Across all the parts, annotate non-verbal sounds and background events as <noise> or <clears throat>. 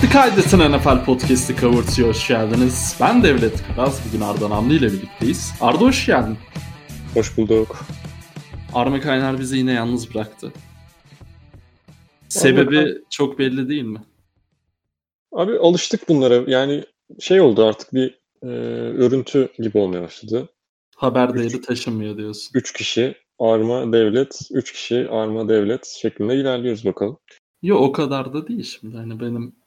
Vakti kaydeten NFL Podcast'i Covert'ya hoş geldiniz. Ben Devlet Kıraz, bugün Arda Namlı ile birlikteyiz. Arda hoş geldin. Hoş bulduk. Arma Kaynar bizi yine yalnız bıraktı. Sebebi Arma... çok belli değil mi? Abi alıştık bunlara. Yani şey oldu artık bir e, örüntü gibi olmaya başladı. Haber değeri taşınmıyor diyorsun. Üç kişi Arma Devlet, üç kişi Arma Devlet şeklinde ilerliyoruz bakalım. Yok o kadar da değil şimdi. Hani benim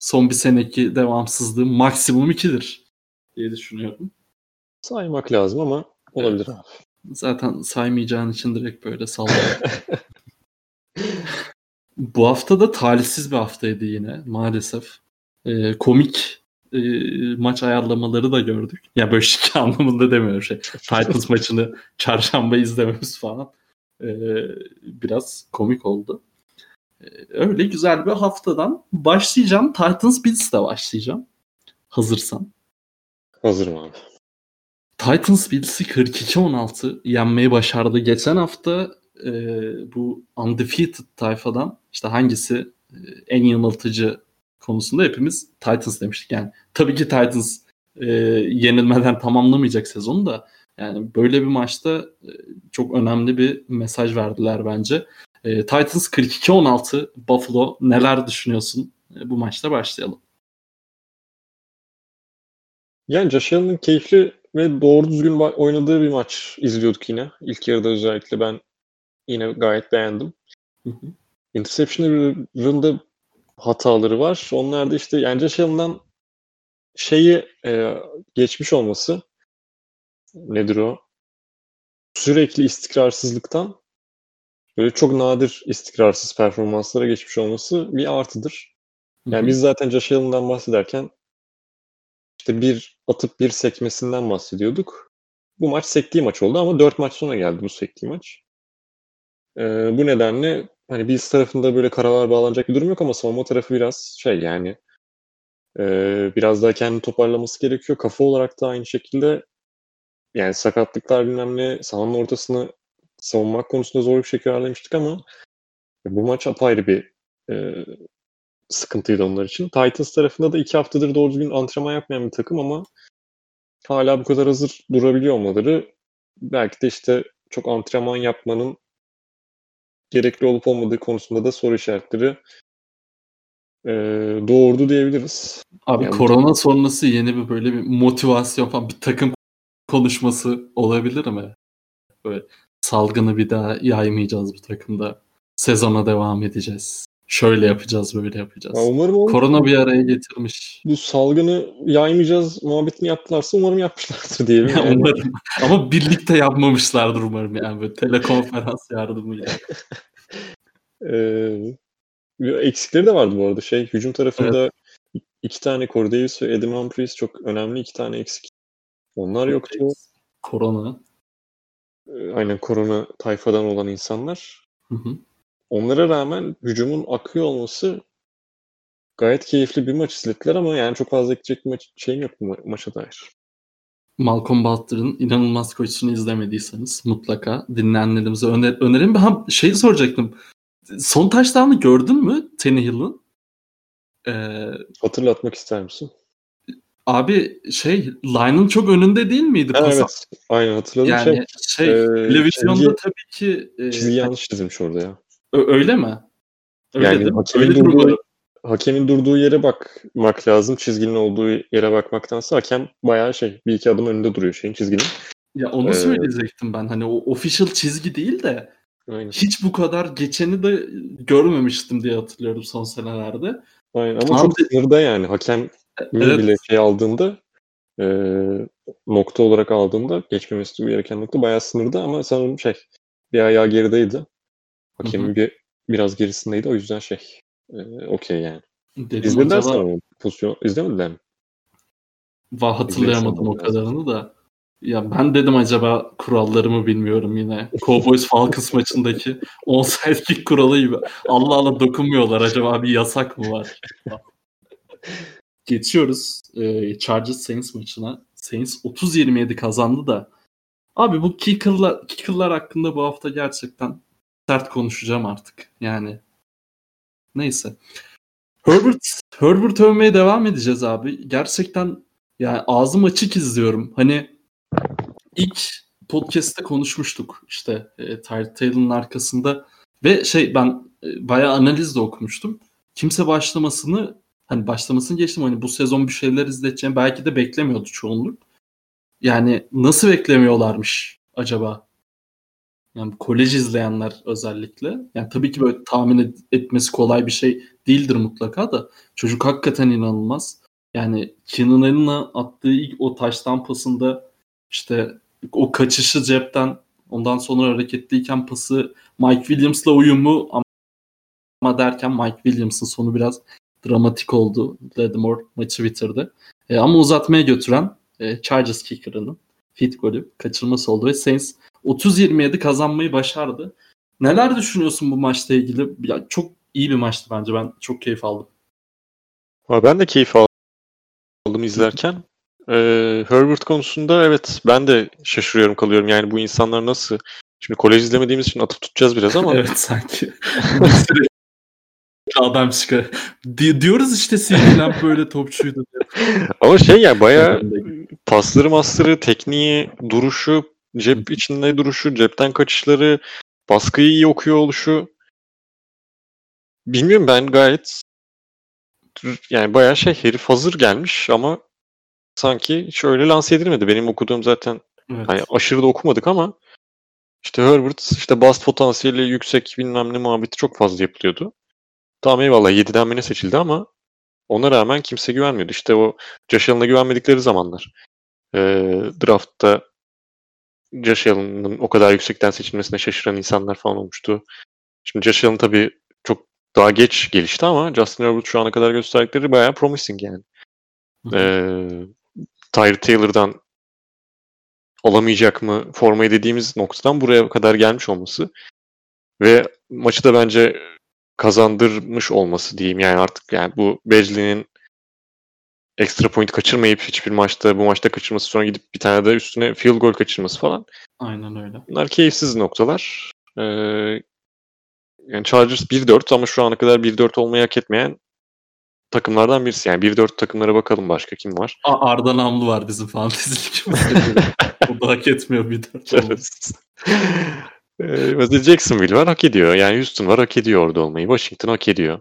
son bir seneki devamsızlığım maksimum ikidir diye düşünüyorum. Saymak lazım ama olabilir evet. abi. Zaten saymayacağın için direkt böyle sallıyorum. <laughs> <laughs> Bu hafta da talihsiz bir haftaydı yine maalesef. Ee, komik e, maç ayarlamaları da gördük. Ya yani böyle şike <laughs> anlamında demiyorum şey. Titans maçını çarşamba izlememiz falan. Ee, biraz komik oldu. Ee, öyle güzel bir haftadan başlayacağım. Titans Bills'le başlayacağım. Hazırsan. Hazırım abi. Titans Bills'i 42-16 yenmeyi başardı. Geçen hafta e, bu undefeated tayfadan işte hangisi e, en yanıltıcı konusunda hepimiz Titans demiştik. Yani tabii ki Titans e, yenilmeden tamamlamayacak sezonu da yani böyle bir maçta e, çok önemli bir mesaj verdiler bence. E, Titans 42-16 Buffalo neler düşünüyorsun? E, bu maçta başlayalım. Yani Josh Allen'ın keyifli ve doğru düzgün oynadığı bir maç izliyorduk yine. İlk yarıda özellikle ben yine gayet beğendim. Interception'larında hataları var. Onlar da işte yani Josh Allen'dan şeyi e, geçmiş olması nedir o? Sürekli istikrarsızlıktan böyle çok nadir istikrarsız performanslara geçmiş olması bir artıdır. Yani biz zaten Josh Allen'dan bahsederken işte bir atıp bir sekmesinden bahsediyorduk. Bu maç sektiği maç oldu ama dört maç sonra geldi bu sektiği maç. Ee, bu nedenle hani Bills tarafında böyle karalar bağlanacak bir durum yok ama savunma tarafı biraz şey yani e, biraz daha kendini toparlaması gerekiyor. Kafa olarak da aynı şekilde yani sakatlıklar bilmem ne sahanın ortasını savunmak konusunda zor bir şekilde ayarlamıştık ama bu maç apayrı bir e, sıkıntıydı onlar için. Titans tarafında da iki haftadır doğru düzgün antrenman yapmayan bir takım ama hala bu kadar hazır durabiliyor olmaları belki de işte çok antrenman yapmanın gerekli olup olmadığı konusunda da soru işaretleri e, doğurdu diyebiliriz. Abi yani korona tabii... sonrası yeni bir böyle bir motivasyon falan bir takım konuşması olabilir mi? Böyle salgını bir daha yaymayacağız bu takımda. Sezona devam edeceğiz. Şöyle yapacağız, böyle yapacağız. Ya umarım olur. Korona bir araya getirmiş. Bu salgını yaymayacağız muhabbetini yaptılarsa umarım yapmışlardır diyelim. <laughs> Yani. umarım. Ama birlikte yapmamışlardır umarım yani böyle telekonferans yardımıyla. <laughs> ee, eksikleri de vardı bu arada. Şey hücum tarafında evet. iki tane Corey Davis ve Adam Humphries çok önemli iki tane eksik. Onlar yoktu. Korona. Aynen korona tayfadan olan insanlar. Hı hı. Onlara rağmen hücumun akıyor olması gayet keyifli bir maç izlettiler ama yani çok fazla ekleyecek bir maç, şeyim yok bu ma- maça dair. Malcolm Butler'ın inanılmaz koşusunu izlemediyseniz mutlaka dinleyenlerimize öner önerim. Ha, şey soracaktım. Son taşlarını gördün mü Tannehill'ın? Ee, Hatırlatmak ister misin? Abi şey line'ın çok önünde değil miydi? Ha, evet. Aynen hatırladım. Yani şey, şey e, televizyonda çizgi, tabii ki e, çizgi yanlış çizilmiş orada ya. Öyle mi? Öyle yani hakemin, Öyle durduğu, hakemin durduğu yere bakmak lazım. Çizginin olduğu yere bakmaktansa hakem bayağı şey bir iki adım önünde duruyor şeyin çizginin. Ya onu ee, söyleyecektim ben. Hani o official çizgi değil de aynen. hiç bu kadar geçeni de görmemiştim diye hatırlıyorum son senelerde. Aynen ama Tam çok sınırda yani. Hakem evet. bile şey aldığında e, nokta olarak aldığında geçmemesi gereken nokta bayağı sınırda ama sanırım şey bir ayağı gerideydi. Hakemin bir biraz gerisindeydi. O yüzden şey e, okey yani. Dedim İzlediler acaba... o pozisyon. İzlemediler mi? Va hatırlayamadım o kadarını da. Ya ben dedim acaba kurallarımı bilmiyorum yine. Cowboys Falcons <laughs> maçındaki onside kick kuralı gibi. Allah Allah dokunmuyorlar. Acaba bir yasak mı var? <laughs> Geçiyoruz e, Chargers Saints maçına. Saints 30-27 kazandı da. Abi bu kicker'lar, kicker'lar hakkında bu hafta gerçekten sert konuşacağım artık. Yani neyse. Herbert Herbert övmeye devam edeceğiz abi. Gerçekten yani ağzım açık izliyorum. Hani ilk podcast'te konuşmuştuk işte e, Tyler Taylor'ın arkasında ve şey ben e, bayağı analiz de okumuştum. Kimse başlamasını hani başlamasını geçtim hani bu sezon bir şeyler izleteceğim belki de beklemiyordu çoğunluk. Yani nasıl beklemiyorlarmış acaba? Yani kolej izleyenler özellikle. Yani tabii ki böyle tahmin etmesi kolay bir şey değildir mutlaka da. Çocuk hakikaten inanılmaz. Yani Keenan Allen'a attığı ilk o taştan pasında işte o kaçışı cepten ondan sonra hareketliyken pası Mike Williams'la uyumu ama derken Mike Williams'ın sonu biraz dramatik oldu. Lattimore maçı bitirdi. E, ama uzatmaya götüren e, Chargers kicker'ının fit golü kaçırması oldu ve Saints 30-27 kazanmayı başardı. Neler düşünüyorsun bu maçla ilgili? Ya, çok iyi bir maçtı bence. Ben çok keyif aldım. Ben de keyif aldım izlerken. Ee, Herbert konusunda evet ben de şaşırıyorum kalıyorum. Yani bu insanlar nasıl Şimdi kolej izlemediğimiz için atıp tutacağız biraz ama. <laughs> evet sanki. <laughs> adam çıkar. Di- diyoruz işte CD'den böyle topçuydu. ama şey yani baya pasları masları, tekniği, duruşu, cep içinde duruşu, cepten kaçışları, baskıyı iyi okuyor oluşu. Bilmiyorum ben gayet yani bayağı şey herif hazır gelmiş ama sanki hiç öyle lanse edilmedi. Benim okuduğum zaten evet. hani aşırı da okumadık ama işte Herbert işte bast potansiyeli yüksek bilmem ne muhabbeti çok fazla yapılıyordu. Tamam eyvallah 7'den mi ne seçildi ama ona rağmen kimse güvenmiyordu. İşte o Josh Allen'a güvenmedikleri zamanlar. E, draftta Josh Allen'ın o kadar yüksekten seçilmesine şaşıran insanlar falan olmuştu. Şimdi Josh Allen tabii çok daha geç gelişti ama Justin Herbert şu ana kadar gösterdikleri bayağı promising yani. Ee, Tyre Taylor'dan olamayacak mı formayı dediğimiz noktadan buraya kadar gelmiş olması ve maçı da bence kazandırmış olması diyeyim yani artık yani bu Beckley'nin ekstra point kaçırmayıp hiçbir maçta bu maçta kaçırması sonra gidip bir tane de üstüne field goal kaçırması falan. Aynen öyle. Bunlar keyifsiz noktalar. Ee, yani Chargers 1-4 ama şu ana kadar 1-4 olmayı hak etmeyen takımlardan birisi. Yani 1-4 takımlara bakalım başka kim var. A Arda Namlı var bizim fantezilikimizde. <laughs> o da hak etmiyor 1-4 ee, Jacksonville var hak ediyor. Yani Houston var hak ediyor orada olmayı. Washington hak ediyor.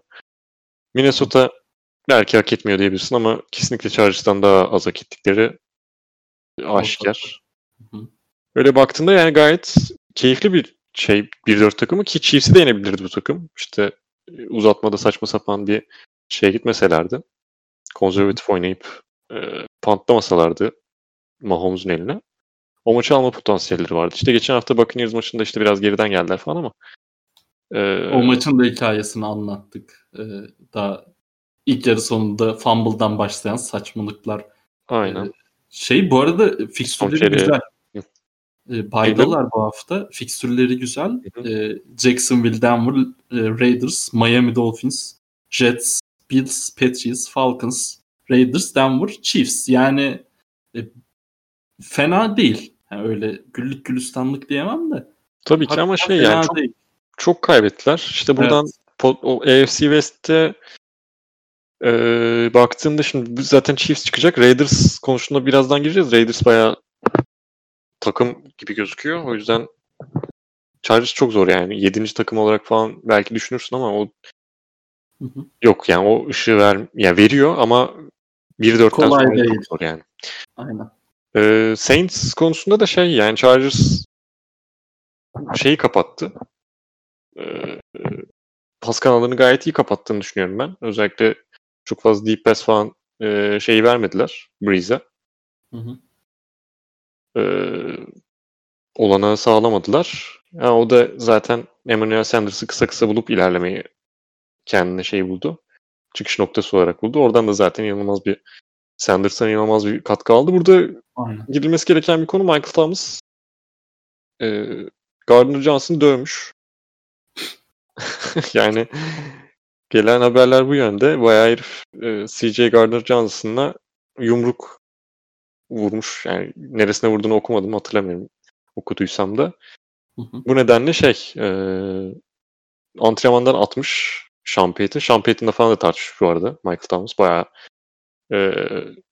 Minnesota belki hak etmiyor diyebilirsin ama kesinlikle Chargers'tan daha az hak ettikleri aşikar. Öyle baktığında yani gayet keyifli bir şey 1-4 takımı ki Chiefs'i de yenebilirdi bu takım. İşte uzatmada saçma sapan bir şeye gitmeselerdi. Konservatif oynayıp e, pantlamasalardı Mahomes'un eline. O maçı alma potansiyelleri vardı. İşte geçen hafta Buccaneers maçında işte biraz geriden geldiler falan ama e, o maçın da hikayesini anlattık. Ee, daha ilk yarı sonunda fumble'dan başlayan saçmalıklar. Aynen. Ee, şey bu arada fikstürleri güzel. E, baydalar bu hafta. Fikstürleri güzel. E, Jacksonville, Denver, e, Raiders, Miami Dolphins, Jets, Bills, Patriots, Falcons, Raiders, Denver, Chiefs. Yani e, fena değil. Yani öyle güllük gülistanlık diyemem de. Tabii ki ama şey yani çok, değil. çok kaybettiler. İşte buradan evet. o AFC West'te e, baktığımda şimdi zaten Chiefs çıkacak. Raiders konusunda birazdan gireceğiz. Raiders bayağı takım gibi gözüküyor. O yüzden Chargers çok zor yani. Yedinci takım olarak falan belki düşünürsün ama o hı hı. yok yani o ışığı ver yani veriyor ama 1-4'ten sonra değil. çok zor yani. Aynen. Ee, Saints konusunda da şey yani Chargers şeyi kapattı. Ee, pas kanallarını gayet iyi kapattığını düşünüyorum ben. Özellikle çok fazla deep pass falan e, şeyi vermediler Breeze'e. Hı hı e, olanağı sağlamadılar. Yani o da zaten Emmanuel Sanders'ı kısa kısa bulup ilerlemeyi kendine şey buldu. Çıkış noktası olarak buldu. Oradan da zaten inanılmaz bir Sanders'tan inanılmaz bir katkı aldı. Burada Aynen. girilmesi gereken bir konu Michael Thomas e, Gardner Johnson'ı dövmüş. <laughs> yani gelen haberler bu yönde. Bayağı herif e, CJ Gardner Johnson'la yumruk vurmuş. Yani neresine vurduğunu okumadım hatırlamıyorum okuduysam da. Hı hı. Bu nedenle şey e, antrenmandan atmış. Payton. Sean Payton'la falan da tartışmış bu arada. Michael Thomas bayağı e,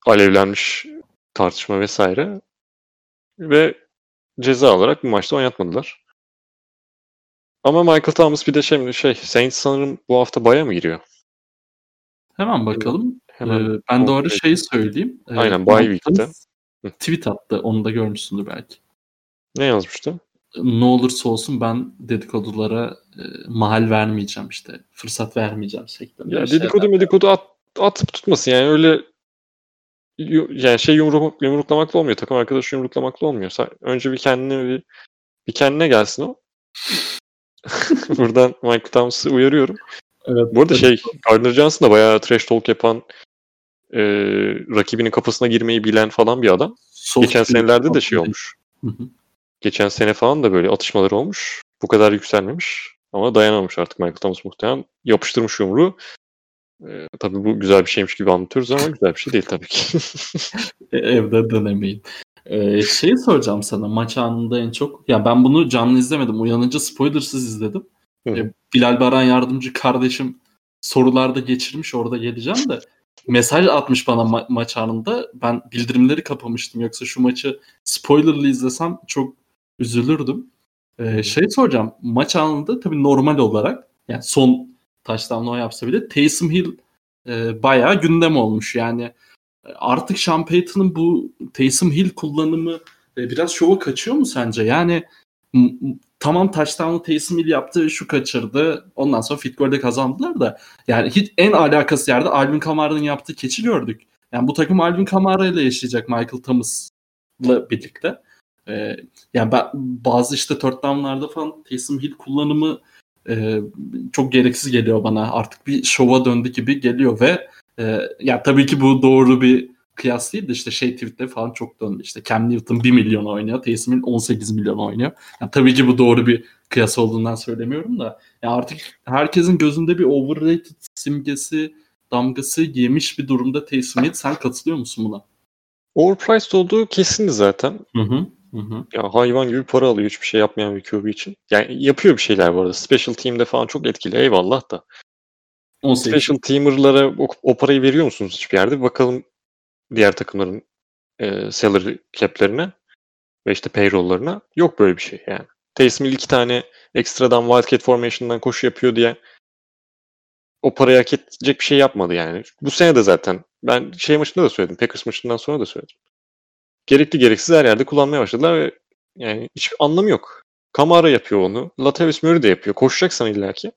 alevlenmiş tartışma vesaire. Ve ceza olarak bu maçta oynatmadılar. Ama Michael Thomas bir de şey, şey Saints sanırım bu hafta baya mı giriyor? Hemen bakalım. Hemen ee, ben doğru şeyi söyleyeyim. Ee, Aynen bye week'te. Tweet attı. Onu da görmüşsündür belki. Ne yazmıştı? Ne olursa olsun ben dedikodulara e, mahal vermeyeceğim işte. Fırsat vermeyeceğim şeklinde. Ya dedikodu medikodu at, atıp tutmasın yani öyle yani şey yumruk, yumruklamakla olmuyor. Takım arkadaşı yumruklamakla olmuyor. Önce bir kendine bir, bir kendine gelsin o. <laughs> Buradan Michael Thomas'ı uyarıyorum. Evet, Bu arada şey Gardner Johnson da bayağı trash talk yapan e, rakibinin kafasına girmeyi bilen falan bir adam. Soft Geçen senelerde de şey olmuş. Geçen sene falan da böyle atışmalar olmuş. Bu kadar yükselmemiş. Ama dayanamamış artık Michael Thomas muhtemelen. Yapıştırmış yumruğu. Ee, tabii bu güzel bir şeymiş gibi anlatıyoruz ama güzel bir şey değil tabii ki. <laughs> E, evde denemeyin. Ee, şey soracağım sana maç anında en çok. Ya ben bunu canlı izlemedim. Uyanınca spoilersız izledim. Ee, Bilal Baran yardımcı kardeşim sorularda geçirmiş orada geleceğim de mesaj atmış bana ma- maç anında. Ben bildirimleri kapamıştım. Yoksa şu maçı spoilerlı izlesem çok üzülürdüm. Ee, şey soracağım. Maç anında tabii normal olarak yani son touchdown'u o yapsa bile Taysom Hill e, bayağı gündem olmuş. Yani e, artık Sean Payton'ın bu Taysom Hill kullanımı e, biraz şova kaçıyor mu sence? Yani tamam touchdown'u Taysom Hill yaptı, şu kaçırdı. Ondan sonra fit kazandılar da yani hiç en alakası yerde Alvin Kamara'nın yaptığı keçi gördük. Yani bu takım Alvin Kamara ile yaşayacak Michael Thomas'la birlikte. Ee, yani ben, bazı işte third down'larda falan Taysom Hill kullanımı e, çok gereksiz geliyor bana. Artık bir şova döndü gibi geliyor ve e, ya tabii ki bu doğru bir kıyas değil de işte şey tweetleri falan çok döndü. İşte Cam Newton 1 milyon oynuyor. Taysom Hill 18 milyon oynuyor. Yani tabii ki bu doğru bir kıyas olduğundan söylemiyorum da ya artık herkesin gözünde bir overrated simgesi damgası yemiş bir durumda Taysom Hill. Sen katılıyor musun buna? Overpriced olduğu kesin zaten. Hı hı. Hı hı. Ya hayvan gibi para alıyor hiçbir şey yapmayan bir QB için. Yani yapıyor bir şeyler bu arada. Special team'de falan çok etkili eyvallah da. 18. Special teamer'lara o, o parayı veriyor musunuz hiçbir yerde? bakalım diğer takımların e, salary cap'lerine ve işte payroll'larına. Yok böyle bir şey yani. Taysom Hill iki tane ekstradan Wildcat Formation'dan koşu yapıyor diye o parayı hak edecek bir şey yapmadı yani. Bu sene de zaten ben şey maçında da söyledim. Packers maçından sonra da söyledim gerekli gereksiz her yerde kullanmaya başladılar ve yani hiç anlamı yok. Kamara yapıyor onu. Latavius Murray de yapıyor. Koşacaksan illaki.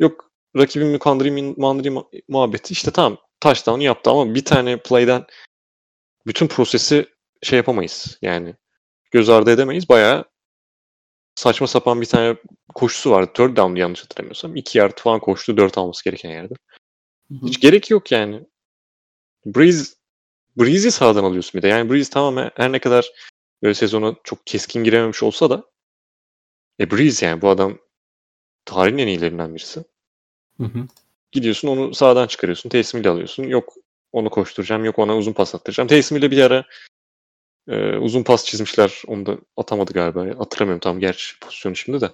Yok rakibimi kandırayım, mandırayım muhabbeti. İşte tamam touchdown'u yaptı ama bir tane play'den bütün prosesi şey yapamayız. Yani göz ardı edemeyiz. Bayağı saçma sapan bir tane koşusu vardı. Third down yanlış hatırlamıyorsam. 2 yard falan koştu. 4 alması gereken yerde. Hiç gerek yok yani. Breeze Breeze'i sağdan alıyorsun bir de. Yani Breeze tamamen her ne kadar böyle sezona çok keskin girememiş olsa da e Breeze yani bu adam tarihin en iyilerinden birisi. Hı hı. Gidiyorsun onu sağdan çıkarıyorsun. Taysom ile alıyorsun. Yok onu koşturacağım. Yok ona uzun pas attıracağım. Taysom ile bir ara e, uzun pas çizmişler. Onu da atamadı galiba. Hatırlamıyorum tam gerçi pozisyonu şimdi de.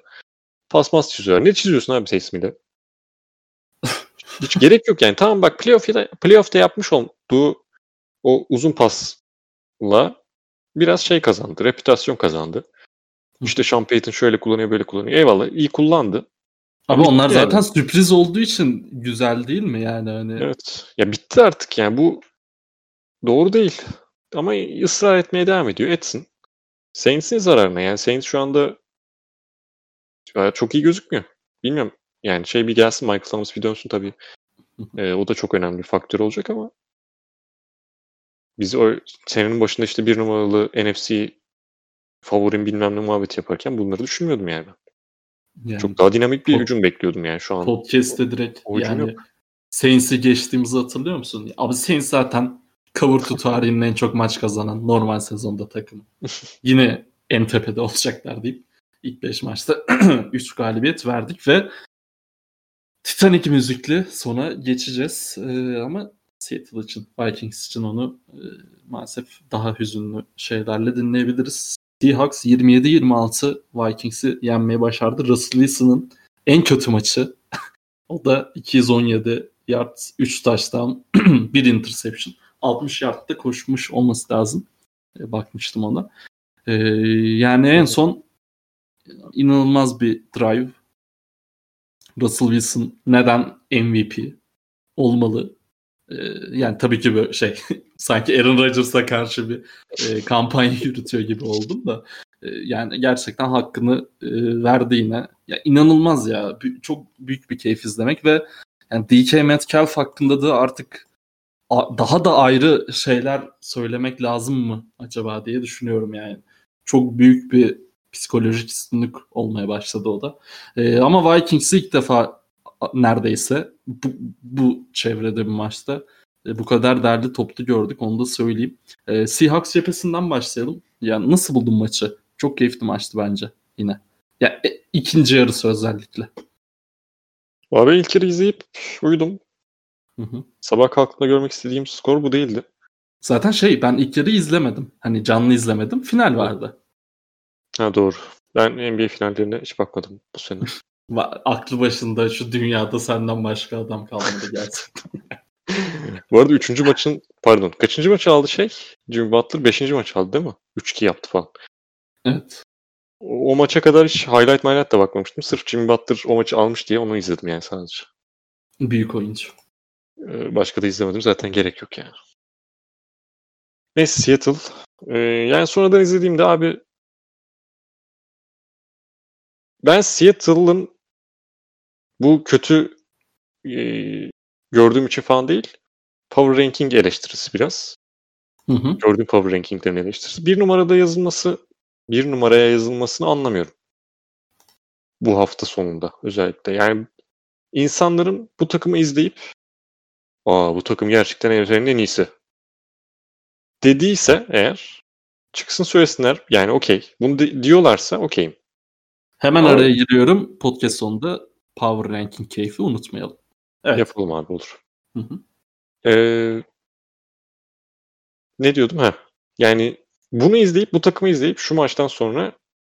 Pas mas çiziyorlar. Ne çiziyorsun abi Taysom ile? <laughs> Hiç gerek yok yani. Tamam bak playoff'ta, playoff'ta yapmış olduğu o uzun pasla biraz şey kazandı, reputasyon kazandı. İşte Sean Payton şöyle kullanıyor, böyle kullanıyor. Eyvallah, iyi kullandı. Ama bitti onlar zaten yani. sürpriz olduğu için güzel değil mi yani hani? Evet. Ya bitti artık yani bu doğru değil. Ama ısrar etmeye devam ediyor. Etsin. Saints'in zararına yani Saints şu anda çok iyi gözükmüyor. Bilmiyorum. Yani şey bir gelsin Michael Thomas bir dönsün tabii. ee, o da çok önemli bir faktör olacak ama biz o senenin başında işte bir numaralı NFC favorim bilmem ne muhabbet yaparken bunları düşünmüyordum yani. yani Çok daha dinamik bir pod, hücum bekliyordum yani şu an. Podcast'te direkt o, o yani Saints'i geçtiğimizi hatırlıyor musun? Abi Saints zaten to tarihinin en çok maç kazanan normal sezonda takım. <laughs> Yine en tepede olacaklar deyip ilk 5 maçta <clears throat> 3 galibiyet verdik ve Titanic müzikli sona geçeceğiz. Ee, ama Seattle için, Vikings için onu e, maalesef daha hüzünlü şeylerle dinleyebiliriz. Seahawks 27-26 Vikings'i yenmeye başardı. Russell Wilson'ın en kötü maçı <laughs> O da 217 yard, 3 taştan, 1 interception. 60 yardta koşmuş olması lazım. E, bakmıştım ona. E, yani en son inanılmaz bir drive. Russell Wilson neden MVP olmalı? E, yani tabii ki böyle şey <laughs> sanki Aaron Rodgers'a karşı bir e, kampanya <laughs> yürütüyor gibi oldum da e, yani gerçekten hakkını e, verdi yine. Ya inanılmaz ya. B- çok büyük bir keyif izlemek ve yani DK Metcalf hakkında da artık daha da ayrı şeyler söylemek lazım mı acaba diye düşünüyorum yani. Çok büyük bir psikolojik üstünlük olmaya başladı o da. Ee, ama Vikings'i ilk defa neredeyse bu, bu çevrede bir maçta e, bu kadar derli toplu gördük onu da söyleyeyim. Ee, Seahawks cephesinden başlayalım. Yani nasıl buldun maçı? Çok keyifli maçtı bence yine. Ya e, ikinci yarısı özellikle. Abi ilk yarı izleyip uyudum. Hı hı. Sabah kalktığımda görmek istediğim skor bu değildi. Zaten şey ben ilk yarı izlemedim. Hani canlı izlemedim. Final vardı. Ha doğru. Ben NBA finallerine hiç bakmadım bu sene. <laughs> Aklı başında şu dünyada senden başka adam kalmadı gerçekten. bu arada üçüncü maçın pardon kaçıncı maçı aldı şey? Jimmy Butler beşinci maç aldı değil mi? 3-2 yaptı falan. Evet. O, o maça kadar hiç highlight highlight da bakmamıştım. Sırf Jimmy Butler o maçı almış diye onu izledim yani sadece. Büyük oyuncu. Ee, başka da izlemedim. Zaten gerek yok yani. Neyse Seattle. Ee, yani sonradan izlediğimde abi ben Seattle'ın bu kötü e, gördüğüm için falan değil. Power ranking eleştirisi biraz. Hı hı. Gördüğüm power rankinglerin eleştirisi. Bir numarada yazılması, bir numaraya yazılmasını anlamıyorum. Bu hafta sonunda özellikle. Yani insanların bu takımı izleyip Aa bu takım gerçekten NFL'in en iyisi. Dediyse eğer çıksın söylesinler. Yani okey. Bunu de- diyorlarsa okeyim. Hemen Ama... araya giriyorum. Podcast sonunda Power Ranking keyfi unutmayalım. Evet. Yapalım abi olur. Hı hı. Ee, ne diyordum? ha? Yani bunu izleyip bu takımı izleyip şu maçtan sonra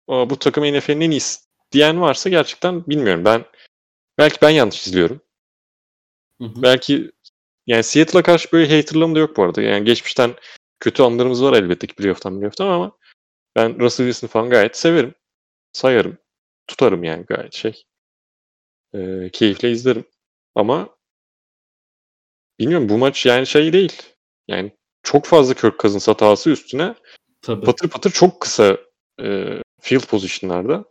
bu takım NFL'in en iyisi diyen varsa gerçekten bilmiyorum. Ben belki ben yanlış izliyorum. Hı hı. Belki yani Seattle'a karşı böyle haterlığım da yok bu arada. Yani geçmişten kötü anlarımız var elbette ki playoff'tan playoff'tan ama ben Russell Wilson'ı falan gayet severim. Sayarım. Tutarım yani gayet şey. Ee, keyifle izlerim. Ama bilmiyorum bu maç yani şey değil. Yani çok fazla Kirk Cousins hatası üstüne Tabii. patır patır çok kısa e, field pozisyonlarda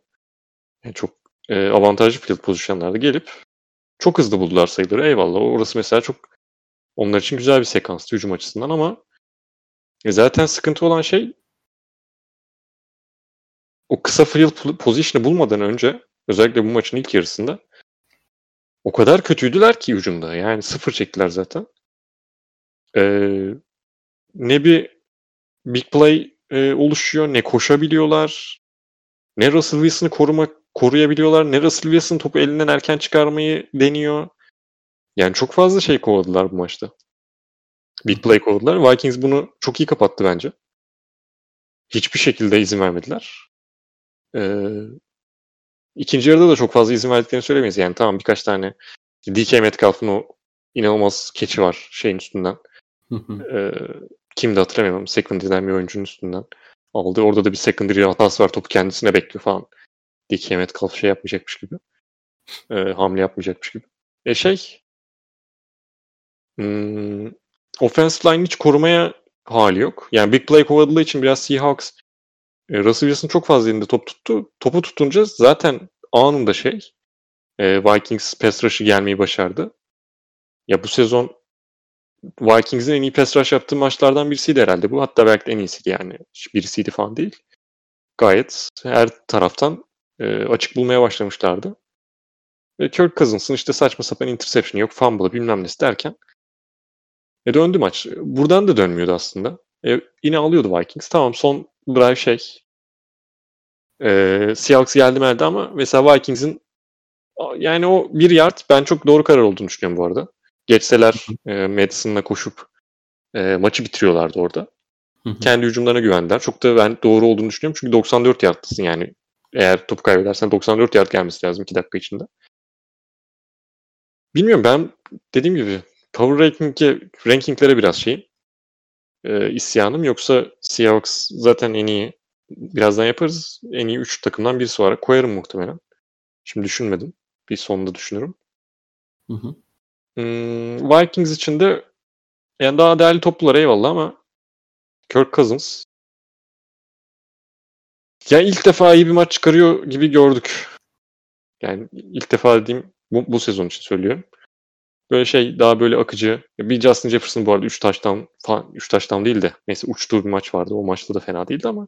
yani çok e, avantajlı field pozisyonlarda gelip çok hızlı buldular sayıları. Eyvallah. Orası mesela çok onlar için güzel bir sekans hücum açısından ama e zaten sıkıntı olan şey o kısa field position'ı bulmadan önce özellikle bu maçın ilk yarısında o kadar kötüydüler ki hücumda. Yani sıfır çektiler zaten. Ee, ne bir big play e, oluşuyor, ne koşabiliyorlar, ne Russell Wilson'ı koruma, koruyabiliyorlar, ne Russell Wilson topu elinden erken çıkarmayı deniyor. Yani çok fazla şey kovaladılar bu maçta. Big play kovaladılar. Vikings bunu çok iyi kapattı bence. Hiçbir şekilde izin vermediler. Ee, ikinci yarıda da çok fazla izin verdiklerini söylemeyiz. Yani tamam birkaç tane DK Metcalf'ın o inanılmaz keçi var şeyin üstünden. ee, kimdi hatırlamıyorum. Secondary'den bir oyuncunun üstünden aldı. Orada da bir secondary hatası var. Topu kendisine bekliyor falan. DK Metcalf şey yapmayacakmış gibi. E, hamle yapmayacakmış gibi. E şey Hmm, offensive line hiç korumaya hali yok. Yani big play kovaladığı için biraz Seahawks Russell Wilson çok fazla elinde top tuttu. Topu tutunca zaten anında şey e, Vikings pass rush'ı gelmeyi başardı. Ya bu sezon Vikings'in en iyi pass rush yaptığı maçlardan birisiydi herhalde bu. Hatta belki de en iyisiydi yani. Birisiydi falan değil. Gayet her taraftan e, açık bulmaya başlamışlardı. Ve Kirk Cousins'ın işte saçma sapan interception yok, fumble bilmem nesi derken e döndü maç. Buradan da dönmüyordu aslında. E, yine alıyordu Vikings. Tamam son drive şey. E, Seahawks geldi meldi ama mesela Vikings'in yani o bir yard ben çok doğru karar olduğunu düşünüyorum bu arada. Geçseler e, Madison'la koşup e, maçı bitiriyorlardı orada. Kendi hücumlarına güvendiler. Çok da ben doğru olduğunu düşünüyorum. Çünkü 94 yardtasın yani. Eğer topu kaybedersen 94 yard gelmesi lazım 2 dakika içinde. bilmiyorum ben dediğim gibi power ranking'e rankinglere biraz şeyim. E, isyanım yoksa Seahawks zaten en iyi birazdan yaparız. En iyi 3 takımdan birisi olarak koyarım muhtemelen. Şimdi düşünmedim. Bir sonunda düşünürüm. Hı hı. Hmm, Vikings için de yani daha değerli toplular eyvallah ama Kirk Cousins ya ilk defa iyi bir maç çıkarıyor gibi gördük. Yani ilk defa dediğim bu, bu sezon için söylüyorum. Böyle şey daha böyle akıcı. Bir Justin Jefferson bu arada 3 taştan falan 3 taştan değil de neyse uçtuğu bir maç vardı. O maçta da fena değildi ama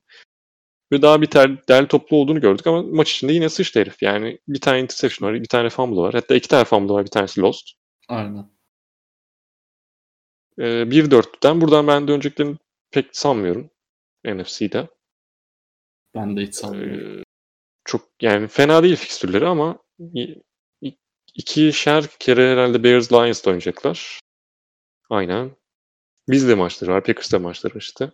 ve daha bir ter, değerli toplu olduğunu gördük ama maç içinde yine sıçtı herif. Yani bir tane interception var, bir tane fumble var. Hatta iki tane fumble var, bir tanesi lost. Aynen. Ee, 1-4'ten buradan ben döneceklerini pek sanmıyorum. NFC'de. Ben de hiç sanmıyorum. Ee, çok yani fena değil fikstürleri ama ikişer kere herhalde Bears Lions'da oynayacaklar. Aynen. Bizde maçları var. Packers'da maçları var işte.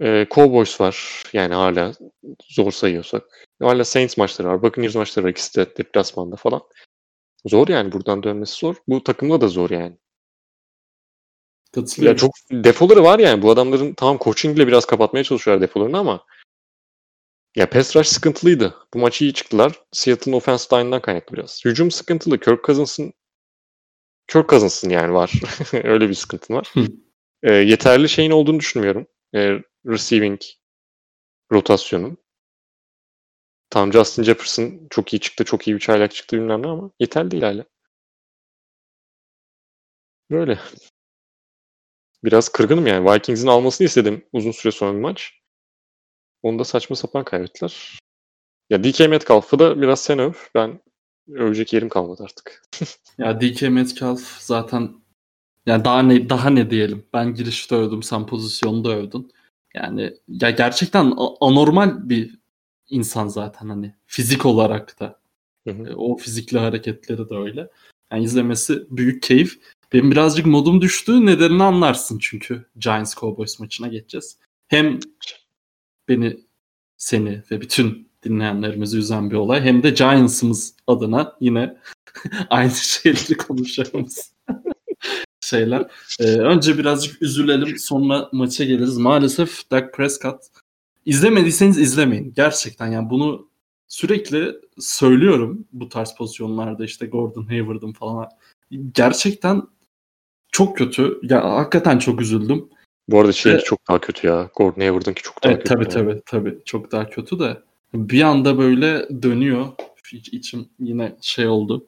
Ee, Cowboys var. Yani hala zor sayıyorsak. Hala Saints maçları var. Buccaneers maçları var. İkisi de deplasmanda falan. Zor yani. Buradan dönmesi zor. Bu takımla da zor yani. Ya çok defoları var yani. Bu adamların tamam coachingle biraz kapatmaya çalışıyorlar defolarını ama ya pass rush sıkıntılıydı. Bu maçı iyi çıktılar. Seattle'ın offense line'dan kaynaklı biraz. Hücum sıkıntılı. Kirk Cousins'ın Kirk Cousins'ın yani var. <laughs> Öyle bir sıkıntın var. e, yeterli şeyin olduğunu düşünmüyorum. E, receiving rotasyonun. Tam Justin Jefferson çok iyi çıktı, çok iyi bir çaylak çıktı bilmem ne ama yeterli değil hala. Böyle. Biraz kırgınım yani. Vikings'in almasını istedim uzun süre sonra bir maç. Onu da saçma sapan kaybettiler. Ya DK Metcalf'ı da biraz sen öv. Ben övecek yerim kalmadı artık. <laughs> ya DK Metcalf zaten yani daha ne daha ne diyelim. Ben girişte övdüm, sen pozisyonda övdün. Yani ya gerçekten anormal bir insan zaten hani fizik olarak da. Hı hı. E, o fizikli hareketleri de öyle. Yani izlemesi büyük keyif. Benim birazcık modum düştü. Nedenini anlarsın çünkü Giants Cowboys maçına geçeceğiz. Hem beni, seni ve bütün dinleyenlerimizi üzen bir olay. Hem de Giants'ımız adına yine <laughs> aynı şeyleri konuşacağımız şeyler. Ee, önce birazcık üzülelim sonra maça geliriz. Maalesef Dak Prescott izlemediyseniz izlemeyin. Gerçekten yani bunu sürekli söylüyorum bu tarz pozisyonlarda işte Gordon Hayward'ın falan. Gerçekten çok kötü. Ya hakikaten çok üzüldüm. Bu arada şey evet. çok daha kötü ya. Gordon Hayward'ınki çok daha evet, kötü. Tabii yani. tabii tabii. Çok daha kötü de. Bir anda böyle dönüyor. İç, içim yine şey oldu.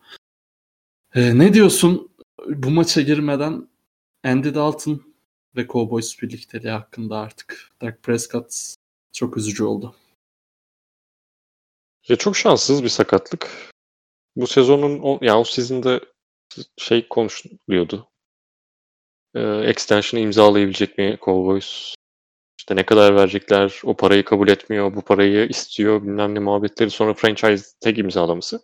Ee, ne diyorsun bu maça girmeden Andy Dalton ve Cowboys birlikteliği hakkında artık Dak Prescott çok üzücü oldu. Ya çok şanssız bir sakatlık. Bu sezonun o yani o sizin şey konuşuluyordu. Ee, extension'ı imzalayabilecek mi Cowboys? İşte ne kadar verecekler? O parayı kabul etmiyor, bu parayı istiyor, bilmem ne muhabbetleri. Sonra franchise tag imzalaması.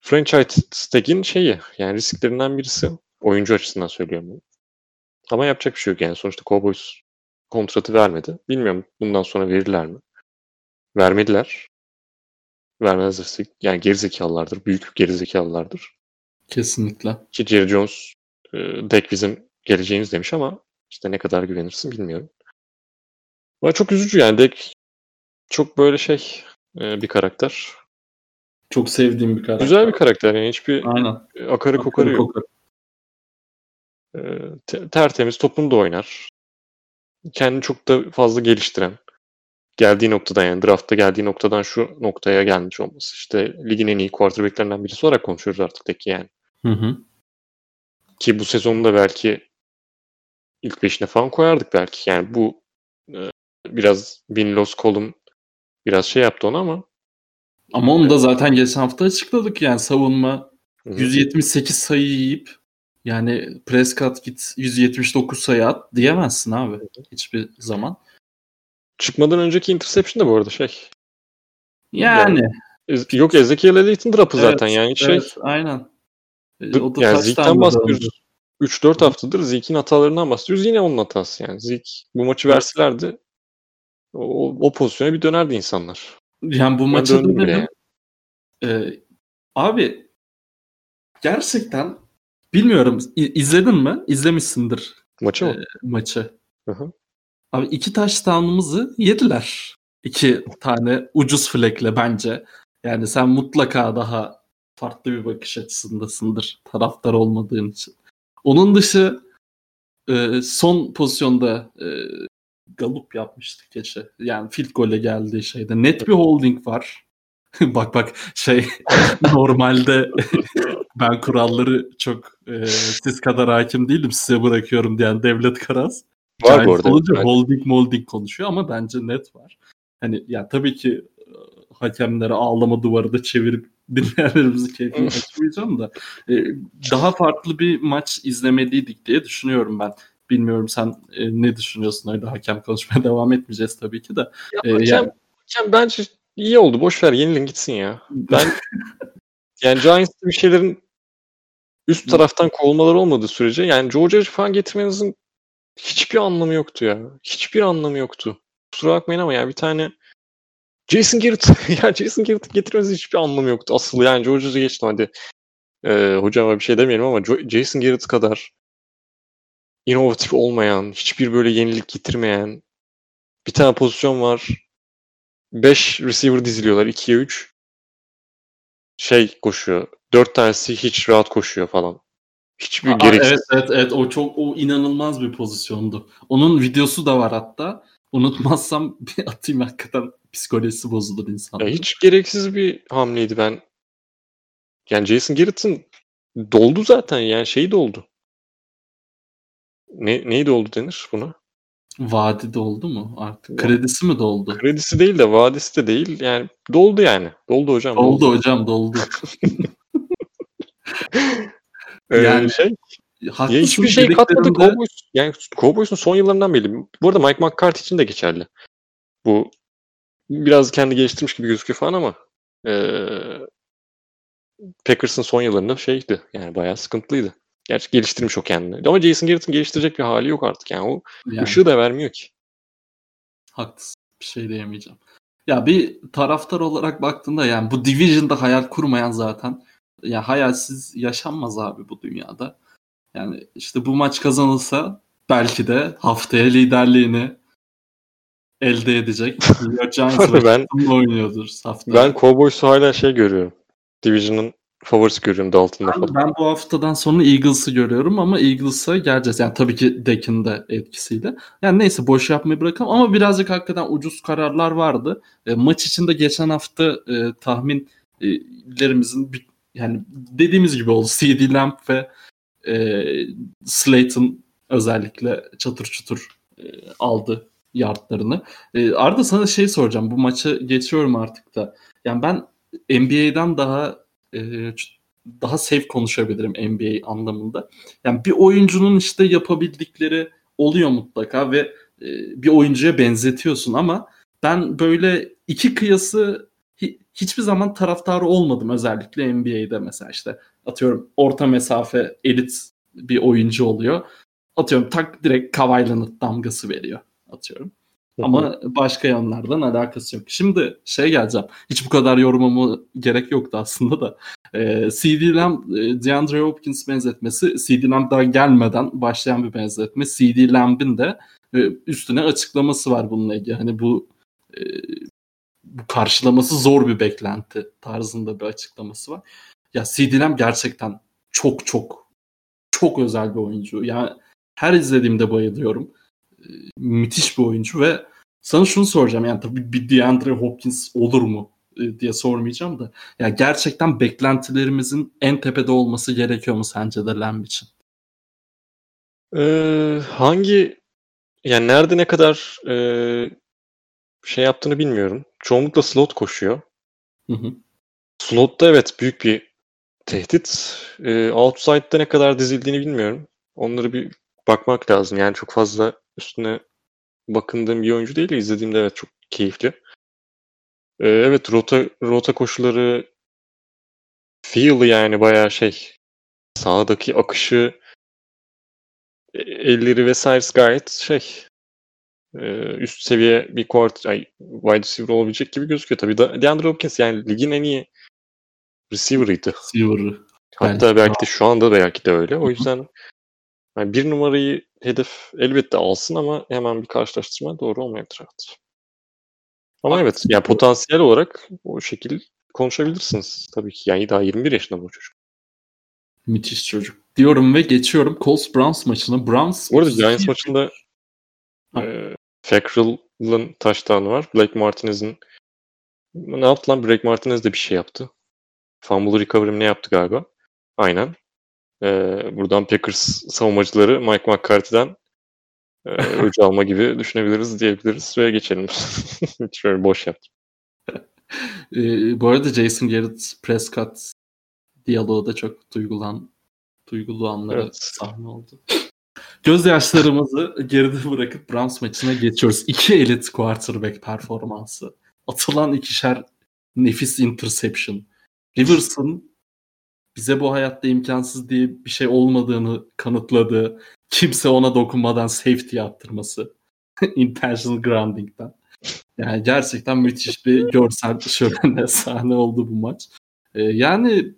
Franchise tag'in şeyi yani risklerinden birisi. Oyuncu açısından söylüyorum bunu. Ama yapacak bir şey yok yani. Sonuçta Cowboys kontratı vermedi. Bilmiyorum bundan sonra verirler mi? Vermediler. Vermezlerse yani gerizekalılardır. Büyük gerizekalılardır. Kesinlikle. Ki Jerry Jones e, Dek bizim geleceğimiz demiş ama işte ne kadar güvenirsin bilmiyorum. Ama çok üzücü yani Dek çok böyle şey e, bir karakter. Çok sevdiğim bir karakter. Güzel bir karakter yani hiçbir Aynen. akarı kokarı yok. E, tertemiz toplumda oynar. Kendini çok da fazla geliştiren. Geldiği noktadan yani draftta geldiği noktadan şu noktaya gelmiş olması. İşte ligin en iyi quarterbacklerinden birisi olarak konuşuyoruz artık Deki yani. Hı hı. Ki bu sezonda belki ilk beşine falan koyardık belki. Yani bu e, biraz Winlows kolum biraz şey yaptı onu ama ama onu da zaten geçen hafta açıkladık yani savunma Hı-hı. 178 sayı yiyip yani Prescott git 179 sayı at diyemezsin abi hiçbir zaman. Çıkmadan önceki interception da bu arada şey. Yani. yani yok Ezekiel Elliott'ın drop'ı evet, zaten yani şey. Evet, aynen. E, o da yani Zeke'den bahsediyoruz. 3-4 haftadır Zeke'in hatalarından bahsediyoruz. Yine onun hatası yani. Zeke bu maçı verselerdi o, o pozisyona bir dönerdi insanlar. Yani bu maçı. Yani. Ee, abi gerçekten bilmiyorum izledin mi? İzlemişsindir. Maçı mı? E, maçı. Hı hı. Abi iki touchdown'ımızı yediler. İki tane ucuz flekle bence. Yani sen mutlaka daha farklı bir bakış açısındasındır taraftar olmadığın için. Onun dışı e, son pozisyonda e, Galup yapmıştık geçe. Yani field gole geldiği şeyde. Net bir holding var. <laughs> bak bak şey <laughs> normalde <laughs> ben kuralları çok e, siz kadar hakim değilim size bırakıyorum diyen Devlet Karas. Var bu arada. Olunca holding molding konuşuyor ama bence net var. Hani ya tabii ki e, hakemlere ağlama duvarı da çevirip dinleyenlerimizi keyfini kaçırmayacağım da e, daha farklı bir maç izlemeliydik diye düşünüyorum ben. Bilmiyorum sen e, ne düşünüyorsun öyle hakem konuşmaya <laughs> devam etmeyeceğiz tabii ki de. Ya, e, hakem, yani... hakem bence iyi oldu. Boş ver yenilin gitsin ya. Ben <laughs> yani Giants'ta bir şeylerin üst taraftan kovulmaları olmadığı sürece yani Georgia falan getirmenizin hiçbir anlamı yoktu ya. Hiçbir anlamı yoktu. Kusura bakmayın ama ya bir tane Jason Garrett <laughs> ya Jason Garrett'ı getirmesi hiçbir anlamı yoktu. Asıl yani Georgia'ya geçtim hadi. Ee, hocama bir şey demeyelim ama Jason Garrett kadar inovatif olmayan, hiçbir böyle yenilik getirmeyen bir tane pozisyon var. 5 receiver diziliyorlar 2'ye 3. Şey koşuyor. 4 tanesi hiç rahat koşuyor falan. Hiçbir Aa, gereksiz. Evet evet evet o çok o inanılmaz bir pozisyondu. Onun videosu da var hatta. Unutmazsam <laughs> bir atayım hakikaten psikolojisi bozulur insan. hiç gereksiz bir hamleydi ben. Yani Jason Garrett'ın doldu zaten yani şey doldu. Ne, neydi oldu denir buna? Vadi doldu mu artık? Kredisi mi doldu? Kredisi değil de vadisi de değil. Yani doldu yani. Doldu hocam. Doldu, doldu. hocam doldu. <laughs> <laughs> Ee, yani şey ya hiçbir şey katmadı Cowboys. Yani Cowboys'un son yıllarından beri. Bu arada Mike McCarthy için de geçerli. Bu biraz kendi geliştirmiş gibi gözüküyor falan ama ee, Packers'ın son yıllarında şeydi. Yani bayağı sıkıntılıydı. Gerçi geliştirmiş o kendini. Ama Jason Garrett'ın geliştirecek bir hali yok artık. Yani o yani, ışığı da vermiyor ki. Haklısın. Bir şey diyemeyeceğim. Ya bir taraftar olarak baktığında yani bu Division'da hayal kurmayan zaten ya hayalsiz yaşanmaz abi bu dünyada. Yani işte bu maç kazanılsa belki de haftaya liderliğini elde edecek. <laughs> Ben, oynuyordur haftaya. Ben Cowboys'u hala şey görüyorum. Division'ın favorisi görüyorum Dalton'da falan. Ben bu haftadan sonra Eagles'ı görüyorum ama Eagles'a geleceğiz. Yani tabii ki Dek'in de etkisiyle. Yani neyse boş yapmayı bırakalım ama birazcık hakikaten ucuz kararlar vardı. E, maç içinde geçen hafta e, tahminlerimizin bir, yani dediğimiz gibi oldu. <laughs> CD Lamb ve e, Slayton özellikle çatır çutur e, aldı yardlarını. E, Arda sana şey soracağım. Bu maçı geçiyorum artık da. Yani ben NBA'den daha e, daha safe konuşabilirim NBA anlamında. Yani bir oyuncunun işte yapabildikleri oluyor mutlaka ve e, bir oyuncuya benzetiyorsun ama ben böyle iki kıyası hiçbir zaman taraftarı olmadım özellikle NBA'de mesela işte atıyorum orta mesafe elit bir oyuncu oluyor. Atıyorum tak direkt Kawhi damgası veriyor atıyorum. Ama başka yanlardan alakası yok. Şimdi şey geleceğim. Hiç bu kadar yorumama gerek yoktu aslında da. E, CD Lamb, DeAndre Hopkins benzetmesi CD Lamb daha gelmeden başlayan bir benzetme. CD Lamb'in de üstüne açıklaması var bununla ilgili. Hani bu e, bu karşılaması zor bir beklenti tarzında bir açıklaması var. Ya CD Lamb gerçekten çok çok çok özel bir oyuncu. Yani her izlediğimde bayılıyorum. Müthiş bir oyuncu ve sana şunu soracağım yani tabii bir DeAndre Hopkins olur mu e, diye sormayacağım da. Ya gerçekten beklentilerimizin en tepede olması gerekiyor mu sence de Lamb için? Ee, hangi yani nerede ne kadar e, şey yaptığını bilmiyorum. Çoğunlukla slot koşuyor. Hı hı. Slotta evet büyük bir tehdit. E, outside'da ne kadar dizildiğini bilmiyorum. Onları bir bakmak lazım. Yani çok fazla üstüne bakındığım bir oyuncu değil. İzlediğimde evet çok keyifli. Ee, evet rota rota koşuları feel yani bayağı şey sahadaki akışı e, elleri vesaire gayet şey e, üst seviye bir quarter, ay, wide receiver olabilecek gibi gözüküyor. Tabii da DeAndre Hopkins yani ligin en iyi receiver'ıydı. Receiver'ı. Hatta belki, belki de şu anda belki de öyle. O yüzden yani bir numarayı hedef elbette alsın ama hemen bir karşılaştırma doğru olmayabilir. Evet. Ama evet yani potansiyel olarak o şekil konuşabilirsiniz tabii ki. Yani daha 21 yaşında bu çocuk. Müthiş çocuk. Diyorum ve geçiyorum Colts Browns maçına. Browns Bu arada Giants maçında e, Fackrell'ın touchdown'ı var. Blake Martinez'in ne yaptı lan? Blake Martinez de bir şey yaptı. Fumble recovery ne yaptı galiba? Aynen. Ee, buradan Packers savunmacıları Mike McCarthy'den e, <laughs> öcü alma gibi düşünebiliriz diyebiliriz ve geçelim. <laughs> Şöyle boş yaptım. <laughs> ee, bu arada Jason Garrett Prescott diyaloğu da çok duygulan duygulu anlara evet. sahne oldu. Gözyaşlarımızı geride bırakıp Browns maçına geçiyoruz. İki elit quarterback performansı. Atılan ikişer nefis interception. Rivers'ın bize bu hayatta imkansız diye bir şey olmadığını kanıtladı. Kimse ona dokunmadan safety yaptırması. <laughs> Intentional grounding'den. Yani gerçekten müthiş bir görsel şöyle <laughs> sahne oldu bu maç. Ee, yani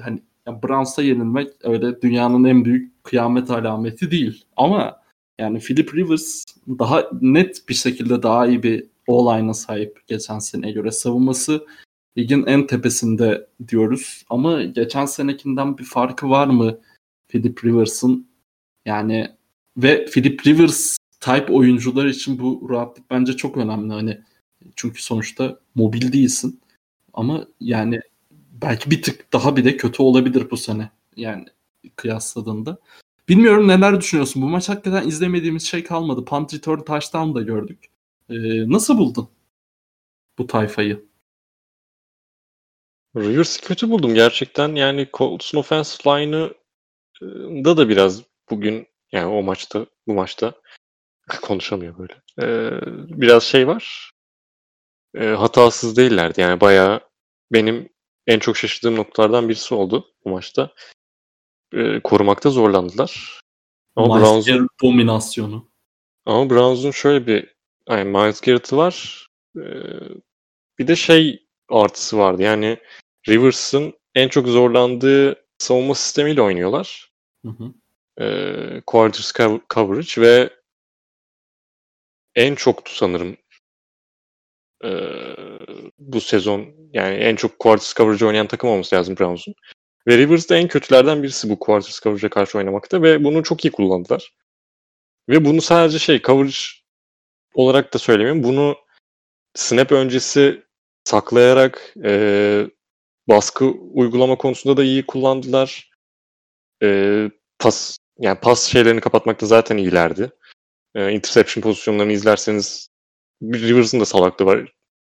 hani yani Browns'a yenilmek öyle dünyanın en büyük kıyamet alameti değil. Ama yani Philip Rivers daha net bir şekilde daha iyi bir o sahip geçen seneye göre. Savunması ligin en tepesinde diyoruz. Ama geçen senekinden bir farkı var mı Philip Rivers'ın? Yani ve Philip Rivers type oyuncular için bu rahatlık bence çok önemli. Hani çünkü sonuçta mobil değilsin. Ama yani belki bir tık daha bir de kötü olabilir bu sene. Yani kıyasladığında. Bilmiyorum neler düşünüyorsun. Bu maç hakikaten izlemediğimiz şey kalmadı. Punt return touchdown da gördük. Ee, nasıl buldun bu tayfayı? Rivers'ı kötü buldum gerçekten. Yani Colts'un offensive line'ı da da biraz bugün yani o maçta bu maçta <laughs> konuşamıyor böyle. Ee, biraz şey var. Ee, hatasız değillerdi. Yani bayağı benim en çok şaşırdığım noktalardan birisi oldu bu maçta. Ee, korumakta zorlandılar. Ama Browns'un dominasyonu. Ama Browns'un şöyle bir yani Miles Garrett'ı var. Ee, bir de şey artısı vardı. Yani Rivers'ın en çok zorlandığı savunma sistemiyle oynuyorlar. Hı hı. Ee, quarters coverage ve en çoktu sanırım e, bu sezon yani en çok quarters coverage oynayan takım olması lazım Browns'un. Ve Rivers de en kötülerden birisi bu quarters coverage'a karşı oynamakta ve bunu çok iyi kullandılar. Ve bunu sadece şey coverage olarak da söylemiyorum. Bunu snap öncesi saklayarak e, baskı uygulama konusunda da iyi kullandılar. E, pas yani pas şeylerini kapatmakta zaten iyilerdi. E, interception pozisyonlarını izlerseniz Rivers'ın da salaklığı var.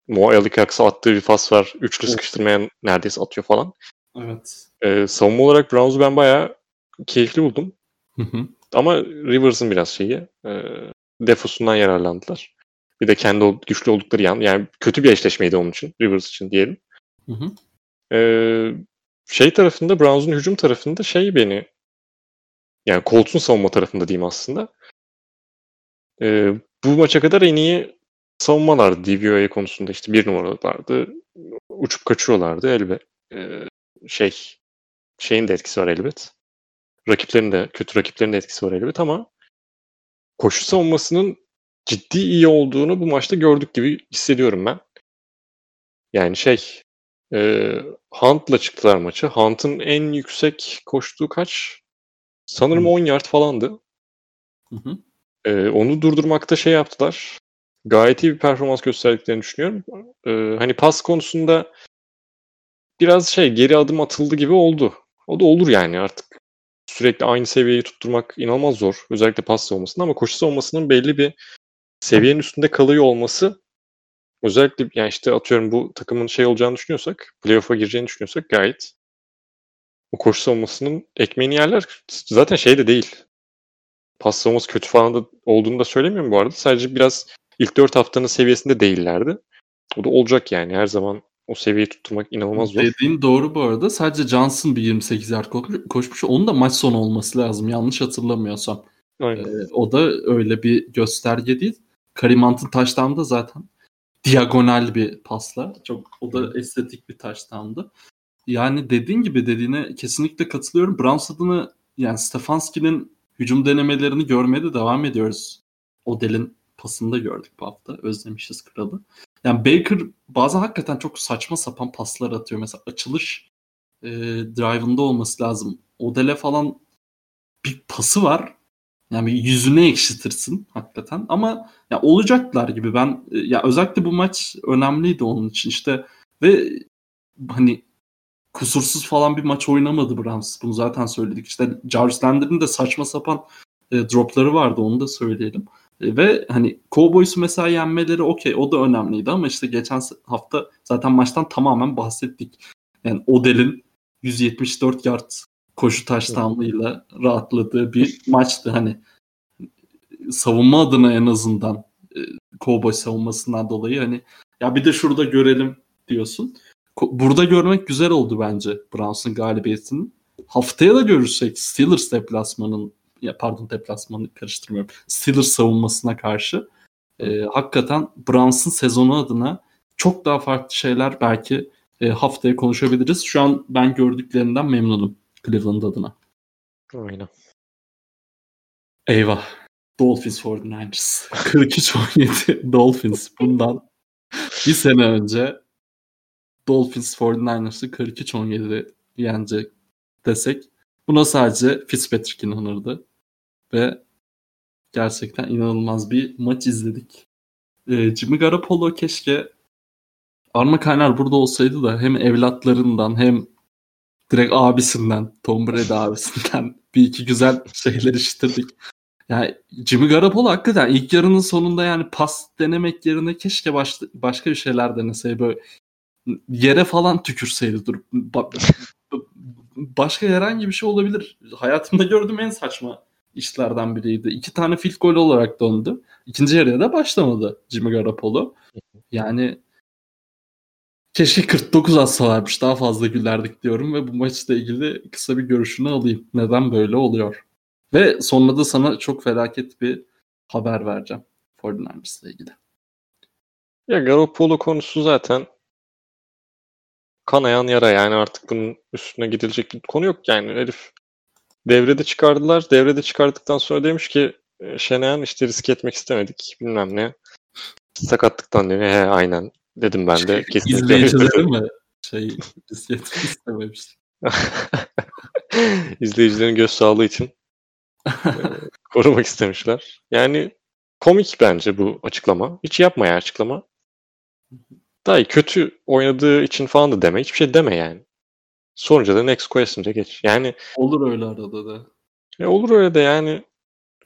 Mo Alikaksa attığı bir pas var. Üçlü sıkıştırmaya neredeyse atıyor falan. Evet. E, savunma olarak Browns'u ben bayağı keyifli buldum. Hı hı. Ama Rivers'ın biraz şeyi e, defosundan yararlandılar. Bir de kendi güçlü oldukları yan. Yani kötü bir eşleşmeydi onun için. Rivers için diyelim. Hı hı. Ee, şey tarafında Browns'un hücum tarafında şey beni yani Colts'un savunma tarafında diyeyim aslında. Ee, bu maça kadar en iyi savunmalar DVOA konusunda işte bir numaralardı. Uçup kaçıyorlardı elbet. Ee, şey şeyin de etkisi var elbet. Rakiplerin de kötü rakiplerin de etkisi var elbet ama koşu savunmasının ciddi iyi olduğunu bu maçta gördük gibi hissediyorum ben. Yani şey e, Hunt'la çıktılar maçı. Hunt'ın en yüksek koştuğu kaç? Sanırım hı. 10 yard falandı. Hı hı. E, onu durdurmakta şey yaptılar. Gayet iyi bir performans gösterdiklerini düşünüyorum. E, hani pas konusunda biraz şey geri adım atıldı gibi oldu. O da olur yani artık. Sürekli aynı seviyeyi tutturmak inanılmaz zor. Özellikle pas savunmasında ama koşu savunmasının belli bir seviyenin üstünde kalıyor olması özellikle yani işte atıyorum bu takımın şey olacağını düşünüyorsak, playoff'a gireceğini düşünüyorsak gayet o koşu savunmasının ekmeğini yerler. Zaten şey de değil. Pas savunması kötü falan da olduğunu da söylemiyorum bu arada. Sadece biraz ilk dört haftanın seviyesinde değillerdi. O da olacak yani her zaman o seviyeyi tutturmak inanılmaz zor. Dediğin doğru bu arada. Sadece Johnson bir 28 yard koşmuş. Onun da maç sonu olması lazım. Yanlış hatırlamıyorsam. Aynen. Ee, o da öyle bir gösterge değil. Karim Hunt'ın taştandı zaten diagonal bir pasla. Çok o da estetik bir taştandı. yani dediğin gibi dediğine kesinlikle katılıyorum. Browns adına yani Stefanski'nin hücum denemelerini görmeye de devam ediyoruz. Odell'in pasını da gördük bu hafta. Özlemişiz kralı. Yani Baker bazen hakikaten çok saçma sapan paslar atıyor. Mesela açılış e, drive'ında olması lazım. Odell'e falan bir pası var. Yani yüzüne ekşitirsin hakikaten. Ama ya olacaklar gibi. Ben ya özellikle bu maç önemliydi onun için. işte ve hani kusursuz falan bir maç oynamadı Browns. Bunu zaten söyledik. İşte Jarvis Landry'nin de saçma sapan e, dropları vardı onu da söyleyelim. E, ve hani Cowboys'u mesela yenmeleri okey o da önemliydi ama işte geçen hafta zaten maçtan tamamen bahsettik. Yani Odell'in 174 yard koşu taştanlığıyla rahatladığı bir maçtı. Hani savunma adına en azından e, Cowboys savunmasından dolayı hani ya bir de şurada görelim diyorsun. Burada görmek güzel oldu bence Browns'un galibiyetini. Haftaya da görürsek Steelers deplasmanın ya pardon deplasmanı karıştırmıyorum. Steelers savunmasına karşı e, hakikaten Browns'un sezonu adına çok daha farklı şeyler belki e, haftaya konuşabiliriz. Şu an ben gördüklerinden memnunum Cleveland adına. Aynen. Eyvah. Dolphins 49ers. 43-17 <laughs> Dolphins. Bundan bir sene önce Dolphins 49ers'ı 43-17 yenecek desek buna sadece Fitzpatrick inanırdı. Ve gerçekten inanılmaz bir maç izledik. Ee, Jimmy Garoppolo keşke Arma Kaynar burada olsaydı da hem evlatlarından hem direkt abisinden, Tom Brady abisinden <laughs> bir iki güzel şeyler iştirdik. Yani Jimmy Garoppolo hakikaten ilk yarının sonunda yani pas denemek yerine keşke baş, başka bir şeyler deneseydi böyle yere falan tükürseydi durup başka herhangi bir şey olabilir. Hayatımda gördüğüm en saçma işlerden biriydi. İki tane field goal olarak döndü. İkinci yarıya da başlamadı Jimmy Garoppolo. Yani keşke 49 atsalarmış daha fazla gülerdik diyorum ve bu maçla ilgili kısa bir görüşünü alayım. Neden böyle oluyor? Ve sonra da sana çok felaket bir haber vereceğim 49 ile ilgili. Ya Garoppolo konusu zaten kanayan yara yani artık bunun üstüne gidilecek bir konu yok yani herif devrede çıkardılar. Devrede çıkardıktan sonra demiş ki e, Şenayan işte risk etmek istemedik bilmem ne. Sakatlıktan diyor. He aynen dedim ben de. Kesinlikle İzleyicileri <laughs> mi? Şey etmek <laughs> istememiş. <laughs> İzleyicilerin göz sağlığı için e, korumak istemişler. Yani komik bence bu açıklama. Hiç yapma ya açıklama. Daha kötü oynadığı için falan da deme. Hiçbir şey deme yani. Sonuca da next question'ca geç. Yani olur öyle arada da. Ya olur öyle de yani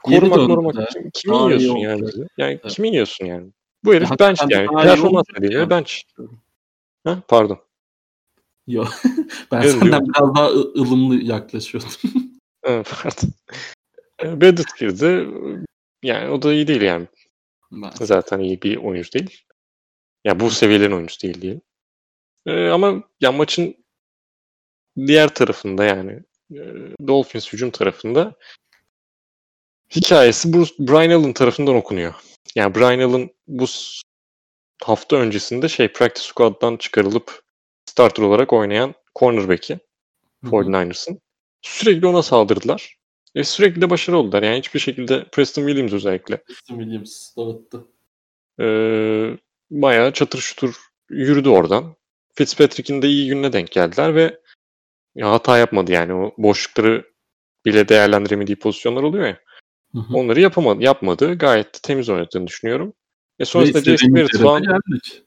korumak korumak için kimi Aa, yiyorsun yani? Yani evet. kimi yiyorsun yani? Bu herif ya, bench yani. Performans. Yani. Bench. Ha? Pardon. Yok. <laughs> ben evet, senden biraz daha ılımlı yaklaşıyordum. <laughs> evet, pardon. Reddit girdi. Yani o da iyi değil yani. Ben. Zaten iyi bir oyuncu değil. Ya bu seviyelerin oyuncusu değil diyelim. Ee, ama ya maçın diğer tarafında yani e, Dolphins hücum tarafında hikayesi Bruce, Brian Allen tarafından okunuyor. Yani Brian Allen bu hafta öncesinde şey practice squad'dan çıkarılıp starter olarak oynayan cornerback'i 49ers'ın. Sürekli ona saldırdılar. Ve sürekli de başarılı oldular. Yani hiçbir şekilde Preston Williams özellikle. Preston Williams dağıttı. Ee, bayağı çatır şutur yürüdü oradan. Fitzpatrick'in de iyi gününe denk geldiler ve ya hata yapmadı yani. O boşlukları bile değerlendiremediği pozisyonlar oluyor ya. Hı hı. Onları yapamadı, yapmadı. Gayet temiz oynadığını düşünüyorum. E sonrasında Jason. Geldik.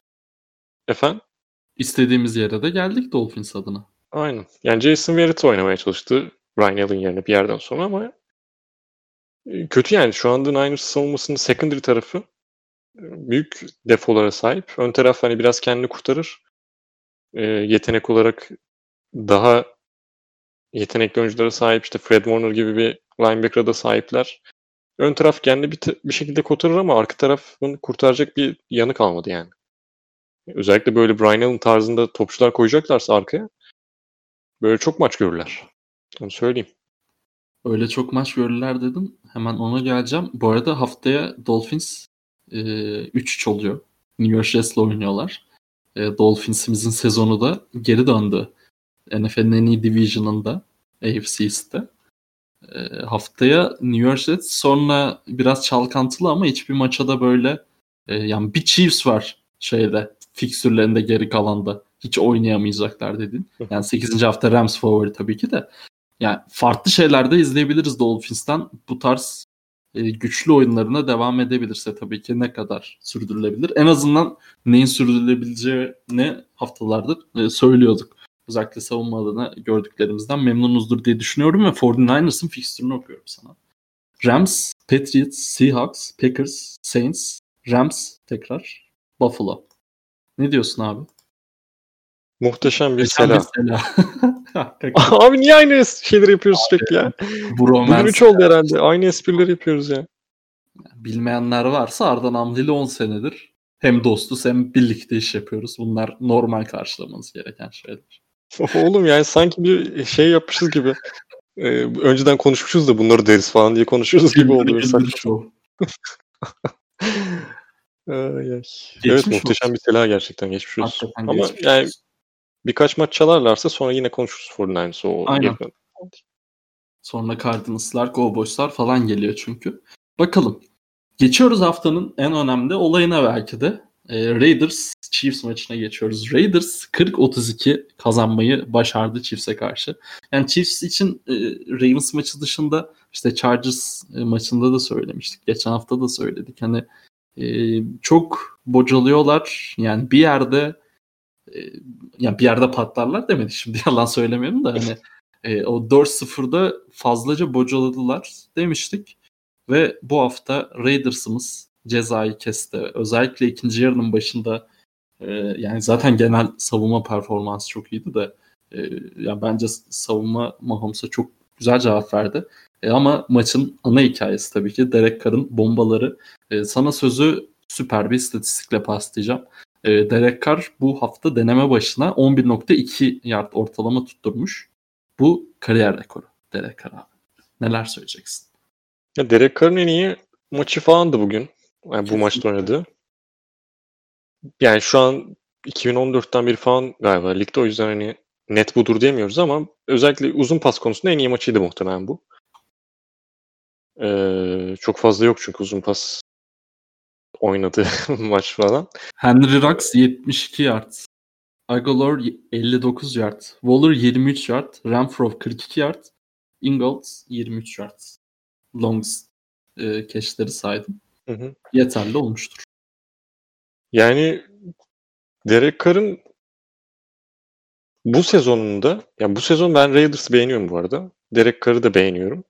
Efendim? İstediğimiz yere de geldik Dolphins adına. Aynen. Yani Jason Verrett oynamaya çalıştı Ryan Allen yerine bir yerden sonra ama e, kötü yani. Şu anda Niners savunmasının secondary tarafı büyük defolara sahip. Ön taraf hani biraz kendini kurtarır. E, yetenek olarak daha yetenekli oyunculara sahip işte Fred Warner gibi bir linebacker'a da sahipler. Ön taraf kendi bir, bir şekilde kurtarır ama arka tarafın kurtaracak bir yanı kalmadı yani. Özellikle böyle Brian Allen tarzında topçular koyacaklarsa arkaya böyle çok maç görürler. Onu söyleyeyim. Öyle çok maç görürler dedim. Hemen ona geleceğim. Bu arada haftaya Dolphins e, 3-3 oluyor. New York Jets'le oynuyorlar. E, Dolphins'imizin sezonu da geri döndü. NFL'in en iyi division'ında AFC East'te. E, haftaya New York Jets sonra biraz çalkantılı ama hiçbir maça da böyle e, yani bir Chiefs var şeyde fiksürlerinde geri kalanda hiç oynayamayacaklar dedin. Yani 8. hafta Rams favori tabii ki de. Yani farklı şeyler de izleyebiliriz Dolphins'ten. Bu tarz e, güçlü oyunlarına devam edebilirse tabii ki ne kadar sürdürülebilir. En azından neyin sürdürülebileceğini haftalardır e, söylüyorduk. Özellikle savunma adına gördüklerimizden memnunuzdur diye düşünüyorum ve 49ers'ın fikstürünü okuyorum sana. Rams, Patriots, Seahawks, Packers, Saints, Rams tekrar, Buffalo. Ne diyorsun abi? Muhteşem bir sela. sela. <laughs> <laughs> Abi niye aynı şeyleri yapıyoruz Abi, sürekli ya? Bugün 3 oldu herhalde. Aynı esprileri yapıyoruz ya. Bilmeyenler varsa Ardan Amli 10 senedir hem dostuz hem birlikte iş yapıyoruz. Bunlar normal karşılamanız gereken şeyler. <laughs> Oğlum yani sanki bir şey yapmışız gibi. Ee, önceden konuşmuşuz da bunları deriz falan diye konuşuyoruz gibi oluyor. <laughs> evet muhteşem bir silah gerçekten geçmiş olsun. Ama geçmiş yani birkaç maç çalarlarsa sonra yine konuşuruz 49ers'ı. O Aynen. Sonra Cardinals'lar, Cowboys'lar falan geliyor çünkü. Bakalım. Geçiyoruz haftanın en önemli olayına belki de. E, Raiders Chiefs maçına geçiyoruz. Raiders 40-32 kazanmayı başardı Chiefs'e karşı. Yani Chiefs için e, Ravens maçı dışında işte Chargers e, maçında da söylemiştik. Geçen hafta da söyledik. Hani e, çok bocalıyorlar. Yani bir yerde e, yani bir yerde patlarlar demedi şimdi <laughs> yalan söylemiyorum da hani e, o 4-0'da fazlaca bocaladılar demiştik. Ve bu hafta Raiders'ımız cezayı kesti. Özellikle ikinci yarının başında e, yani zaten genel savunma performansı çok iyiydi de e, yani bence savunma Mahomes'a çok güzel cevap verdi. E, ama maçın ana hikayesi tabii ki Derek Carr'ın bombaları. E, sana sözü süper bir istatistikle paslayacağım. E, Derek Carr bu hafta deneme başına 11.2 yard ortalama tutturmuş. Bu kariyer rekoru Derek Carr abi. Neler söyleyeceksin? Ya Derek Carr'ın en iyi maçı falandı bugün. Yani bu maçta oynadı. Yani şu an 2014'ten beri falan galiba ligde o yüzden hani net budur diyemiyoruz ama özellikle uzun pas konusunda en iyi maçıydı muhtemelen bu. Ee, çok fazla yok çünkü uzun pas oynadı <laughs> maç falan. Henry Rux 72 yard. Aguilar 59 yard. Waller 23 yard. Renfro 42 yard. Ingalls 23 yard. Longs e, keşleri saydım. Hı hı. Yeterli olmuştur. Yani Derek Carr'ın bu sezonunda, yani bu sezon ben Raiders'ı beğeniyorum bu arada. Derek Carr'ı da beğeniyorum.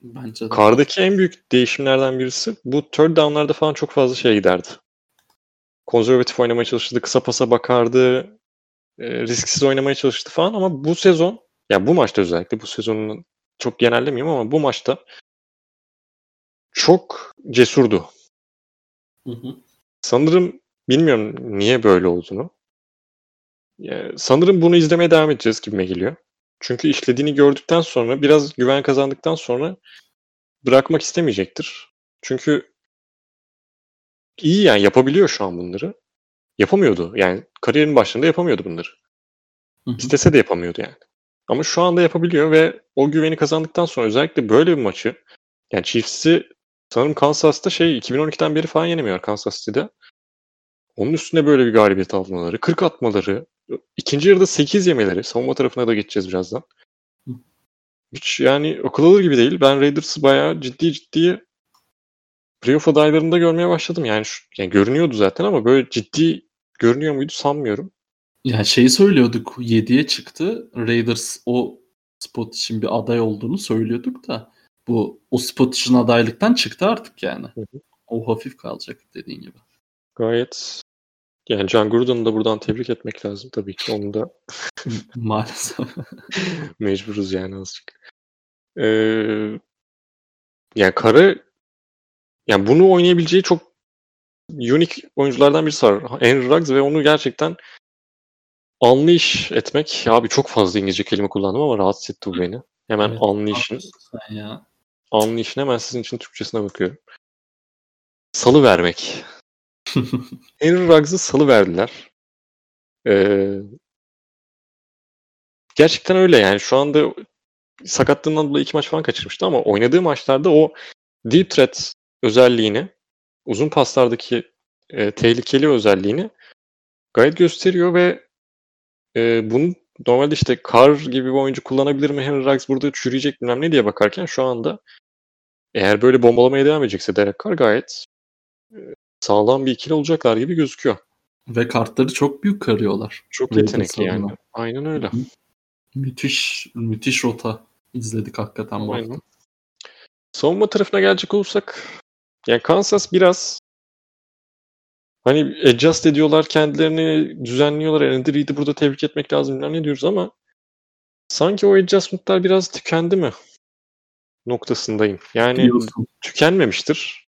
Bence de. Carr'daki en büyük değişimlerden birisi bu third down'larda falan çok fazla şey giderdi. Konservatif oynamaya çalıştı, kısa pasa bakardı, e, risksiz oynamaya çalıştı falan ama bu sezon, yani bu maçta özellikle bu sezonun çok genellemeyeyim ama bu maçta çok cesurdu. Hı hı. Sanırım bilmiyorum niye böyle olduğunu. Yani sanırım bunu izlemeye devam edeceğiz gibime geliyor. Çünkü işlediğini gördükten sonra biraz güven kazandıktan sonra bırakmak istemeyecektir. Çünkü iyi yani yapabiliyor şu an bunları. Yapamıyordu. Yani kariyerin başında yapamıyordu bunları. Hı hı. İstese de yapamıyordu yani. Ama şu anda yapabiliyor ve o güveni kazandıktan sonra özellikle böyle bir maçı yani Chiefs'i sanırım Kansas'ta şey 2012'den beri falan yenemiyor Kansas City'de. Onun üstüne böyle bir galibiyet almaları, 40 atmaları, ikinci yarıda 8 yemeleri, savunma tarafına da geçeceğiz birazdan. Hiç yani akıl alır gibi değil. Ben Raiders'ı bayağı ciddi ciddi playoff adaylarında görmeye başladım. Yani, şu, yani görünüyordu zaten ama böyle ciddi görünüyor muydu sanmıyorum. Ya şeyi söylüyorduk 7'ye çıktı. Raiders o spot için bir aday olduğunu söylüyorduk da bu o spot için adaylıktan çıktı artık yani. Hı hı. O hafif kalacak dediğin gibi. Gayet yani Can Gurdon'u da buradan tebrik etmek lazım tabii ki. Onu da <laughs> maalesef <laughs> mecburuz yani azıcık. Ee, yani Kara yani bunu oynayabileceği çok unik oyunculardan birisi var. Henry Ruggs ve onu gerçekten anlayış etmek. Abi çok fazla İngilizce kelime kullandım ama rahatsız etti bu beni. Hemen evet, anlayışın. Ya. Anlayışın hemen sizin için Türkçesine bakıyorum. Salı vermek. <laughs> Henry Ruggs'ı salı verdiler. Ee, gerçekten öyle yani şu anda sakatlığından dolayı iki maç falan kaçırmıştı ama oynadığı maçlarda o deep threat özelliğini, uzun paslardaki e, tehlikeli özelliğini gayet gösteriyor ve e, bunu normalde işte Carr gibi bir oyuncu kullanabilir mi? Henry Ruggs burada çürüyecek bilmem ne diye bakarken şu anda eğer böyle bombalamaya devam edecekse Derek Carr gayet e, sağlam bir ikili olacaklar gibi gözüküyor. Ve kartları çok büyük karıyorlar. Çok yetenekli yani. Aynen öyle. Müthiş müthiş rota izledik hakikaten bu Aynen. hafta. Savunma tarafına gelecek olursak yani Kansas biraz hani adjust ediyorlar kendilerini düzenliyorlar. Andy Reid'i burada tebrik etmek lazım ne diyoruz ama sanki o adjustment'lar biraz tükendi mi noktasındayım. Yani Diyorsun. tükenmemiştir.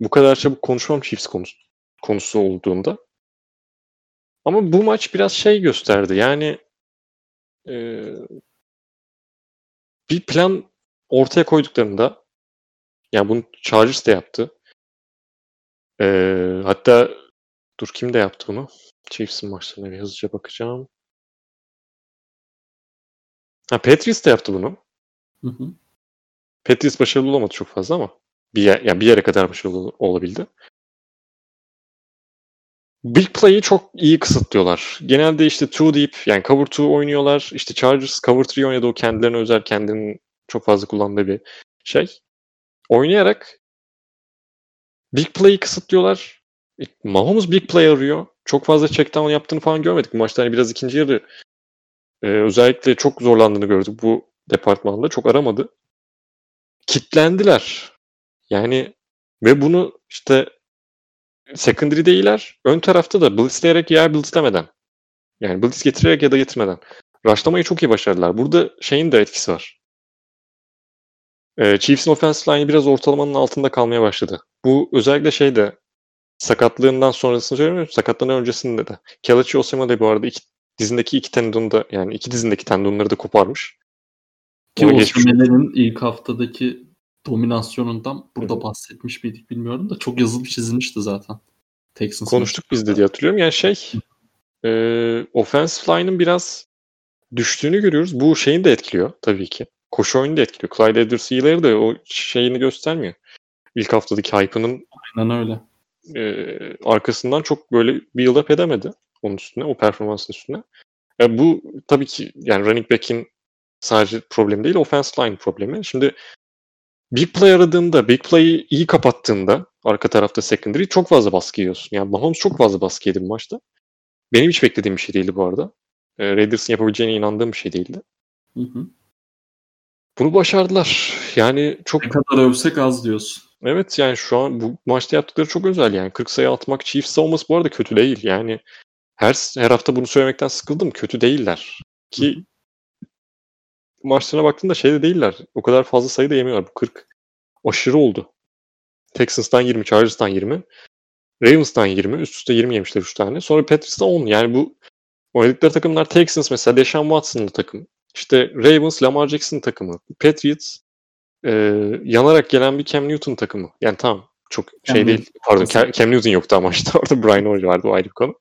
bu kadar çabuk konuşmam Chiefs konusu, konusu olduğunda. Ama bu maç biraz şey gösterdi. Yani e, bir plan ortaya koyduklarında yani bunu Chargers de yaptı. Ee, hatta dur kim de yaptı bunu? Chiefs'in maçlarına bir hızlıca bakacağım. Ha Patriots de yaptı bunu. Hı hı. Patriots başarılı olamadı çok fazla ama bir, yer, yani bir yere kadar başarılı olabildi. Big play'i çok iyi kısıtlıyorlar. Genelde işte two deep yani cover two oynuyorlar. İşte Chargers cover three oynadı o kendilerine özel kendinin çok fazla kullandığı bir şey. Oynayarak big play'i kısıtlıyorlar. E, Mahomes big play arıyor. Çok fazla check down yaptığını falan görmedik. Bu maçta hani biraz ikinci yarı e, özellikle çok zorlandığını gördük bu departmanda. Çok aramadı. Kitlendiler. Yani ve bunu işte secondary değiller. Ön tarafta da blitzleyerek ya blitzlemeden. Yani blitz getirerek ya da getirmeden. Rushlamayı çok iyi başardılar. Burada şeyin de etkisi var. Ee, Chiefs'in offensive line'i biraz ortalamanın altında kalmaya başladı. Bu özellikle şeyde sakatlığından sonrasını söylemiyorum. Sakatlığından öncesinde de. Kelechi Osama da bu arada iki, dizindeki iki tendonu da yani iki dizindeki tendonları da koparmış. Ki Osama'nın ilk haftadaki dominasyonundan burada Hı. bahsetmiş miydik bilmiyorum da çok yazılıp çizilmişti zaten. Texans Konuştuk biz de diye hatırlıyorum. Yani şey e, offensive line'ın biraz düştüğünü görüyoruz. Bu şeyin de etkiliyor tabii ki. Koşu oyunu da etkiliyor. Clyde edwards ileri de o şeyini göstermiyor. İlk haftadaki hype'ının Aynen öyle. E, arkasından çok böyle build up edemedi onun üstüne, o performansın üstüne. E, bu tabii ki yani running back'in sadece problemi değil, offensive line problemi. Şimdi Big play aradığında, big play'i iyi kapattığında arka tarafta secondary çok fazla baskı yiyorsun. Yani Mahomes çok fazla baskı yedi bu maçta. Benim hiç beklediğim bir şey değildi bu arada. E, Raiders'ın yapabileceğine inandığım bir şey değildi. Hı hı. Bunu başardılar. Yani çok... Ne kadar övsek az diyorsun. Evet yani şu an bu maçta yaptıkları çok özel yani. 40 sayı atmak Chiefs savunması bu arada kötü değil. Yani her her hafta bunu söylemekten sıkıldım. Kötü değiller. Ki maçlarına baktığında şeyde değiller. O kadar fazla sayı da yemiyorlar. Bu 40 aşırı oldu. Texans'tan 20, Chargers'tan 20. Ravens'tan 20. Üst üste 20 yemişler 3 tane. Sonra Patriots'tan 10. Yani bu oynadıkları takımlar Texans mesela Deshaun Watson'lı takım. İşte Ravens Lamar Jackson takımı. Patriots e, yanarak gelen bir Cam Newton takımı. Yani tamam çok şey Cam değil. Pardon Cam, Cam Newton yoktu ama işte <laughs> orada Brian Hoyer vardı o ayrı bir konu.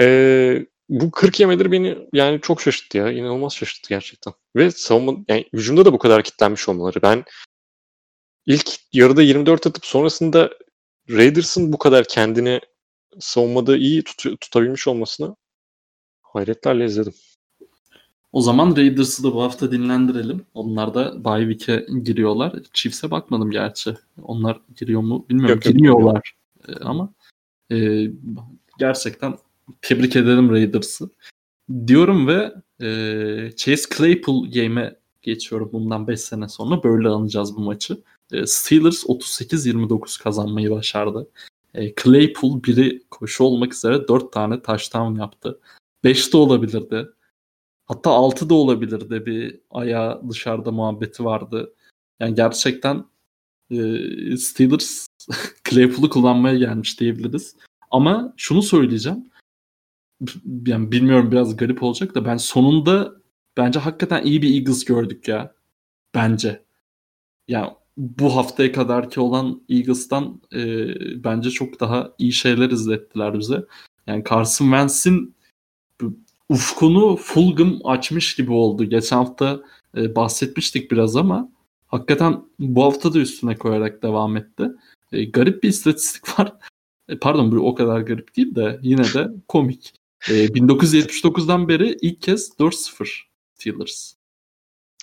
E, bu 40 yemeleri beni yani çok şaşırttı ya. İnanılmaz şaşırttı gerçekten. Ve savunma yani hücumda da bu kadar kitlenmiş olmaları. Ben ilk yarıda 24 atıp sonrasında Raiders'ın bu kadar kendini savunmada iyi tut- tutabilmiş olmasını hayretlerle izledim. O zaman Raiders'ı da bu hafta dinlendirelim. Onlar da bye week'e giriyorlar. Chiefs'e bakmadım gerçi. Onlar giriyor mu bilmiyorum. Yok, Girmiyorlar. Ee, ama e, gerçekten tebrik ederim Raiders'ı. Diyorum ve e, Chase Claypool game'e geçiyorum bundan 5 sene sonra. Böyle alacağız bu maçı. E, Steelers 38-29 kazanmayı başardı. E, Claypool biri koşu olmak üzere 4 tane touchdown yaptı. 5 de olabilirdi. Hatta 6 da olabilirdi. Bir ayağı dışarıda muhabbeti vardı. Yani gerçekten e, Steelers <laughs> Claypool'u kullanmaya gelmiş diyebiliriz. Ama şunu söyleyeceğim yani bilmiyorum biraz garip olacak da ben sonunda bence hakikaten iyi bir Eagles gördük ya. Bence. Yani bu haftaya kadarki olan Eagles'tan e, bence çok daha iyi şeyler izlettiler bize. Yani Carson Wentz'in ufkunu Fulgham açmış gibi oldu. Geçen hafta e, bahsetmiştik biraz ama hakikaten bu hafta da üstüne koyarak devam etti. E, garip bir istatistik <laughs> var. E, pardon bu o kadar garip değil de yine de komik. E, 1979'dan beri ilk kez 4-0 Steelers.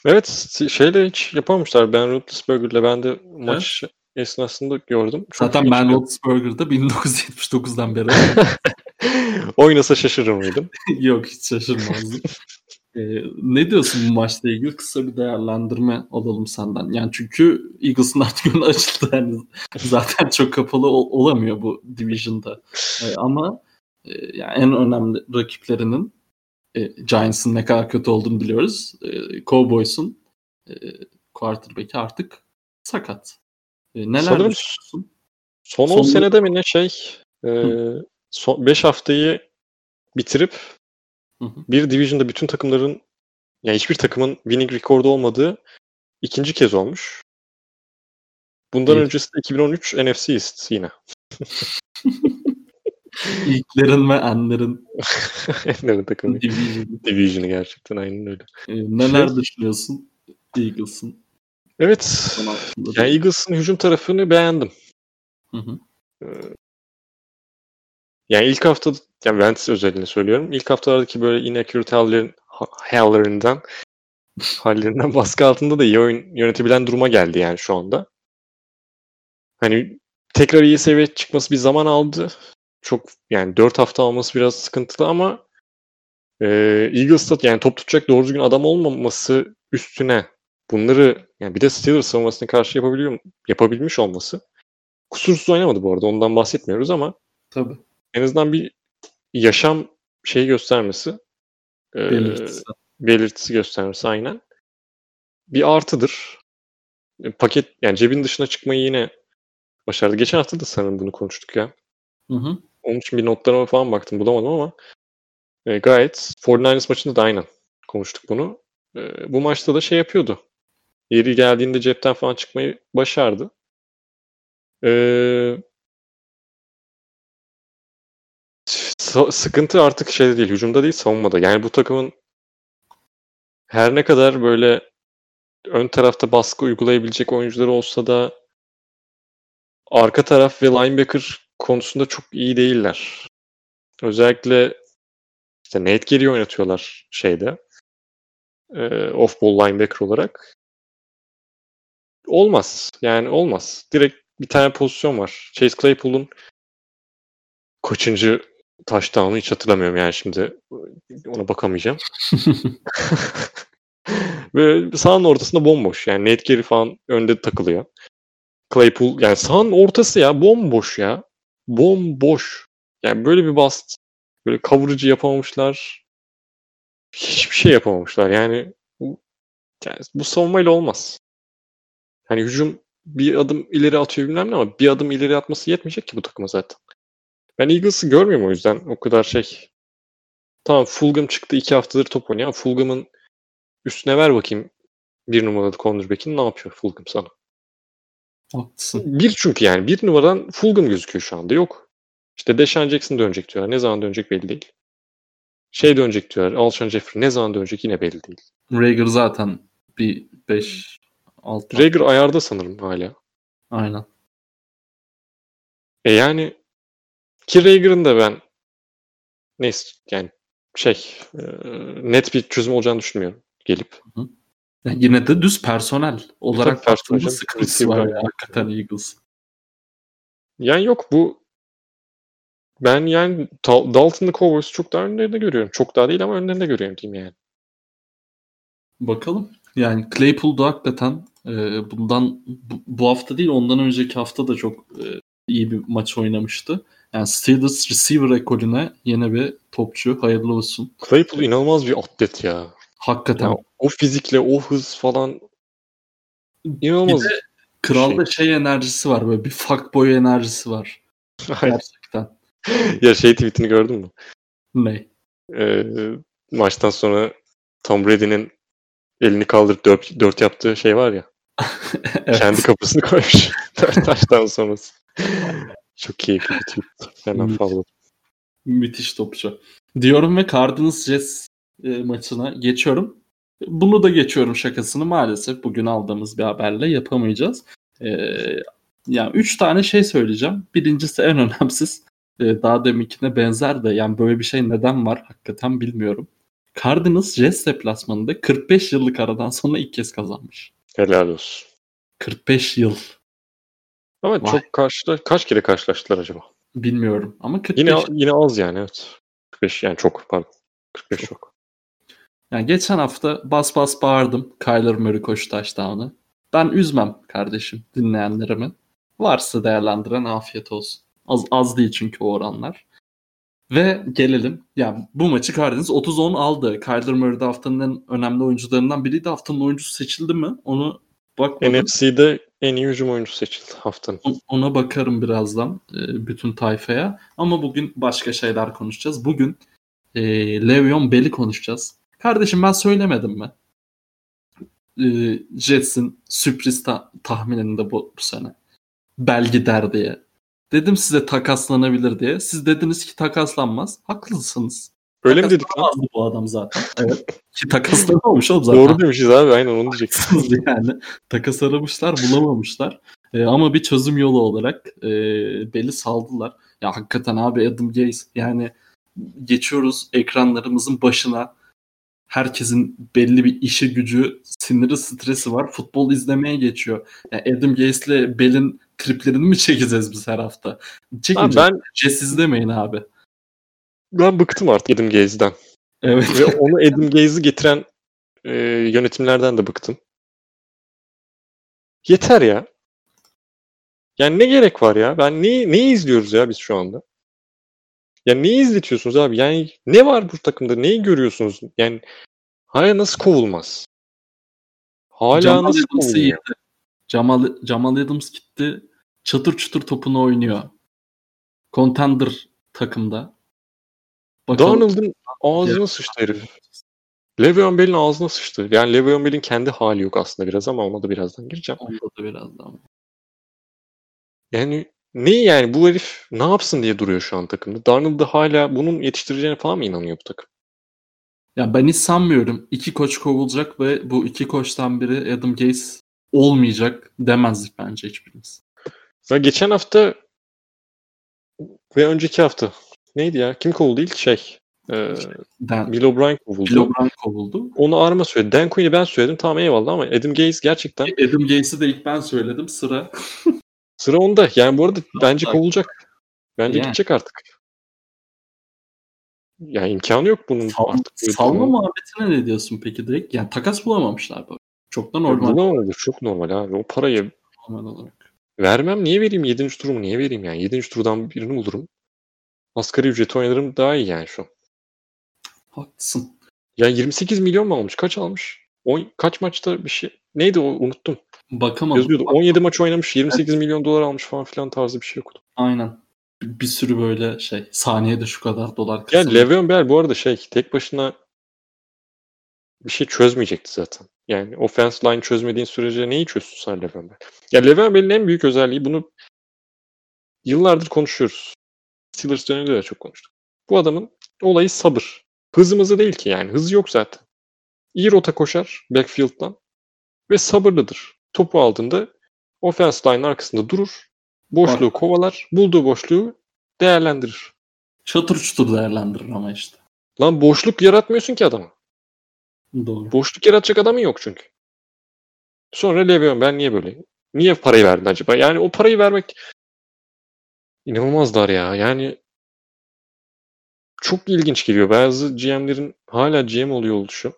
Evet şeyle hiç yapamamışlar. Ben Roethlisberger'le ben de maç evet. esnasında gördüm. Çok Zaten Ben Roethlisberger'da 1979'dan beri. <laughs> <laughs> Oynasa şaşırır mıydım? <laughs> Yok hiç şaşırmazdım. <laughs> ee, ne diyorsun bu maçla ilgili? Kısa bir değerlendirme alalım senden. Yani çünkü Eagles'ın artık önü açıldı. Yani zaten çok kapalı ol- olamıyor bu division'da. Ee, ama e, yani en önemli rakiplerinin e, Giants'ın ne kadar kötü olduğunu biliyoruz. E, Cowboys'un e, quarterback'i artık sakat. E, neler Sanırım düşünüyorsun? Son 10 senede mi ne şey 5 e, haftayı bitirip hı hı. bir division'da bütün takımların yani hiçbir takımın winning rekordu olmadığı ikinci kez olmuş. Bundan evet. öncesi de 2013 NFC East yine. <laughs> İlklerin ve enlerin. <laughs> enlerin takımı. Division. Division'ı gerçekten aynen öyle. Ee, neler şey... düşünüyorsun Eagles'ın? Evet. Yani Eagles'ın hücum tarafını beğendim. Hı hı. Ee, yani ilk hafta yani Wentz özelliğini söylüyorum. İlk haftalardaki böyle inaccurate hallerin, hallerinden hallerinden baskı altında da iyi oyun yönetebilen duruma geldi yani şu anda. Hani tekrar iyi seviye çıkması bir zaman aldı çok yani 4 hafta alması biraz sıkıntılı ama e, Eagles'ta yani top tutacak doğru düzgün adam olmaması üstüne bunları yani bir de Steelers savunmasına karşı yapabiliyor yapabilmiş olması kusursuz oynamadı bu arada ondan bahsetmiyoruz ama Tabii. En azından bir yaşam şeyi göstermesi e, belirtisi. belirtisi göstermesi aynen bir artıdır. E, paket yani cebin dışına çıkmayı yine başardı. Geçen hafta da sanırım bunu konuştuk ya. Hı hı. Onun için bir notlarıma falan baktım bulamadım ama e, gayet 49ers maçında da aynen konuştuk bunu. E, bu maçta da şey yapıyordu. Yeri geldiğinde cepten falan çıkmayı başardı. E, sıkıntı artık şeyde değil, hücumda değil, savunmada. Yani bu takımın her ne kadar böyle ön tarafta baskı uygulayabilecek oyuncuları olsa da arka taraf ve linebacker konusunda çok iyi değiller. Özellikle işte Nate Gary oynatıyorlar şeyde. E, off-ball linebacker olarak. Olmaz. Yani olmaz. Direkt bir tane pozisyon var. Chase Claypool'un kaçıncı touchdown'u hiç hatırlamıyorum yani şimdi ona bakamayacağım. <laughs> Ve sahanın ortasında bomboş. Yani Nate Gary falan önde takılıyor. Claypool yani sahanın ortası ya bomboş ya bomboş. Yani böyle bir bast, böyle kavurucu yapamamışlar. Hiçbir şey yapamamışlar. Yani bu, yani bu savunmayla olmaz. Hani hücum bir adım ileri atıyor bilmem ne ama bir adım ileri atması yetmeyecek ki bu takıma zaten. Ben Eagles'ı görmüyorum o yüzden o kadar şey. Tamam Fulgham çıktı iki haftadır top oynuyor. Fulgham'ın üstüne ver bakayım bir numaralı cornerback'in ne yapıyor Fulgham sana? Haklısın. Bir çünkü yani bir numaradan Fulgham gözüküyor şu anda. Yok. İşte Deshaun Jackson dönecek diyorlar. Ne zaman dönecek belli değil. Şey dönecek diyorlar. Alshon Jeffrey ne zaman dönecek yine belli değil. Rager zaten bir 5 6 Rager ayarda sanırım hala. Aynen. E yani ki Rager'ın da ben neyse yani şey e, net bir çözüm olacağını düşünmüyorum gelip. Hı hı. Yani yine de düz personel olarak baktığında sıkıntısı var ya, hakikaten Eagles. Yani yok bu ben yani Dalton'lı Cowboys'u çok daha önlerinde görüyorum. Çok daha değil ama önlerinde görüyorum diyeyim yani. Bakalım. Yani Claypool da hakikaten e, bundan bu, bu hafta değil ondan önceki hafta da çok e, iyi bir maç oynamıştı. Yani Steelers receiver ekolüne yeni bir topçu. Hayırlı olsun. Claypool inanılmaz bir atlet ya. Hakikaten. Ya, o fizikle, o hız falan inanılmaz. Bir de kralda şey. şey enerjisi var böyle bir fuckboy enerjisi var. <laughs> Gerçekten. ya şey tweetini gördün mü? Ne? Ee, maçtan sonra Tom Brady'nin elini kaldırıp dört, dört yaptığı şey var ya. <laughs> evet. Kendi kapısını koymuş. dört <laughs> taştan sonrası. Çok keyifli bir tweet. Hemen Müthiş. Müthiş topçu. diyorum ve Cardinals Jets e, maçına geçiyorum. Bunu da geçiyorum şakasını maalesef bugün aldığımız bir haberle yapamayacağız. E, yani üç tane şey söyleyeceğim. Birincisi en <laughs> önemsiz. E, daha deminkine benzer de yani böyle bir şey neden var hakikaten bilmiyorum. Cardinals Jets deplasmanında 45 yıllık aradan sonra ilk kez kazanmış. Helal olsun. 45 yıl. Ama Vay. çok karşıla kaç kere karşılaştılar acaba? Bilmiyorum ama 45 yine yine az yani evet. 45 yani çok pardon. 45 çok. çok. Yani geçen hafta bas bas bağırdım Kyler Murray koşu touchdown'ı. Ben üzmem kardeşim dinleyenlerimi. Varsa değerlendiren afiyet olsun. Az, az değil çünkü o oranlar. Ve gelelim. Yani bu maçı Cardinals 30-10 aldı. Kyler Murray de haftanın en önemli oyuncularından biriydi. Haftanın oyuncusu seçildi mi? Onu bakmadım. NFC'de en iyi hücum oyuncusu seçildi haftanın. Ona bakarım birazdan e, bütün tayfaya. Ama bugün başka şeyler konuşacağız. Bugün e, Le'Veon Bell'i konuşacağız. Kardeşim ben söylemedim mi? E, Jets'in sürpriz ta- tahmininde bu, bu sene. Bell gider diye. Dedim size takaslanabilir diye. Siz dediniz ki takaslanmaz. Haklısınız. Öyle mi dedik lan? bu adam zaten. <laughs> Evet. Ki takaslanamamış oğlum zaten. Doğru demişiz abi aynen onu diyecektim. <laughs> yani takas aramışlar bulamamışlar. Ee, ama bir çözüm yolu olarak e, belli saldılar. Ya hakikaten abi Adam Gaze yani geçiyoruz ekranlarımızın başına. Herkesin belli bir işi gücü, siniri, stresi var. Futbol izlemeye geçiyor. Yani Adam Gaze ile Bell'in triplerini mi çekeceğiz biz her hafta? Çekince ben Jess izlemeyin abi. Ben bıktım artık Adam Gaze'den. Evet. Ve onu Adam Gaze'i getiren e, yönetimlerden de bıktım. Yeter ya. Yani ne gerek var ya? Ben ne ne izliyoruz ya biz şu anda? Ya ne izletiyorsunuz abi? Yani ne var bu takımda? Neyi görüyorsunuz? Yani hala nasıl kovulmaz? Hala Jamal nasıl kovulmuyor? Jamal, Jamal Adams gitti. Çatır çutur topunu oynuyor. Contender takımda. Donald'ın ağzına sıçtı herif. Le'Veon Bell'in ağzına sıçtı. Yani Le'Veon Bell'in kendi hali yok aslında biraz ama ona da birazdan gireceğim. Onda da birazdan. Yani ne yani bu herif ne yapsın diye duruyor şu an takımda. Darnold da hala bunun yetiştireceğine falan mı inanıyor bu takım? Ya ben hiç sanmıyorum. İki koç kovulacak ve bu iki koçtan biri Adam Gase olmayacak demezdik bence hiçbirimiz. Ya geçen hafta ve önceki hafta neydi ya? Kim kovuldu ilk şey? Ee, Dan, Bill O'Brien kovuldu. Bill O'Brien kovuldu. Onu Arma söyledi. Dan Quinn'i ben söyledim. Tamam eyvallah ama Adam Gaze gerçekten... Adam Gaze'i de ilk ben söyledim. Sıra. <laughs> Sıra onda. Yani bu arada bence kovulacak. Bence yani. gidecek artık. Yani imkanı yok bunun Sal, artık. Salma muhabbetine ne diyorsun peki direkt? Yani takas bulamamışlar böyle. Çok da normal. Bulamamışlar. Çok normal abi. O parayı normal olarak. Vermem. Niye vereyim? 7. turumu niye vereyim yani? 7. turdan birini bulurum. Asgari ücreti oynarım daha iyi yani şu an. Haklısın. Ya 28 milyon mu almış? Kaç almış? On, kaç maçta bir şey? Neydi o? Unuttum. Bakamadım. Yazıyordu. Bak 17 maç oynamış 28 evet. milyon dolar almış falan filan tarzı bir şey okudum. Aynen. Bir sürü böyle şey saniyede şu kadar dolar kısmı. Ya Le'Veon Bell bu arada şey tek başına bir şey çözmeyecekti zaten. Yani offense line çözmediğin sürece neyi çözsün sen Le'Veon Bell? Ya Le'Veon Bell'in en büyük özelliği bunu yıllardır konuşuyoruz. Steelers döneminde de çok konuştuk. Bu adamın olayı sabır. Hızımızı değil ki yani. Hızı yok zaten. İyi rota koşar backfield'dan ve sabırlıdır. Topu aldığında offense line arkasında durur. Boşluğu Bak. kovalar. Bulduğu boşluğu değerlendirir. Çatır çutur değerlendirir ama işte. Lan boşluk yaratmıyorsun ki adama. Doğru. Boşluk yaratacak adamın yok çünkü. Sonra Le'Veon ben niye böyle? Niye parayı verdin acaba? Yani o parayı vermek inanılmazlar ya. Yani çok ilginç geliyor. Bazı GM'lerin hala GM oluyor oluşu.